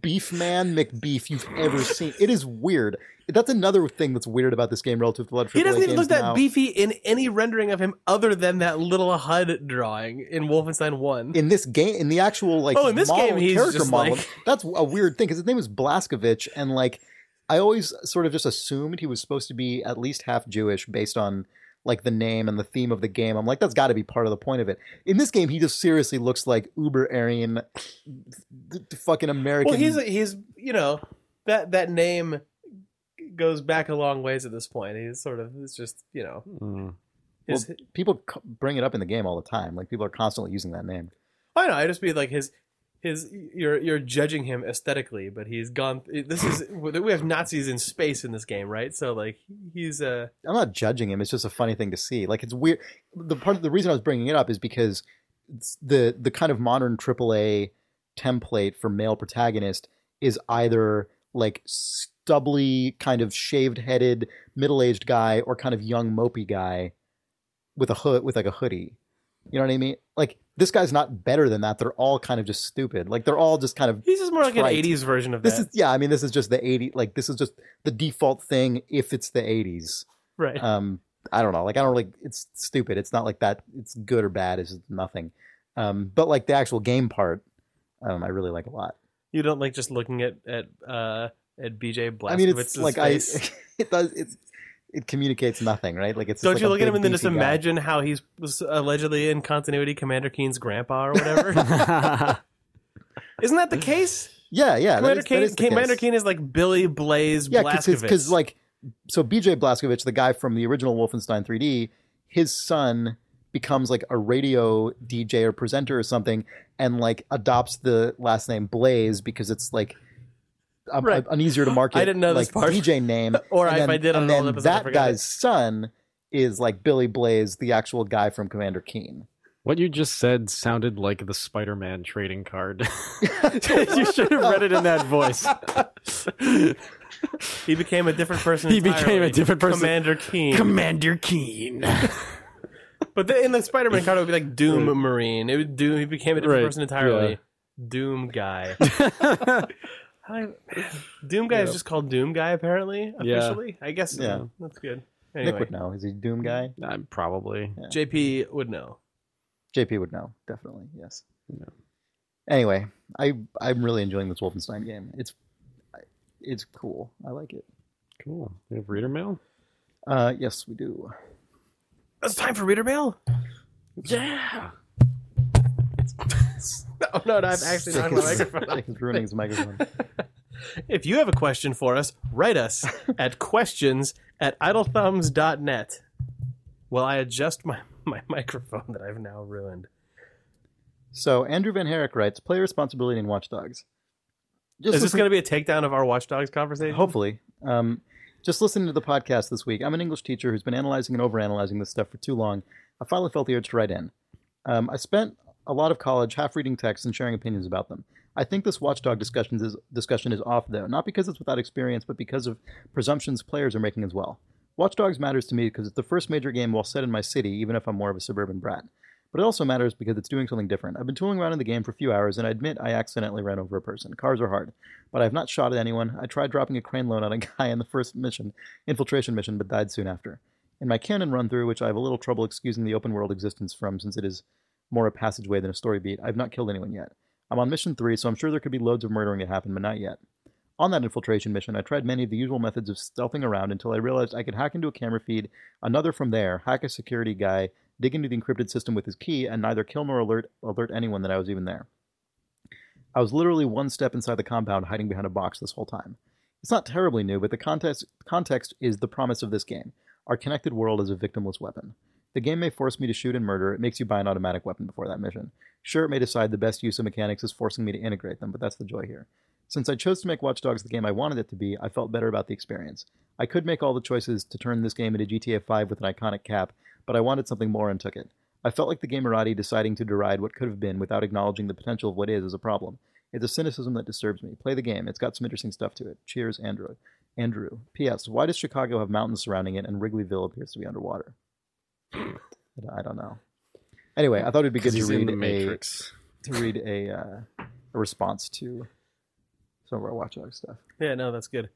beef man McBeef you've ever seen. It is weird. That's another thing that's weird about this game relative to a lot of He doesn't even look that now. beefy in any rendering of him other than that little HUD drawing in Wolfenstein 1. in this game, in the actual like Oh, in this model, game, he's character model, like- that's a weird thing because his name is Blazkowicz, and like I always sort of just assumed he was supposed to be at least half Jewish based on like the name and the theme of the game. I'm like, that's got to be part of the point of it. In this game, he just seriously looks like uber Aryan, th- th- fucking American. well, he's he's you know that that name goes back a long ways at this point. He's sort of it's just you know Mm. his, people c- bring it up in the game all the time. Like people are constantly using that name. I know I just be like his his you're you're judging him aesthetically, but he's gone. This is we have Nazis in space in this game, right? So like he's uh I'm not judging him. It's just a funny thing to see. Like it's weird. The part the reason I was bringing it up is because the the kind of modern AAA template for male protagonist is either like stubbly, kind of shaved headed, middle aged guy, or kind of young mopey guy with a hood with like a hoodie. You know what I mean? Like this guy's not better than that. They're all kind of just stupid. Like they're all just kind of he's just more like an '80s version of this that, is yeah. I mean, this is just the '80s. like this is just the default thing if it's the 80s right? um i don't know like i don't like it's stupid it's not like that it's good or bad it's nothing um but like the actual game part um i really like a lot you don't like just looking at at uh at BJ Blazkowicz's i mean it's like face. i it does it it communicates nothing right like it's Don't like you look at him and then just guy. imagine how he's was allegedly in continuity Commander Keen's grandpa or whatever? Isn't that the case? yeah yeah Commander is- that Keen, is Commander. Keen is like Billy Blaze yeah because like so bj blazkowicz the guy from the original wolfenstein 3d his son becomes like a radio dj or presenter or something and like adopts the last name blaze because it's like a, Right. a- an easier to market I didn't know like this part. dj name Or and if then, I did and then episode, that forgot guy's it. son is like billy blaze the actual guy from commander keen What you just said sounded like the Spider-Man trading card. you should have read it in that voice. he became a different person. He became a different person. Commander Keen. Commander Keen. but the, in the Spider-Man card, it would be like Doom Marine. It would Doom. He became a different Right. person entirely. Yeah. Doom Guy. I- Doom Guy is just called Doom Guy. Apparently, Yeah. officially, I guess. Yeah. Yeah, that's good. nick Anyway, would know is he doom guy I'm probably. JP would know. jp would know definitely yes anyway i i'm really enjoying this wolfenstein game it's it's cool i like it Cool. We have reader mail? uh yes we do It's time for reader mail. Yeah. Oh no, no I've actually knocked my microphone. He's ruining his microphone. If you have a question for us, write us at questions at idlethumbs.net. While I adjust my, my microphone that I've now ruined. So Andrew Van Herrick writes, "Play responsibility in Watchdogs." Just Is this going to be a takedown of our Watchdogs conversation? hopefully? Um, just listening to the podcast this week. I'm an English teacher who's been analyzing and overanalyzing this stuff for too long. I finally felt the urge to write in. Um, I spent a lot of college half reading texts and sharing opinions about them. I think this watchdog discussion is discussion is off though, not because it's without experience, but because of presumptions players are making as well. Watchdogs matters to me because it's the first major game while set in my city, even if I'm more of a suburban brat. But it also matters because it's doing something different. I've been tooling around in the game for a few hours, and I admit I accidentally ran over a person. Cars are hard, but I have not shot at anyone. I tried dropping a crane load on a guy in the first mission, infiltration mission, but died soon after. In my canon run through, which I have a little trouble excusing the open world existence from since it is more a passageway than a story beat, I've not killed anyone yet. I'm on mission three, so I'm sure there could be loads of murdering to happen, but not yet. On that infiltration mission, I tried many of the usual methods of stealthing around until I realized I could hack into a camera feed, another from there, hack a security guy, dig into the encrypted system with his key, and neither kill nor alert alert anyone that I was even there. I was literally one step inside the compound, hiding behind a box this whole time. It's not terribly new, but the context context is the promise of this game: our connected world is a victimless weapon. The game may force me to shoot and murder. It makes you buy an automatic weapon before that mission. Sure, it may decide the best use of mechanics is forcing me to integrate them, but that's the joy here. Since I chose to make Watch Dogs the game I wanted it to be, I felt better about the experience. I could make all the choices to turn this game into GTA 5 with an iconic cap, but I wanted something more and took it. I felt like the Gamerati deciding to deride what could have been without acknowledging the potential of what is is a problem. It's a cynicism that disturbs me. Play the game. It's got some interesting stuff to it. Cheers, Andrew. Andrew. P.S. Why does Chicago have mountains surrounding it and Wrigleyville appears to be underwater? I don't know. Anyway, I thought it'd be good to read the a to read a uh, a response to some of our Watch Dogs stuff. Yeah, no, that's good.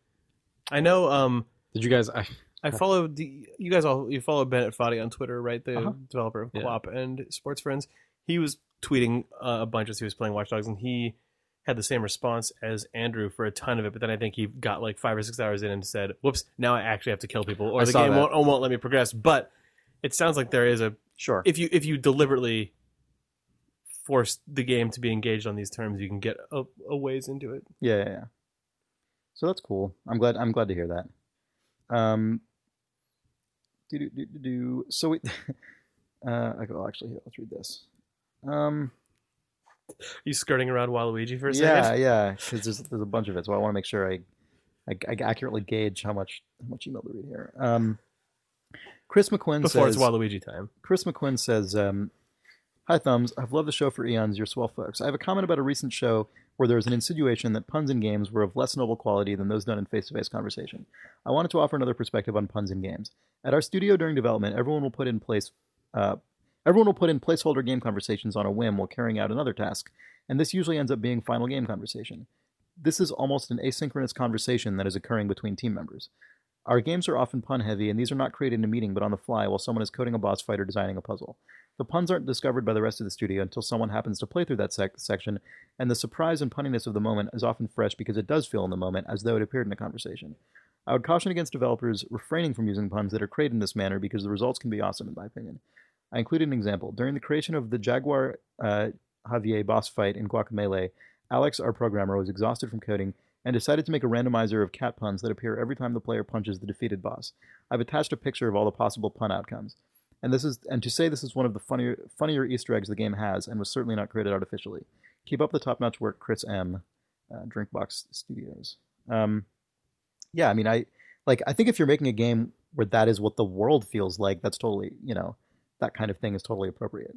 I know. Um, Did you guys? I, I followed the you guys all you follow Bennett Foddy on Twitter, right? The Uh-huh. developer of Yeah. QWOP and Sports Friends. He was tweeting uh, a bunch as he was playing Watch Dogs, and he had the same response as Andrew for a ton of it. But then I think he got like five or six hours in and said, "Whoops! Now I actually have to kill people, or I the game won't, won't let me progress." But it sounds like there is a Sure. if you if you deliberately force the game to be engaged on these terms, you can get a, a ways into it. Yeah, yeah, yeah. So that's cool. I'm glad. I'm glad to hear that. Um. Do do do do. do. So we. Uh, well, actually, here, let's read this. Um. You skirting around Waluigi for a Yeah, second? yeah. Yeah. Because there's there's a bunch of it, so I want to make sure I, I, I accurately gauge how much how much email to read here. Um. Chris McQuinn Before says. it's Waluigi time. Chris McQuinn says, um, Hi, Thumbs. I've loved the show for eons. You're swell folks. I have a comment about a recent show where there was an insinuation that puns in games were of less noble quality than those done in face to face conversation. I wanted to offer another perspective on puns in games. At our studio during development, everyone will put in place. Uh, everyone will put in placeholder game conversations on a whim while carrying out another task, and this usually ends up being final game conversation. This is almost an asynchronous conversation that is occurring between team members. Our games are often pun heavy, and these are not created in a meeting but on the fly while someone is coding a boss fight or designing a puzzle. The puns aren't discovered by the rest of the studio until someone happens to play through that sec- section, and the surprise and punniness of the moment is often fresh because it does feel in the moment as though it appeared in a conversation. I would caution against developers refraining from using puns that are created in this manner because the results can be awesome, in my opinion. I included an example. During the creation of the Jaguar uh, Javier boss fight in Guacamelee, Alex, our programmer, was exhausted from coding and decided to make a randomizer of cat puns that appear every time the player punches the defeated boss. I've attached a picture of all the possible pun outcomes. And this is and to say this is one of the funnier funnier Easter eggs the game has, and was certainly not created artificially. Keep up the top notch work, Chris M. Uh, Drinkbox Studios. Um, yeah, I mean, I like. I think if you're making a game where that is what the world feels like, that's totally you know that kind of thing is totally appropriate.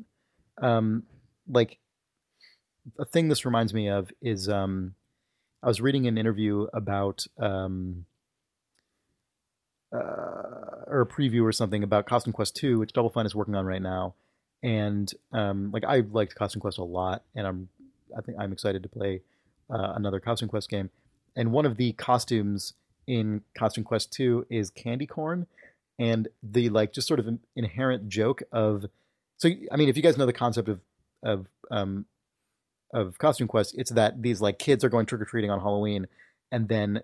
Um, like a thing this reminds me of is um, I was reading an interview about um, uh, or a preview or something about Costume Quest 2, which Double Fine is working on right now. And um, like I liked Costume Quest a lot, and I'm I think I'm excited to play uh, another Costume Quest game. And one of the costumes in Costume Quest 2 is candy corn, and the like just sort of inherent joke of so I mean if you guys know the concept of of um, of Costume Quest, it's that these like kids are going trick or treating on Halloween, and then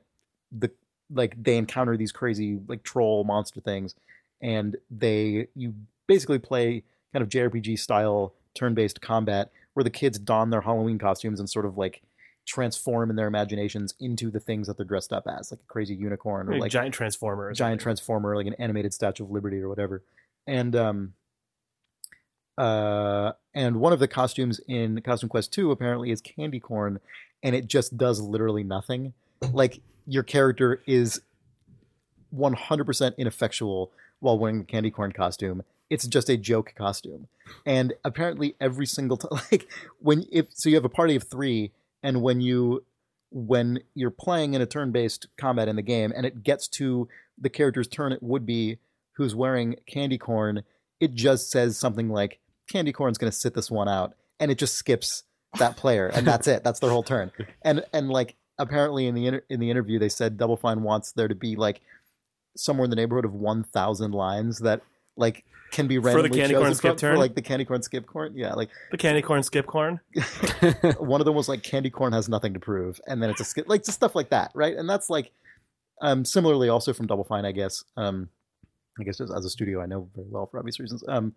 the like they encounter these crazy like troll monster things, and they you basically play kind of JRPG style turn based combat where the kids don their Halloween costumes and sort of like transform in their imaginations into the things that they're dressed up as, like a crazy unicorn or Like like giant transformer. or giant transformer, like an animated Statue of Liberty or whatever. And um, uh, and one of the costumes in Costume Quest 2 apparently is candy corn, and it just does literally nothing. Like your character is 100% ineffectual while wearing the candy corn costume. It's just a joke costume. And apparently every single time like when if so you have a party of 3 and when you when you're playing in a turn-based combat in the game and it gets to the character's turn it would be who's wearing candy corn, it just says something like candy corn's going to sit this one out and it just skips that player and that's it. That's their whole turn. And and like apparently in the inter- in the interview they said Double Fine wants there to be like somewhere in the neighborhood of 1000 lines that like can be the candy corn skip turn? for like the candy corn skip corn. Yeah, like The candy corn skip corn. one of them was like candy corn has nothing to prove and then it's a skip like just stuff like that right and that's like um similarly also from double fine i guess um i guess as a studio i know very well for obvious reasons um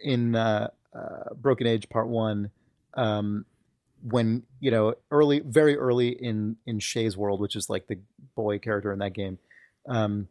in uh, uh broken age part one um when you know early very early in in shay's world which is like the boy character in that game um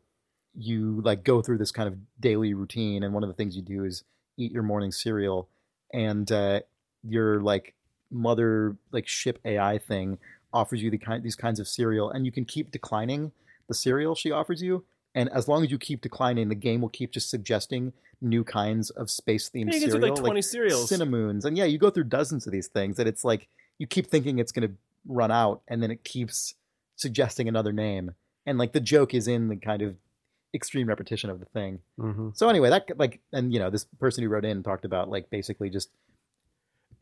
you like go through this kind of daily routine and one of the things you do is eat your morning cereal and uh your like mother like ship AI thing offers you the kind these kinds of cereal, and you can keep declining the cereal she offers you. And as long as you keep declining, the game will keep just suggesting new kinds of space themed You get to cereal, like twenty cereals. cinnamoons, and yeah, you go through dozens of these things. That it's like you keep thinking it's going to run out, and then it keeps suggesting another name. And like the joke is in the kind of extreme repetition of the thing. hmm So anyway, that like, and you know, this person who wrote in talked about like basically just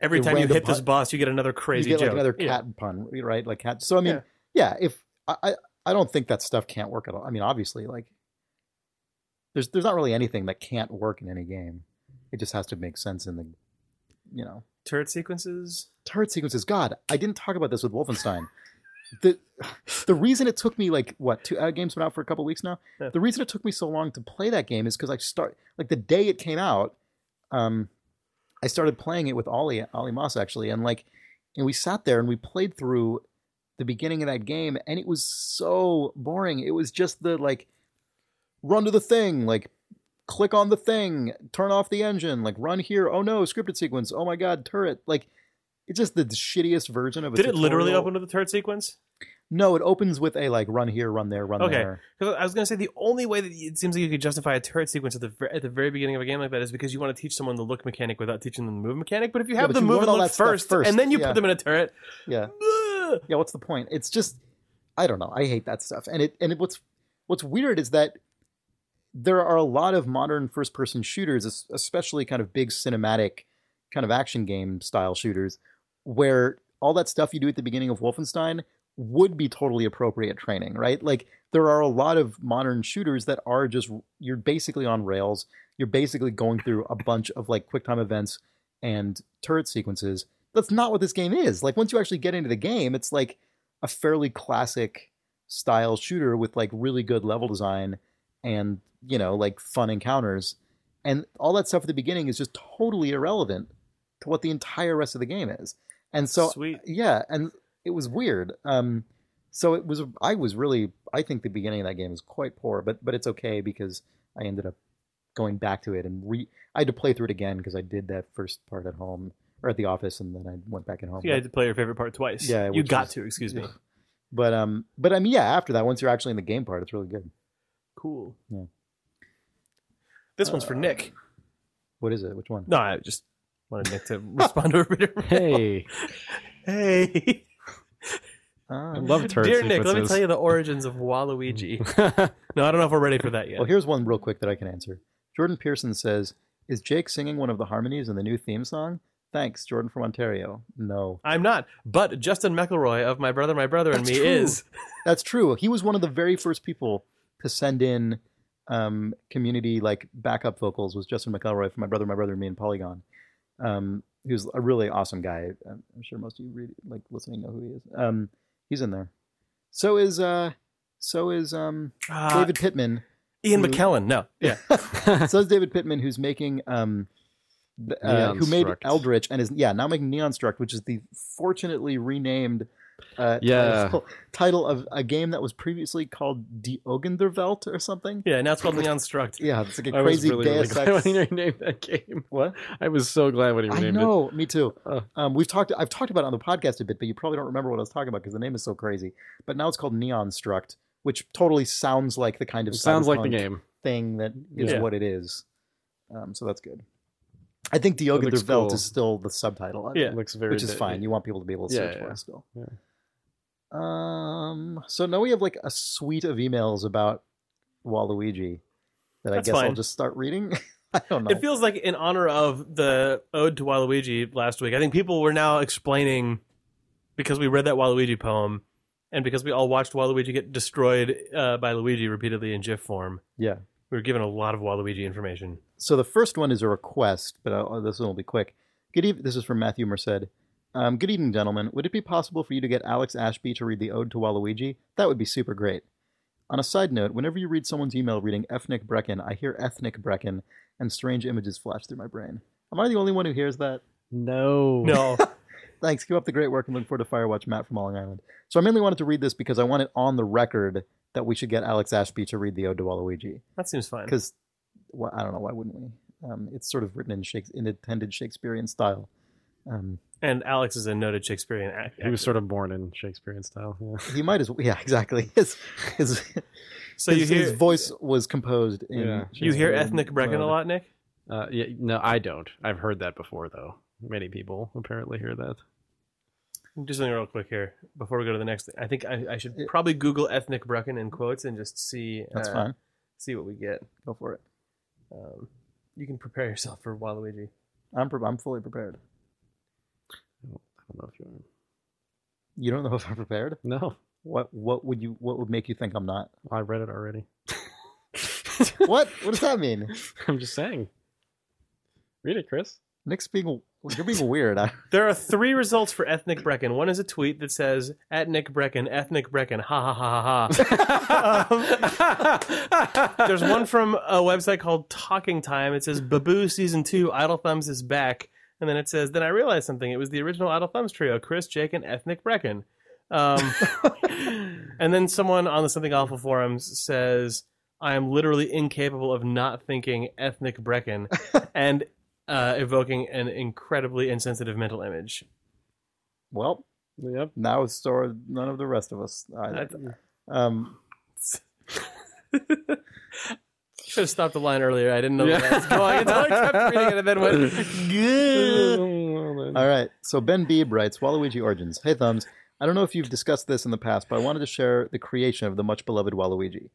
Every time you random hit this boss, you get another crazy you get joke. like another Yeah. cat pun, right? Like cat. So I mean, Yeah. yeah, if I, I I don't think that stuff can't work at all. I mean, obviously, like there's there's not really anything that can't work in any game. It just has to make sense in the, you know, Turret sequences. turret sequences. God, I didn't talk about this with Wolfenstein. the The reason it took me like what two uh, games been out for a couple weeks now. Yeah. The reason it took me so long to play that game is because I start like the day it came out. Um, I started playing it with Ollie Ollie Moss actually, and like, and we sat there and we played through the beginning of that game, and it was so boring. It was just the like, run to the thing, like click on the thing, turn off the engine, like run here. Oh no, scripted sequence. Oh my god, turret. Like it's just the shittiest version of a Did it literally open with the turret sequence? No, it opens with a like run here, run there, run Okay. there. Because I was going to say the only way that it seems like you could justify a turret sequence at the at the very beginning of a game like that is because you want to teach someone the look mechanic without teaching them the move mechanic. But if you have them move and look first, first, and then you yeah. put them in a turret, Yeah. Yeah, what's the point? It's just I don't know. I hate that stuff. And it and it, what's what's weird is that there are a lot of modern first person shooters, especially kind of big cinematic kind of action game style shooters where all that stuff you do at the beginning of Wolfenstein would be totally appropriate training, right? Like there are a lot of modern shooters that are just you're basically on rails. You're basically going through a bunch of like quick time events and turret sequences. That's not what this game is. Like once you actually get into the game, it's like a fairly classic style shooter with like really good level design and, you know, like fun encounters. And all that stuff at the beginning is just totally irrelevant to what the entire rest of the game is. And so sweet. yeah, and it was weird. Um, so it was. I was really. I think the beginning of that game is quite poor, but but it's okay because I ended up going back to it and re. I had to play through it again because I did that first part at home or at the office, and then I went back at home. You had to play your favorite part twice. Yeah, you got is- to. Excuse me. But um, but I mean, yeah. After that, once you're actually in the game part, it's really good. Cool. Yeah. This one's for Uh, Nick. What is it? Which one? No, I just wanted Nick to respond to a reader. Hey, hey, Ah. I love turret dear Nick. Let me tell you the origins of Waluigi. no, I don't know if we're ready for that yet. Well, here's one real quick that I can answer. Jordan Pearson says, "Is Jake singing one of the harmonies in the new theme song?" Thanks, Jordan from Ontario. No. I'm not, but Justin McElroy of My Brother, My Brother and Me true. is. That's true. He was one of the very first people to send in um, community like backup vocals. Was Justin McElroy from My Brother, My Brother, and Me and Polygon. Um, he was a really awesome guy. I'm I'm sure most of you read like listening know who he is. Um, he's in there. So is uh, so is um, Uh, David Pittman. Ian who- McKellen. No, yeah. so is David Pittman, who's making um, the- uh, who made Eldritch and is yeah now making Neon Struct, which is the fortunately renamed uh, Yeah. title, title of a game that was previously called Die Ogenderwelt or something. Yeah, now it's called Neon Struct. Yeah, it's like a I was crazy really, really Deus glad Ex. when you renamed that game. What? I was so glad when you I renamed know, me too. Oh. Um, we've talked. I've talked about it on the podcast a bit, but you probably don't remember what I was talking about because the name is so crazy. But now it's called Neon Struct, which totally sounds like the kind of It sounds like the game. thing that is Yeah. what it is. Um, so that's good. I think Die It looks Ogenderwelt cool. is still the subtitle, of Yeah. it, looks very which is fine. You want people to be able to search yeah, for yeah. it still. Yeah. Um. So now we have like a suite of emails about Waluigi that I That's guess I'll just start reading. I don't know. It feels like in honor of the ode to Waluigi last week. I think people were now explaining because we read that Waluigi poem and because we all watched Waluigi get destroyed uh, by Luigi repeatedly in GIF form. yeah. We were given a lot of Waluigi information. So the first one is a request, but i this one will be quick. Good evening. This is from Matthew Merced. Um, good evening, gentlemen. Would it be possible for you to get Alex Ashby to read the Ode to Waluigi? That would be super great. On a side note, whenever you read someone's email reading ethnic Breckon, I hear ethnic Breckon, and strange images flash through my brain. Am I the only one who hears that? No. No. Thanks. Keep up the great work and look forward to Firewatch Matt from Long Island. So I mainly wanted to read this because I want it on the record that we should get Alex Ashby to read the Ode to Waluigi. that seems fine. Because well, I don't know why wouldn't we? Um, it's sort of written in Shakes in intended Shakespearean style. Um, And Alex is a noted Shakespearean act- He was sort of born in Shakespearean style. Yeah. he might as well, yeah, exactly. His his, So his, you hear his voice was composed in. Yeah. you hear ethnic Breckon a lot, Nick? Uh, yeah. No, I don't. I've heard that before, though. Many people apparently hear that. Just something real quick here before we go to the next thing. I think I, I should probably Google ethnic Breckon in quotes and just see That's uh, fine. see what we get. Go for it. Um, you can prepare yourself for Waluigi. I'm pre- I'm fully prepared. I don't know if you are. You don't know if I'm prepared? No. What what would you what would make you think I'm not? I read it already. What? What does that mean? I'm just saying. Read it, Chris. Nick's being you're being weird. There are three results for ethnic Breckon. One is a tweet that says at Nick Breckon, ethnic Breckon, ha ha ha ha ha. Um, there's one from a website called Talking Time. It says Babu season two, Idle Thumbs is back, and then it says then I realized something. It was the original Idle Thumbs trio: Chris, Jake, and ethnic Breckon. Um, and then someone on the Something Awful forums says I am literally incapable of not thinking ethnic Breckon, and uh, evoking an incredibly insensitive mental image. well, Yep. now it's so none of the rest of us. either. Um, Should have stopped the line earlier. I didn't know where that was going until I kept reading it and then went, "Good." All right. So Ben Beebe writes Waluigi Origins. Hey, Thumbs. I don't know if you've discussed this in the past, but I wanted to share the creation of the much beloved Waluigi.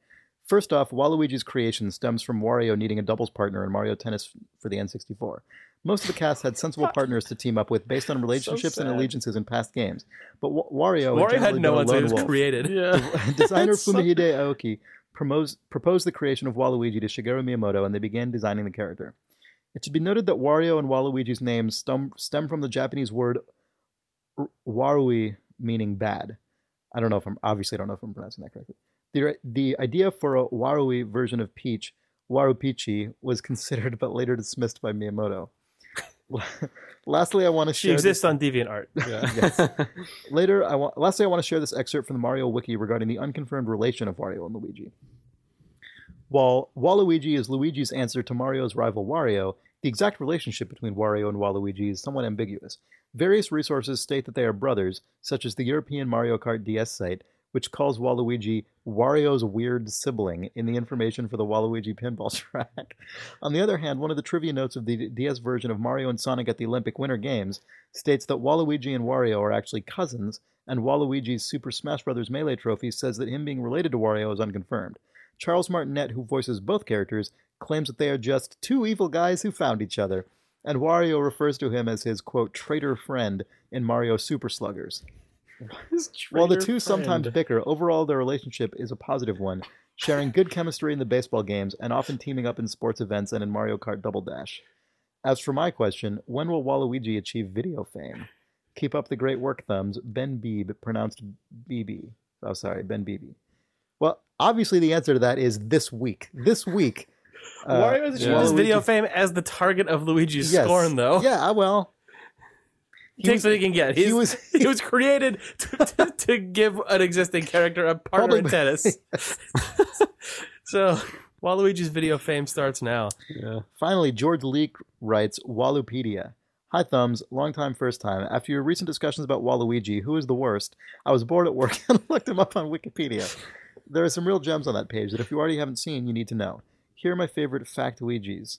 First off, Waluigi's creation stems from Wario needing a doubles partner in Mario Tennis for the N64. Most of the cast had sensible partners to team up with based on relationships and allegiances in past games. But Wa- Wario, Wario had no been a one, so he was wolf. created. Yeah. Designer That's so- Fumihide Aoki proposed, proposed the creation of Waluigi to Shigeru Miyamoto, and they began designing the character. It should be noted that Wario and Waluigi's names stem, stem from the Japanese word r- warui, meaning bad. I don't know if I'm obviously I don't know if I'm pronouncing that correctly. The the idea for a warui version of Peach, Warupichi, was considered but later dismissed by Miyamoto. Lastly, I want to share. She exists on DeviantArt. Yes. Later, I want. Lastly, I want to share this excerpt from the Mario Wiki regarding the unconfirmed relation of Wario and Luigi. While Waluigi is Luigi's answer to Mario's rival Wario, the exact relationship between Wario and Waluigi is somewhat ambiguous. Various resources state that they are brothers, such as the European Mario Kart DS site, which calls Waluigi Wario's weird sibling in the information for the Waluigi pinball track. On the other hand, one of the trivia notes of the DS version of Mario and Sonic at the Olympic Winter Games states that Waluigi and Wario are actually cousins, and Waluigi's Super Smash Bros. Melee trophy says that him being related to Wario is unconfirmed. Charles Martinet, who voices both characters, claims that they are just two evil guys who found each other, and Wario refers to him as his, quote, traitor friend in Mario Super Sluggers. While the two sometimes bicker, overall their relationship is a positive one, sharing good chemistry in the baseball games and often teaming up in sports events and in Mario Kart Double Dash. As for my question, when will Waluigi achieve video fame? Keep up the great work, thumbs. Ben Beebe, pronounced BB. Oh, sorry, Ben Beebe. Well, obviously the answer to that is this week. This week. uh, Wario has achieved his Waluigi- video fame as the target of Luigi's Yes. scorn, though. Yeah, well, He takes what he can get. He's, he was- was he was created to, to, to give an existing character a partner in tennis. so Waluigi's video fame starts now. Yeah. Finally, George Leek writes Walupedia. Hi, Thumbs. Long time, first time. After your recent discussions about Waluigi, who is the worst, I was bored at work and looked him up on Wikipedia. There are some real gems on that page that if you already haven't seen, you need to know. Here are my favorite factoigies.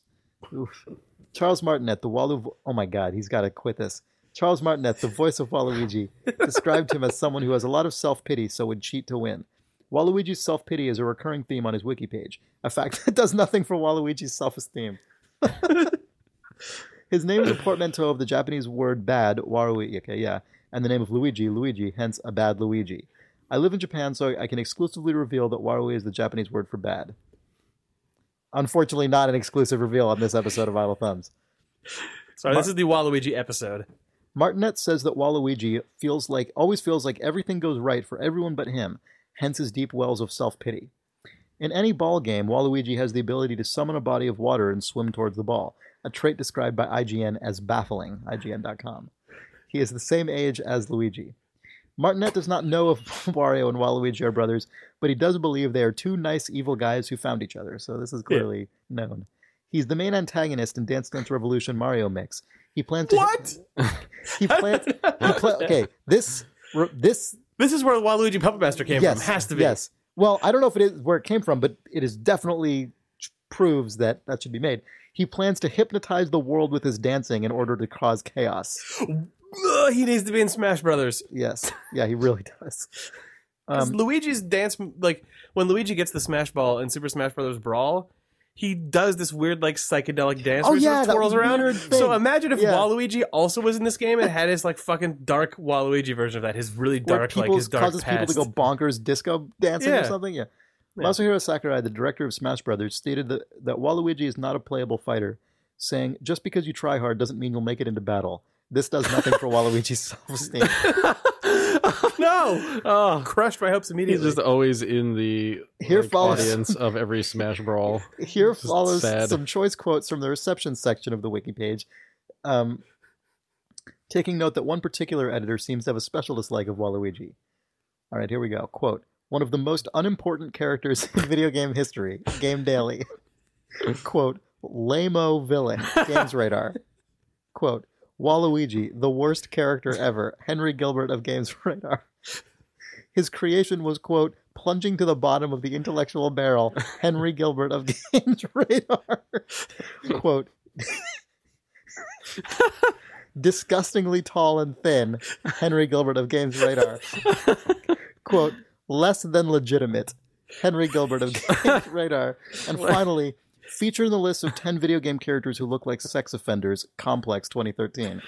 Oof. Charles Martinet, the Walu. Oh my god, he's got to quit this. Charles Martinet, the voice of Waluigi, described him as someone who has a lot of self pity, so would cheat to win. Waluigi's self pity is a recurring theme on his wiki page, a fact that does nothing for Waluigi's self esteem. his name is a portmanteau of the Japanese word bad, Warui, okay, yeah, and the name of Luigi, Luigi, hence a bad Luigi. I live in Japan, so I can exclusively reveal that Warui is the Japanese word for bad. Unfortunately, not an exclusive reveal on this episode of Idle Thumbs. Sorry, this is the Waluigi episode. Martinet says that Waluigi feels like always feels like everything goes right for everyone but him, hence his deep wells of self-pity. In any ball game, Waluigi has the ability to summon a body of water and swim towards the ball, a trait described by IGN as baffling, IGN.com. He is the same age as Luigi. Martinet does not know if Wario and Waluigi are brothers, but he does believe they are two nice evil guys who found each other, so this is clearly known. He's the main antagonist in Dance Dance Revolution Mario Mix. He plans to What? he plans. he pla- okay, this this This is where Waluigi Puppet Master came yes from. Has to be. yes. Well, I don't know if it is where it came from, but it is definitely proves that that should be made. He plans to hypnotize the world with his dancing in order to cause chaos. Ugh, he needs to be in Smash Brothers. Yes, yeah, he really does. Um, Luigi's dance, like when Luigi gets the Smash Ball in Super Smash Brothers Brawl, he does this weird like psychedelic dance Oh, where he sort of twirls around. So imagine if Yeah. Waluigi also was in this game and had his like fucking dark Waluigi version of that, his really dark like his dark causes people to go bonkers disco dancing or something. Yeah. Yeah. Masahiro Sakurai, the director of Smash Brothers, stated that, that Waluigi is not a playable fighter, saying, "Just because you try hard doesn't mean you'll make it into battle. This does nothing for Waluigi's self-esteem." no, Oh, crushed my hopes immediately. he's just always in the Here like, follows- audience of every Smash Brawl. Here Just follows sad. some choice quotes from the reception section of the wiki page. Um, taking note that one particular editor seems to have a special dislike of Waluigi. All right, here we go. Quote: One of the most unimportant characters in video game history. Game Daily. Quote: Lamo villain. Games Radar. Quote: Waluigi, the worst character ever. Henry Gilbert of Games Radar. His creation was, quote, plunging to the bottom of the intellectual barrel. Henry Gilbert of Games Radar. quote, disgustingly tall and thin. Henry Gilbert of Games Radar. quote, less than legitimate. Henry Gilbert of Games Radar. And finally, feature in the list of 10 video game characters who look like sex offenders, Complex 2013.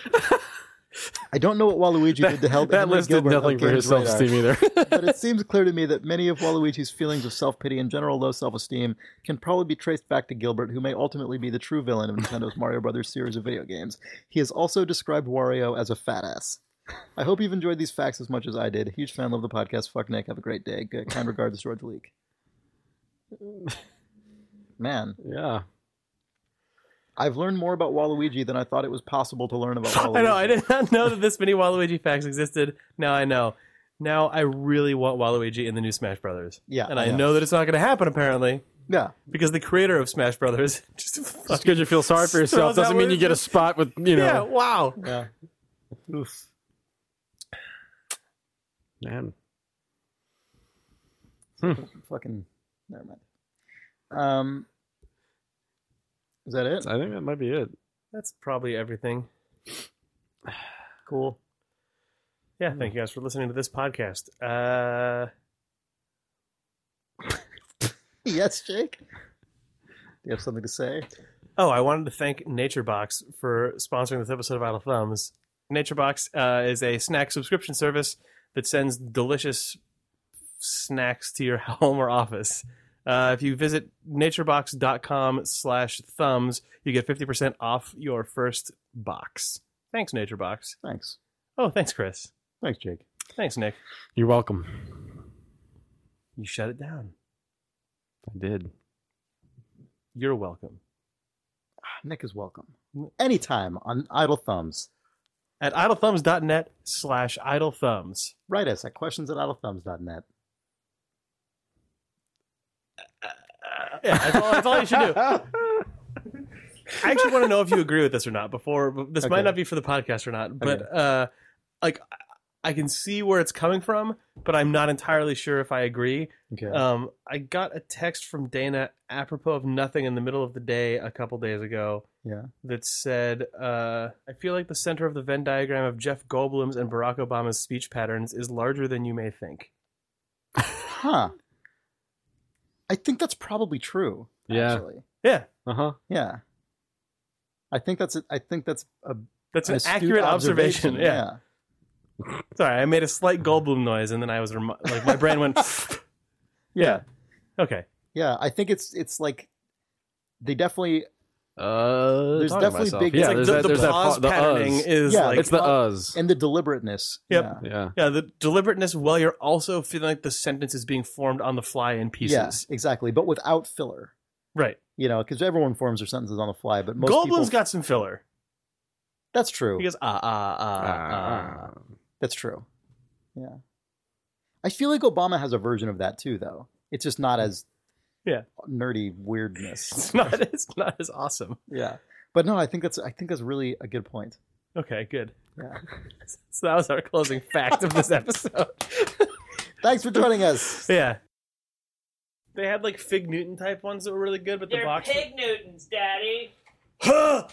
I don't know what Waluigi did to help that Henry list did Gilbert of nothing for his self-esteem either. but it seems clear to me that many of Waluigi's feelings of self pity and general low self esteem can probably be traced back to Gilbert, who may ultimately be the true villain of Nintendo's Mario Brothers series of video games. He has also described Wario as a fat ass. I hope you've enjoyed these facts as much as I did. Huge fan, love the podcast. Fuck Nick. Have a great day. Good. Kind regards, George Leak. Man, yeah. I've learned more about Waluigi than I thought it was possible to learn about Waluigi. I know. I did not know that this many Waluigi facts existed. Now I know. Now I really want Waluigi in the new Smash Brothers. Yeah, and I I know. know that it's not going to happen apparently Yeah. because the creator of Smash Brothers just Just because you feel sorry for yourself doesn't mean you get a spot with you know. yeah. Wow. Yeah. Oof. Man, Fucking. Never mind. Um. Is that it? I think that might be it. That's probably everything. Cool. Yeah. Thank you guys for listening to this podcast. Uh, Yes, Jake. Do you have something to say? Oh, I wanted to thank NatureBox for sponsoring this episode of Idle Thumbs. NatureBox uh, is a snack subscription service that sends delicious snacks to your home or office. Uh, if you visit naturebox.com slash thumbs, you get 50% off your first box. Thanks, NatureBox. Thanks. Oh, thanks, Chris. Thanks, Jake. Thanks, Nick. You're welcome. You shut it down. I did. You're welcome. Nick is welcome. Anytime on Idle Thumbs. At idlethumbs.net slash idlethumbs. Write us at questions at idlethumbs.net. Yeah, that's all, that's all you should do. I actually want to know if you agree with this or not. Before this Okay. might not be for the podcast or not, but Okay. uh, like I can see where it's coming from, but I'm not entirely sure if I agree. Okay. Um, I got a text from Dana apropos of nothing in the middle of the day a couple days ago yeah. that said, uh, "I feel like the center of the Venn diagram of Jeff Goldblum's and Barack Obama's speech patterns is larger than you may think." Huh. I think that's probably true. Yeah. Actually. Yeah, Uh huh. Yeah. I think that's. A, I think that's a that's an, astute accurate observation. Yeah. yeah. Sorry, I made a slight Goldblum noise, and then I was remi- like, my brain went. yeah. Okay. Yeah, I think it's it's like they definitely Uh, There's definitely myself. big- Yeah, it's like there's the, that, the there's that pause pa- the patterning us. is Yeah, like It's the us. and the deliberateness. Yep. Yeah. Yeah. yeah the deliberateness while you're also feeling like the sentence is being formed on the fly in pieces. Yeah, exactly, but without filler. Right. You know, because everyone forms their sentences on the fly, but most Goldblum's people. got some filler. that's true. He goes ah ah ah ah. Ah. That's true. Yeah. I feel like Obama has a version of that too, though. It's just not as Yeah. nerdy weirdness. It's not. It's not as awesome. yeah. But no, I think that's I think that's really a good point. Okay. Good. Yeah. So that was our closing fact of this episode. Thanks for joining us. yeah. They had like Fig Newton type ones that were really good, but the They're box. pig Newtons, Daddy. Huh!